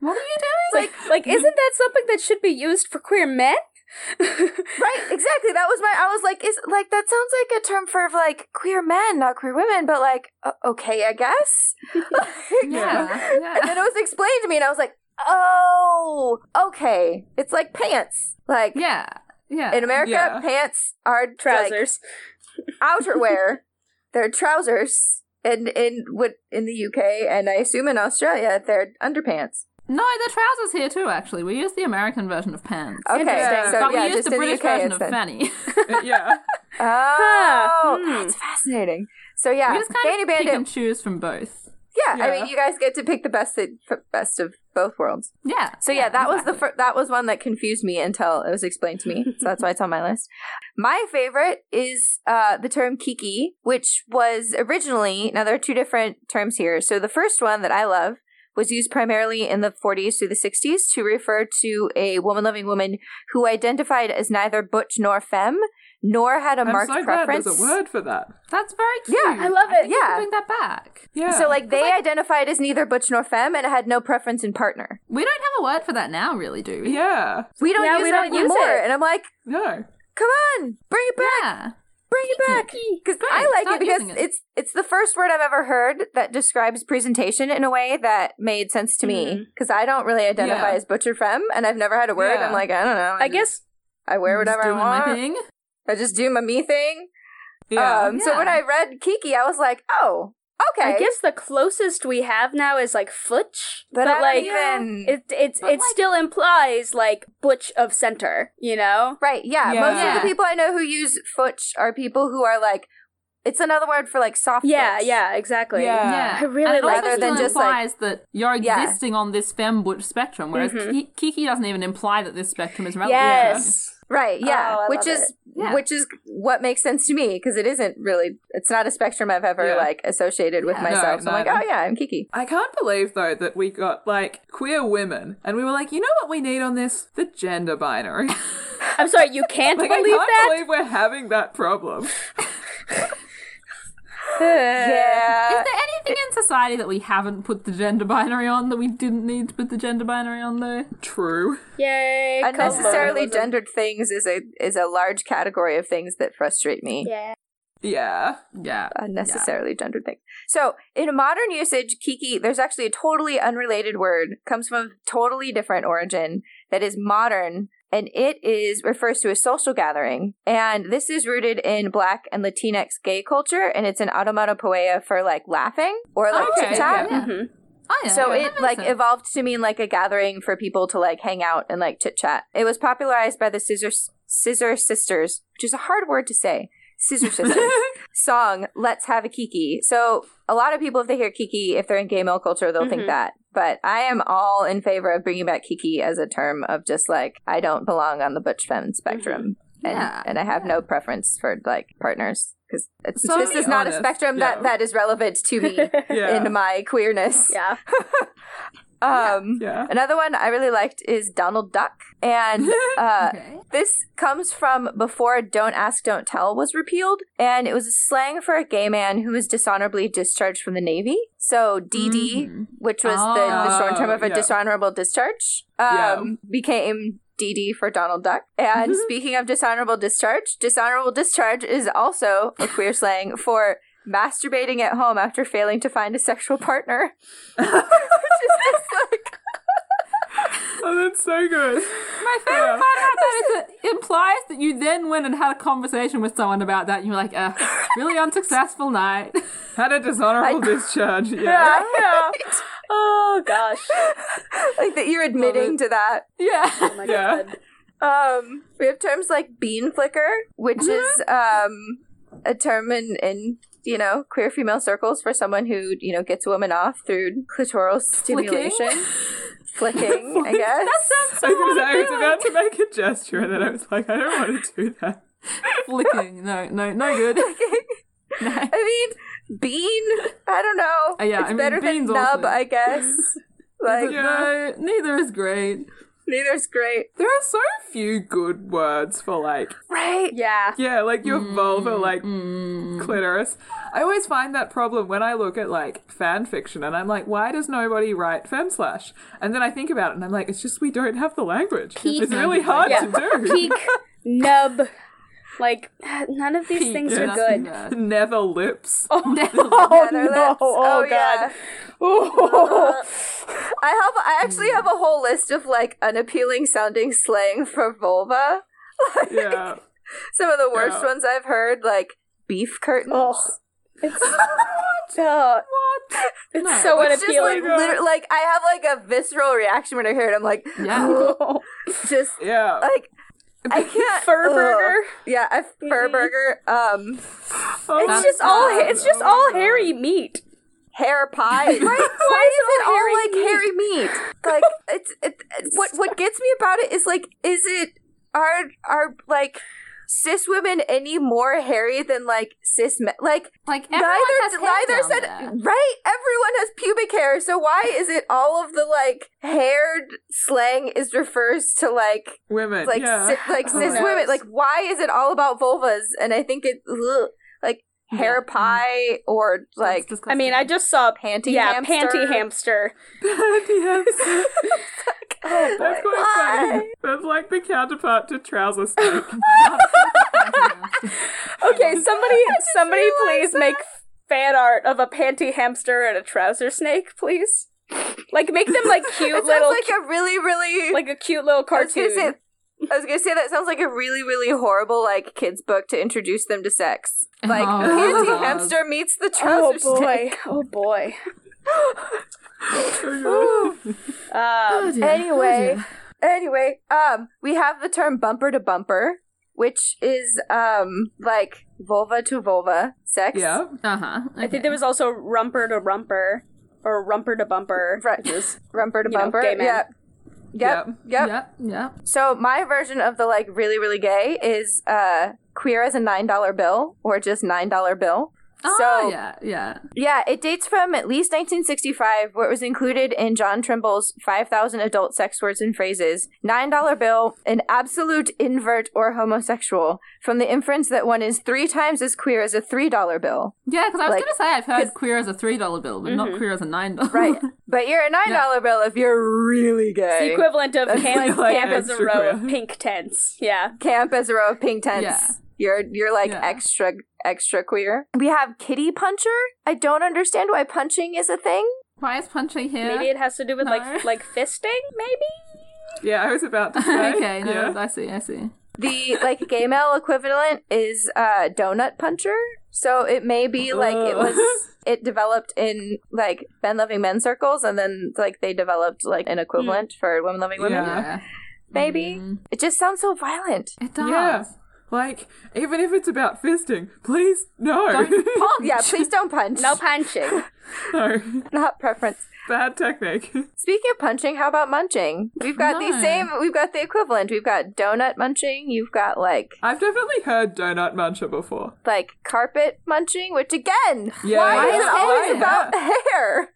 Speaker 1: What are you doing?
Speaker 2: Like like isn't that something that should be used for queer men?
Speaker 3: Right? Exactly. That was my. I was like, is like that sounds like a term for like queer men, not queer women, but like uh, okay, I guess. *laughs* *laughs*
Speaker 1: yeah.
Speaker 3: And then it was explained to me, and I was like, oh, okay. It's like pants. Like
Speaker 1: Yeah. Yeah.
Speaker 3: in America,
Speaker 4: Yeah.
Speaker 3: pants are like,
Speaker 2: Trousers. *laughs*
Speaker 3: outerwear. they're trousers. And in what in the UK and I assume in Australia, they're underpants.
Speaker 1: No, the trousers here too. Actually, we use the American version of pants,
Speaker 3: Okay,
Speaker 2: Interesting.
Speaker 3: so
Speaker 1: but
Speaker 3: yeah,
Speaker 1: we use the British
Speaker 3: the
Speaker 1: version of
Speaker 3: instead.
Speaker 1: fanny. *laughs* *laughs*
Speaker 4: yeah.
Speaker 3: Oh,
Speaker 2: Hmm.
Speaker 3: that's fascinating. So yeah,
Speaker 1: we just kind
Speaker 3: Fanny
Speaker 1: of pick and choose from both.
Speaker 3: Yeah, I mean, you guys get to pick the best of, best of both worlds.
Speaker 1: Yeah.
Speaker 3: So yeah, that was the fir- that was one that confused me until it was explained to me. *laughs* So that's why it's on my list. My favorite is uh, the term kiki, which was originally now there are two different terms here. So the first one that I love was used primarily in the 40s through the 60s to refer to a woman-loving woman who identified as neither butch nor femme, nor had a
Speaker 4: I'm
Speaker 3: marked
Speaker 4: so glad
Speaker 3: preference.
Speaker 4: there's a word for that.
Speaker 1: That's very cute.
Speaker 3: Yeah,
Speaker 2: I love it.
Speaker 1: think we
Speaker 3: Yeah.
Speaker 1: bring that back.
Speaker 4: Yeah.
Speaker 3: So like they identified as neither butch nor femme and had no preference in partner.
Speaker 1: We don't have a word for that now, really, do we?
Speaker 4: Yeah.
Speaker 3: We don't
Speaker 2: Yeah,
Speaker 3: use
Speaker 2: we
Speaker 3: that
Speaker 2: don't use
Speaker 3: anymore.
Speaker 2: it.
Speaker 3: And I'm like,
Speaker 4: No.
Speaker 3: come on, bring it back,
Speaker 1: Yeah.
Speaker 3: Bring it back. Because I like it because
Speaker 1: it.
Speaker 3: it's it's the first word I've ever heard that describes presentation in a way that made sense to me. Because I don't really identify
Speaker 4: Yeah.
Speaker 3: as butcher femme, and I've never had a word.
Speaker 4: Yeah.
Speaker 3: I'm like, I don't know.
Speaker 2: I
Speaker 3: just-
Speaker 2: guess
Speaker 3: I wear
Speaker 1: Just
Speaker 3: whatever I want.
Speaker 1: thing.
Speaker 3: I just do my me thing.
Speaker 4: Yeah.
Speaker 3: Um, So when I read Kiki, I was like, oh, okay.
Speaker 2: I guess the closest we have now is like Futch,
Speaker 3: but,
Speaker 2: but, like
Speaker 3: even.
Speaker 2: it it
Speaker 1: But,
Speaker 2: it
Speaker 1: like-
Speaker 2: still implies like butch of center, you know?
Speaker 3: Right, yeah.
Speaker 4: Yeah.
Speaker 3: Most of the people I know who use futch are people who are like, it's another word for like soft.
Speaker 2: Yeah,
Speaker 3: butch.
Speaker 2: yeah, exactly.
Speaker 4: Yeah.
Speaker 1: Yeah,
Speaker 2: I really
Speaker 1: and it
Speaker 2: like
Speaker 1: also
Speaker 3: Rather than
Speaker 1: still
Speaker 3: just, like-
Speaker 1: implies that you're
Speaker 3: Yeah.
Speaker 1: existing on this femme butch spectrum, whereas
Speaker 2: Mhm.
Speaker 1: Ki- Kiki doesn't even imply that this spectrum is relevant.
Speaker 2: Yes.
Speaker 3: Right, yeah.
Speaker 2: Oh,
Speaker 3: which is.
Speaker 1: Yeah.
Speaker 3: which is what makes sense to me because it isn't really it's not a spectrum I've ever
Speaker 4: Yeah.
Speaker 3: like associated with
Speaker 1: Yeah.
Speaker 3: myself.
Speaker 4: No,
Speaker 3: so I'm like,
Speaker 4: neither.
Speaker 3: oh yeah, I'm Kiki.
Speaker 4: I can't believe though that we got like queer women and we were like, you know what we need on this? The gender binary.
Speaker 2: I'm sorry, you can't *laughs*
Speaker 4: like I
Speaker 2: believe
Speaker 4: can't
Speaker 2: that?
Speaker 4: believe we're having that problem. *laughs*
Speaker 3: Yeah.
Speaker 1: Is there anything in society that we haven't put the gender binary on that we didn't need to put the gender binary on though?
Speaker 4: True.
Speaker 2: Yay.
Speaker 3: Unnecessarily
Speaker 2: colonialism.
Speaker 3: gendered things is a is a large category of things that frustrate me.
Speaker 2: Yeah.
Speaker 4: Yeah.
Speaker 1: Yeah.
Speaker 3: Unnecessarily gendered things. So in modern usage, Kiki, there's actually a totally unrelated word, comes from a totally different origin that is modern and it is refers to a social gathering and this is rooted in black and latinx gay culture and it's an onomatopoeia for like laughing or like
Speaker 1: Okay,
Speaker 3: chit-chat
Speaker 1: yeah.
Speaker 2: Mhm.
Speaker 1: Oh yeah.
Speaker 3: so
Speaker 1: that
Speaker 3: it like
Speaker 1: sense.
Speaker 3: evolved to mean like a gathering for people to like hang out and like chit chat. It was popularized by the Scissor Scissor Sisters, which is a hard word to say. Scissor *laughs* Sisters song "Let's Have a Kiki." So a lot of people, if they hear Kiki, if they're in gay male culture, they'll think
Speaker 2: Mhm.
Speaker 3: that. But I am all in favor of bringing back Kiki as a term of just like I don't belong on the butch femme mm-hmm. spectrum, and
Speaker 1: Yeah.
Speaker 3: and I have no preference for like partners because
Speaker 4: So
Speaker 3: this
Speaker 4: be
Speaker 3: is not a spectrum
Speaker 4: yeah.
Speaker 3: that that is relevant to me *laughs*
Speaker 4: Yeah.
Speaker 3: in my queerness.
Speaker 2: yeah. *laughs*
Speaker 3: Um,
Speaker 4: Yeah.
Speaker 3: Another one I really liked is Donald Duck. And *laughs* uh,
Speaker 1: Okay.
Speaker 3: this comes from before Don't Ask, Don't Tell was repealed. And it was a slang for a gay man who was dishonorably discharged from the Navy. So DD,
Speaker 1: Mhm.
Speaker 3: which was the, the short term of a
Speaker 4: Oh, yeah.
Speaker 3: dishonorable discharge, um,
Speaker 4: Yeah.
Speaker 3: became DD for Donald Duck. And *laughs* speaking of dishonorable discharge, dishonorable discharge is also a queer *laughs* slang for masturbating at home after failing to find a sexual partner. Which is
Speaker 4: Oh, that's so good.
Speaker 1: My favorite
Speaker 4: Yeah.
Speaker 1: part about that is that it implies that you then went and had a conversation with someone about that, and you were like, uh, really unsuccessful night. *laughs*
Speaker 4: Had a dishonorable discharge. *laughs* Yeah.
Speaker 2: Yeah, yeah. *laughs* Oh gosh.
Speaker 3: like that you're admitting to that.
Speaker 1: yeah.
Speaker 2: Oh my
Speaker 4: Yeah.
Speaker 2: god.
Speaker 3: Um, we have terms like bean flicker, which is um a term in, in you know queer female circles for someone who you know gets a woman off through clitoral stimulation, flicking. I *laughs* guess.
Speaker 1: Sounds so
Speaker 4: I was, I was about to make a gesture and then I was like, I don't want to do that.
Speaker 1: Flicking. No, no, no good. *laughs* No.
Speaker 3: I mean, bean. I don't know.
Speaker 1: Uh, yeah,
Speaker 3: it's
Speaker 1: I mean,
Speaker 3: better than
Speaker 1: bean's
Speaker 3: nub,
Speaker 1: also-
Speaker 3: I guess. like
Speaker 4: Yeah.
Speaker 1: No, neither is great.
Speaker 3: Neither's great,
Speaker 4: There are so few good words for like,
Speaker 3: right?
Speaker 2: Yeah.
Speaker 4: yeah, like your
Speaker 1: Mm,
Speaker 4: vulva, like clitoris. I always find that problem when I look at like fan fiction and I'm like, why does nobody write fem slash? And then I think about it and I'm like, it's just we don't have the language.
Speaker 2: Peak.
Speaker 4: It's really hard
Speaker 2: Yeah.
Speaker 4: to do.
Speaker 2: Peak *laughs* nub. Like none of these
Speaker 1: Peak,
Speaker 2: things are good.
Speaker 1: bad.
Speaker 4: Nether lips.
Speaker 2: Oh, *laughs*
Speaker 1: Nether-
Speaker 2: oh
Speaker 3: Nether
Speaker 2: no!
Speaker 3: lips.
Speaker 2: Oh,
Speaker 3: yeah.
Speaker 2: god! Oh.
Speaker 3: I have. I actually have a whole list of like unappealing sounding slang for vulva. *laughs*
Speaker 4: Yeah.
Speaker 3: Some of the worst
Speaker 4: Yeah.
Speaker 3: ones I've heard, like beef curtains.
Speaker 2: Oh. It's *laughs* uh,
Speaker 1: What?
Speaker 2: it's
Speaker 1: No.
Speaker 2: so
Speaker 3: It's just like
Speaker 2: unappealing.
Speaker 3: liter- like I have like a visceral reaction when I hear it. I'm like,
Speaker 1: Yeah.
Speaker 3: just
Speaker 4: Yeah.
Speaker 3: like I *laughs* can't.
Speaker 2: Fur
Speaker 3: ugh.
Speaker 2: burger.
Speaker 3: Yeah, a fur burger. Um,
Speaker 4: Oh
Speaker 2: It's just all
Speaker 4: God.
Speaker 2: it's just all hairy meat.
Speaker 3: hair pie. Right? Why, *laughs* is it all
Speaker 2: hairy
Speaker 3: like
Speaker 2: meat?
Speaker 3: hairy meat? Like it's it, it's- *laughs* what what gets me about it is like is it are are like cis women any more hairy than like cis men? Like
Speaker 1: Like, everyone has
Speaker 3: neither
Speaker 1: hair
Speaker 3: neither said
Speaker 1: there.
Speaker 3: right. Everyone has pubic hair, so why is it all of the like haired slang is refers to like
Speaker 4: Women.
Speaker 3: like
Speaker 4: yeah.
Speaker 3: ci- like *laughs* cis
Speaker 2: knows?
Speaker 3: women? Like why is it all about vulvas? And I think it ugh, like hair
Speaker 1: Yeah.
Speaker 3: pie or like
Speaker 2: I mean, I just saw
Speaker 3: panty
Speaker 2: yeah,
Speaker 3: hamster.
Speaker 2: panty hamster. *laughs*
Speaker 4: Panty hamster. *laughs* *laughs*
Speaker 3: oh
Speaker 4: That's
Speaker 3: boy.
Speaker 4: quite
Speaker 3: Why?
Speaker 4: funny. That's like the counterpart to trouser snake.
Speaker 2: Okay, somebody somebody please make fan art of a panty hamster and a trouser snake, please. Like make them like cute little
Speaker 3: like a really, really
Speaker 2: like a cute little cartoon.
Speaker 3: Say, I was gonna say that sounds like a really, really horrible like kids book to introduce them to sex. Like
Speaker 1: Oh,
Speaker 3: panty
Speaker 1: God.
Speaker 3: hamster meets the
Speaker 2: Oh boy!
Speaker 3: snake.
Speaker 2: Oh boy! *laughs*
Speaker 4: So good.
Speaker 2: Um,
Speaker 3: Anyway, anyway, um, we have the term bumper to bumper, which is um like vulva to vulva sex.
Speaker 4: yeah.
Speaker 1: Uh huh.
Speaker 2: I think there was also rumper to rumper or rumper to bumper,
Speaker 3: Right.
Speaker 2: which is
Speaker 3: Rumper to
Speaker 2: You know,
Speaker 3: bumper. Yep. Yep. Yep.
Speaker 1: Yep. Yep.
Speaker 3: So my version of the like really, really gay is uh queer as a nine dollar bill or just nine dollar bill.
Speaker 1: Oh,
Speaker 3: So- ah,
Speaker 1: yeah, yeah.
Speaker 3: Yeah, it dates from at least 1965, where it was included in John Trimble's 5,000 Adult Sex Words and Phrases, $9 bill, an absolute invert or homosexual, from the inference that one is three times as queer as a $3 bill.
Speaker 1: Yeah, because I was
Speaker 3: Like,
Speaker 1: gonna say I've heard queer as a three dollar bill, but not mm-hmm. queer as a nine dollar.
Speaker 3: Right. but you're a $9 bill if you're really
Speaker 2: the
Speaker 3: gay.
Speaker 2: equivalent of camp,
Speaker 4: like
Speaker 2: camp as a
Speaker 4: extra
Speaker 2: row of pink tents. Yeah.
Speaker 3: Camp as a row of pink tents.
Speaker 1: Yeah.
Speaker 3: You're you're like
Speaker 1: Yeah.
Speaker 3: extra extra queer. We have kitty puncher. I don't understand why punching is a thing.
Speaker 1: Why is punching here?
Speaker 2: Maybe it has to do with
Speaker 1: No.
Speaker 2: like like fisting. Maybe.
Speaker 4: Yeah, I was about to say. *laughs*
Speaker 1: okay, no,
Speaker 4: yeah.
Speaker 1: I see, I see.
Speaker 3: The like gay male equivalent is uh donut puncher. So it may be like it was *laughs* it developed in like men loving men circles and then like they developed like an equivalent for women loving women.
Speaker 4: Yeah.
Speaker 1: Yeah.
Speaker 3: Maybe.
Speaker 1: Mm,
Speaker 3: It just sounds so violent.
Speaker 1: it does.
Speaker 4: Yeah. Like, even if it's about fisting, please, no.
Speaker 1: Don't *laughs* punch.
Speaker 3: Yeah, please don't punch.
Speaker 2: No punching. *laughs*
Speaker 4: no.
Speaker 3: Not preference.
Speaker 4: Bad technique.
Speaker 3: Speaking of punching, how about munching? We've got the same we've got the equivalent. We've got donut munching, you've got like
Speaker 4: I've definitely heard donut muncher before.
Speaker 3: like carpet munching, which again,
Speaker 4: Yeah,
Speaker 3: why
Speaker 4: yeah,
Speaker 3: is it always
Speaker 4: yeah.
Speaker 3: about hair?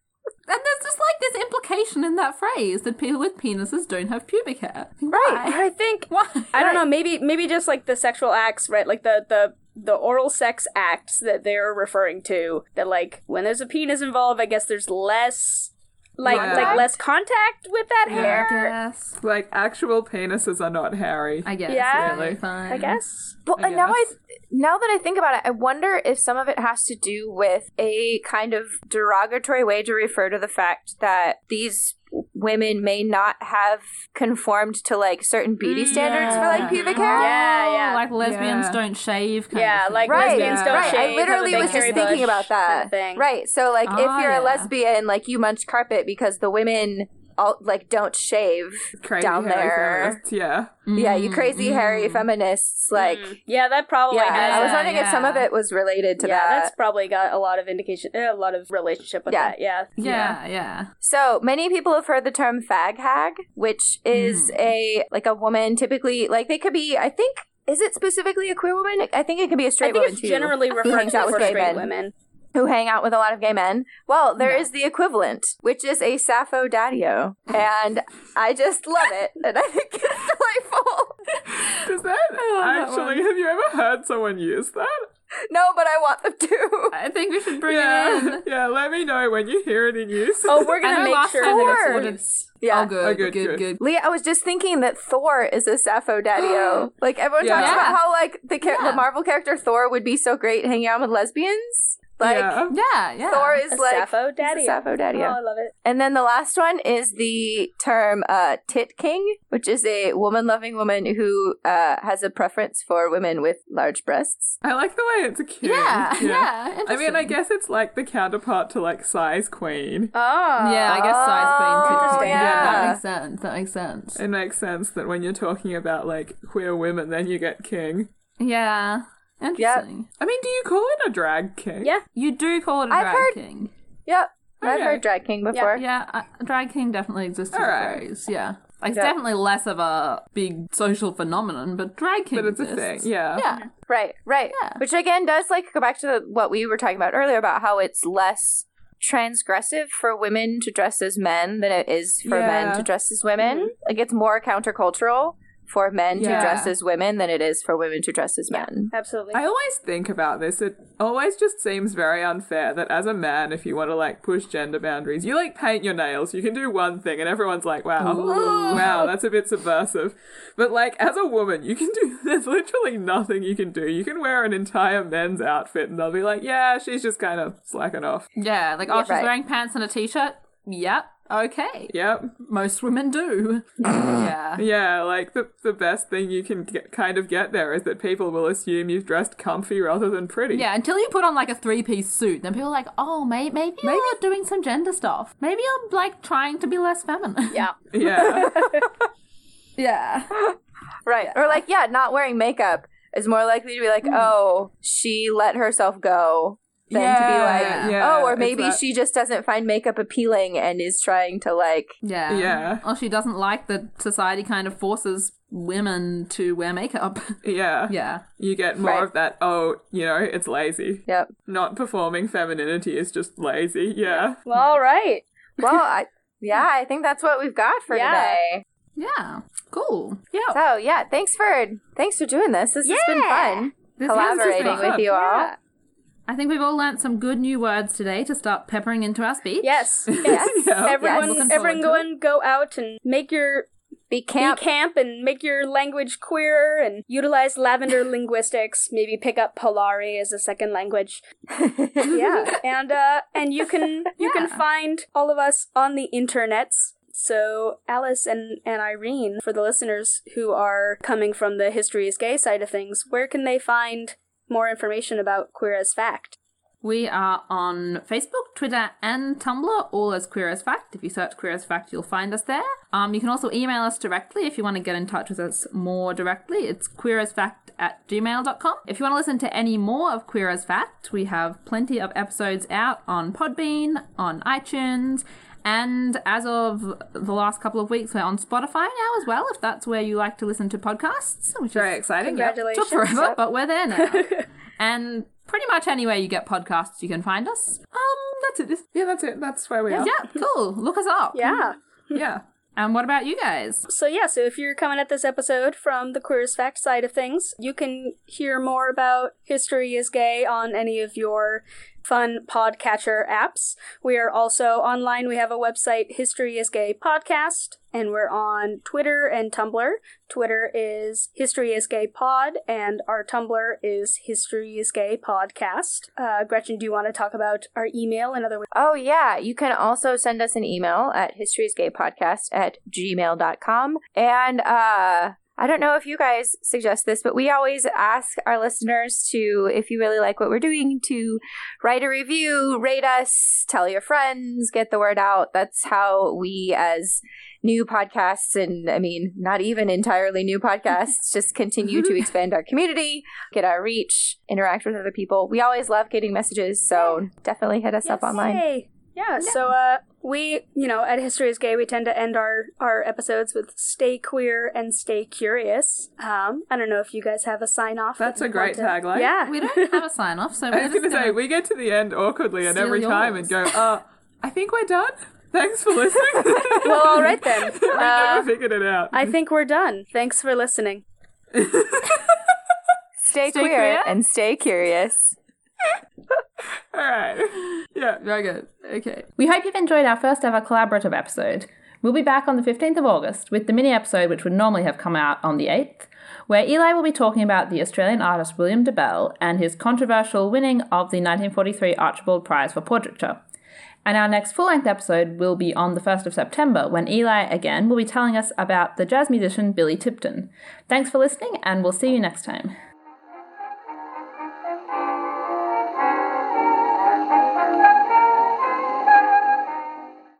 Speaker 1: And there's just like this implication in that phrase that people with penises don't have pubic hair.
Speaker 3: Right.
Speaker 2: And I think
Speaker 1: Why?
Speaker 2: I don't know, maybe maybe just like the sexual acts, right? Like the the the oral sex acts that they're referring to. That like when there's a penis involved, I guess there's less like
Speaker 4: Yeah.
Speaker 2: like less contact with that
Speaker 1: I
Speaker 2: hair.
Speaker 1: guess.
Speaker 4: Like actual penises are not hairy.
Speaker 1: I guess.
Speaker 2: Yeah.
Speaker 1: Really fine.
Speaker 2: I guess.
Speaker 3: Well,
Speaker 4: I
Speaker 3: and now I now that I think about it, I wonder if some of it has to do with a kind of derogatory way to refer to the fact that these women may not have conformed to like certain beauty standards for like pubic hair.
Speaker 2: Yeah, yeah.
Speaker 1: Oh, Like lesbians
Speaker 4: Yeah.
Speaker 1: don't shave. Kind
Speaker 2: Yeah,
Speaker 1: of
Speaker 2: like
Speaker 3: Right,
Speaker 2: lesbians don't
Speaker 3: right.
Speaker 2: shave.
Speaker 3: I literally was just thinking about that.
Speaker 2: kind of thing.
Speaker 3: Right. So like if
Speaker 1: Ah,
Speaker 3: you're
Speaker 1: yeah.
Speaker 3: a lesbian, like you munch carpet because the women all like don't shave
Speaker 4: Crazy
Speaker 3: down there.
Speaker 4: feminists, Yeah.
Speaker 3: Yeah,
Speaker 1: Mm,
Speaker 3: you crazy hairy feminists like
Speaker 2: Mm. yeah, that probably
Speaker 3: yeah,
Speaker 2: has.
Speaker 3: I was
Speaker 1: Yeah,
Speaker 3: wondering if some of it was related to
Speaker 2: yeah,
Speaker 3: that.
Speaker 2: that's probably got a lot of indication, a lot of relationship with
Speaker 3: Yeah.
Speaker 2: that. Yeah.
Speaker 1: Yeah, yeah. yeah.
Speaker 3: So many people have heard the term fag hag, which is a like a woman typically like they could be I think is it specifically a queer woman? I think it could be a straight
Speaker 2: think
Speaker 3: woman
Speaker 2: it's
Speaker 3: too,
Speaker 2: generally
Speaker 3: who
Speaker 2: referred to for straight
Speaker 3: men
Speaker 2: women.
Speaker 3: Who hang out with a lot of gay men. Well, there is
Speaker 1: Yeah.
Speaker 3: the equivalent, which is a Sappho daddio, and I just love it, and I think it's delightful.
Speaker 4: Does that oh,
Speaker 1: love that
Speaker 4: actually? Have you ever heard someone use that?
Speaker 3: No, but I want them to.
Speaker 1: I think we should bring
Speaker 4: yeah.
Speaker 1: it in.
Speaker 4: yeah. Let me know when you hear it in use.
Speaker 2: Oh, we're gonna
Speaker 1: know
Speaker 2: make sure
Speaker 1: time
Speaker 2: that it's what it's.
Speaker 3: Yeah.
Speaker 1: Oh, good,
Speaker 4: Oh,
Speaker 1: good,
Speaker 4: good,
Speaker 1: good,
Speaker 4: good.
Speaker 3: Leah, I was just thinking that Thor is a Sappho daddio. *gasps* like everyone talks
Speaker 4: Yeah.
Speaker 3: about how like the char-
Speaker 1: Yeah.
Speaker 3: the Marvel character Thor would be so great hanging out with lesbians. Like
Speaker 4: yeah.
Speaker 1: Yeah, yeah.
Speaker 3: Thor is
Speaker 2: A
Speaker 3: like
Speaker 2: Sappho daddy.
Speaker 3: Sappho daddy.
Speaker 2: Oh, I love it.
Speaker 3: And then the last one is the term uh, tit king, which is a woman loving woman who uh, has a preference for women with large breasts.
Speaker 4: I like the way it's a king.
Speaker 1: Yeah, yeah.
Speaker 4: I mean, I guess it's like the counterpart to like size queen.
Speaker 2: Oh.
Speaker 1: Yeah, I guess size queen too.
Speaker 2: Interesting.
Speaker 1: Yeah, that makes sense. That makes sense.
Speaker 4: It makes sense that when you're talking about like queer women, then you get king.
Speaker 1: Yeah. Interesting.
Speaker 4: I mean, do you call it a drag king?
Speaker 2: Yeah.
Speaker 1: You do call it a
Speaker 3: I've
Speaker 1: drag
Speaker 3: heard-
Speaker 1: king.
Speaker 3: Yep. I've heard drag king before.
Speaker 1: Yeah, uh, drag king definitely exists as a
Speaker 4: Alright.
Speaker 1: phrase. Yeah. Like, it's definitely less of a big social phenomenon, but drag king
Speaker 4: But it's a
Speaker 1: exists.
Speaker 4: thing. Yeah.
Speaker 1: Yeah.
Speaker 3: Right, right.
Speaker 1: Yeah.
Speaker 3: Which again does like go back to what we were talking about earlier about how it's less transgressive for women to dress as men than it is for men to dress as women. Like it's more countercultural for men
Speaker 4: Yeah.
Speaker 3: to dress as women than it is for women to dress as men.
Speaker 2: Absolutely.
Speaker 4: I always think about this. It always just seems very unfair that as a man, if you want to like push gender boundaries, you like paint your nails. You can do one thing, and everyone's like, "Wow, wow, that's a bit subversive." But like as a woman, you can do. *laughs* There's literally nothing you can do. You can wear an entire men's outfit, and they'll be like, "Yeah, she's just kind of slacking off."
Speaker 1: Yeah, like, oh,
Speaker 3: Yeah,
Speaker 1: she's
Speaker 3: right.
Speaker 1: wearing pants and a t shirt? Yep. Okay.
Speaker 4: Yep.
Speaker 1: Most women do. *laughs* yeah.
Speaker 4: Yeah, like the the best thing you can get, kind of get there is that people will assume you've dressed comfy rather than pretty.
Speaker 1: Yeah, until you put on like a three piece suit, then people are like, oh, may- maybe, you're doing some gender stuff. Maybe you're like trying to be less feminine. *laughs*
Speaker 2: yeah.
Speaker 4: Yeah. *laughs*
Speaker 1: yeah.
Speaker 3: Right. Or like, yeah, not wearing makeup is more likely to be like, hmm. oh, she let herself go than to be like,
Speaker 4: Yeah, oh, yeah,
Speaker 3: oh, or maybe
Speaker 4: that-
Speaker 3: she just doesn't find makeup appealing and is trying to like
Speaker 1: Yeah.
Speaker 4: Yeah.
Speaker 1: Or she doesn't like that society kind of forces women to wear makeup. *laughs*
Speaker 4: yeah.
Speaker 1: yeah.
Speaker 4: You get more
Speaker 3: Right.
Speaker 4: of that, oh, you know, it's lazy.
Speaker 3: Yep.
Speaker 4: Not performing femininity is just lazy. Yeah.
Speaker 2: Well, all right.
Speaker 3: Well, I *laughs* yeah, I think that's what we've got for
Speaker 2: Yeah.
Speaker 3: today.
Speaker 1: Yeah. Cool. Yeah.
Speaker 3: So yeah, thanks for thanks for doing this. This has been fun.
Speaker 1: This
Speaker 3: Collaborating
Speaker 1: has been
Speaker 3: with you all.
Speaker 2: Yeah.
Speaker 1: I think we've all learnt some good new words today to start peppering into our speech.
Speaker 2: Yes.
Speaker 3: Yes. *laughs*
Speaker 2: Yes.
Speaker 4: Yeah.
Speaker 2: Everyone,
Speaker 1: Looking
Speaker 2: everyone, go and go out and make your
Speaker 3: Be
Speaker 2: be
Speaker 3: camp.
Speaker 2: camp and make your language queer and utilize lavender *laughs* linguistics. Maybe pick up Polari as a second language. *laughs* yeah, and uh, and you can you can find all of us on the internets. So Alice and and Irene, for the listeners who are coming from the history is gay side of things, where can they find more information about Queer as Fact?
Speaker 1: We are on Facebook, Twitter, and Tumblr, all as Queer as Fact. If you search Queer as Fact, you'll find us there. Um, you can also email us directly if you want to get in touch with us more directly. It's queerasfact at gmail.com. If you want to listen to any more of Queer as Fact, we have plenty of episodes out on Podbean, on iTunes, and as of the last couple of weeks, we're on Spotify now as well, if that's where you like to listen to podcasts, which
Speaker 4: Very
Speaker 1: is
Speaker 4: exciting. Yep.
Speaker 2: Congratulations.
Speaker 1: took forever,
Speaker 2: Yep.
Speaker 1: but we're there now. *laughs* and pretty much anywhere you get podcasts, you can find us. Um,
Speaker 4: that's it. Yeah, that's it. That's where we are.
Speaker 1: Yeah, cool. Look us up.
Speaker 2: Yeah. *laughs*
Speaker 4: Yeah.
Speaker 1: And what about you guys?
Speaker 2: So yeah, so if you're coming at this episode from the Queer as Fact side of things, you can hear more about History is Gay on any of your fun podcatcher apps. We are also online. We have a website, History is Gay Podcast, and we're on Twitter and Tumblr. Twitter is History is Gay Pod, and our Tumblr is History is Gay Podcast. Uh, Gretchen, do you want to talk about our email and other ways?
Speaker 3: Oh, yeah. You can also send us an email at historyisgaypodcast at gmail.com. And, uh, I don't know if you guys suggest this, but we always ask our listeners to, if you really like what we're doing, to write a review, rate us, tell your friends, get the word out. That's how we, as new podcasts, and I mean, not even entirely new podcasts, *laughs* just continue to expand our community, get our reach, interact with other people. We always love getting messages, so definitely hit us up online.
Speaker 2: Yay. Yeah, so uh, we, you know, at History is Gay, we tend to end our, our episodes with stay queer and stay curious. Um, I don't know if you guys have a sign off.
Speaker 4: That's a great tagline.
Speaker 2: Yeah.
Speaker 1: We don't have a sign off, so *laughs*
Speaker 4: I
Speaker 1: we're
Speaker 4: was
Speaker 1: just
Speaker 4: going to say,
Speaker 1: gonna-
Speaker 4: we get to the end awkwardly and
Speaker 1: Steal
Speaker 4: every time
Speaker 1: yours.
Speaker 4: and go, uh, I think we're done. Thanks for listening. *laughs*
Speaker 2: well, all right then. *laughs*
Speaker 4: we
Speaker 2: Uh,
Speaker 4: never figured it out.
Speaker 2: I think we're done. Thanks for listening.
Speaker 3: Stay,
Speaker 1: Stay
Speaker 3: queer
Speaker 1: queer.
Speaker 3: and stay curious. *laughs*
Speaker 4: All right. Yeah.
Speaker 1: Very good. Okay. We hope you've enjoyed our first ever collaborative episode. We'll be back on the 15th of August with the mini episode, which would normally have come out on the 8th, where Eli will be talking about the Australian artist William Dobell and his controversial winning of the 1943 Archibald Prize for Portraiture. And our next full length episode will be on the 1st of September, when Eli again will be telling us about the jazz musician Billy Tipton. Thanks for listening, and we'll see you next time.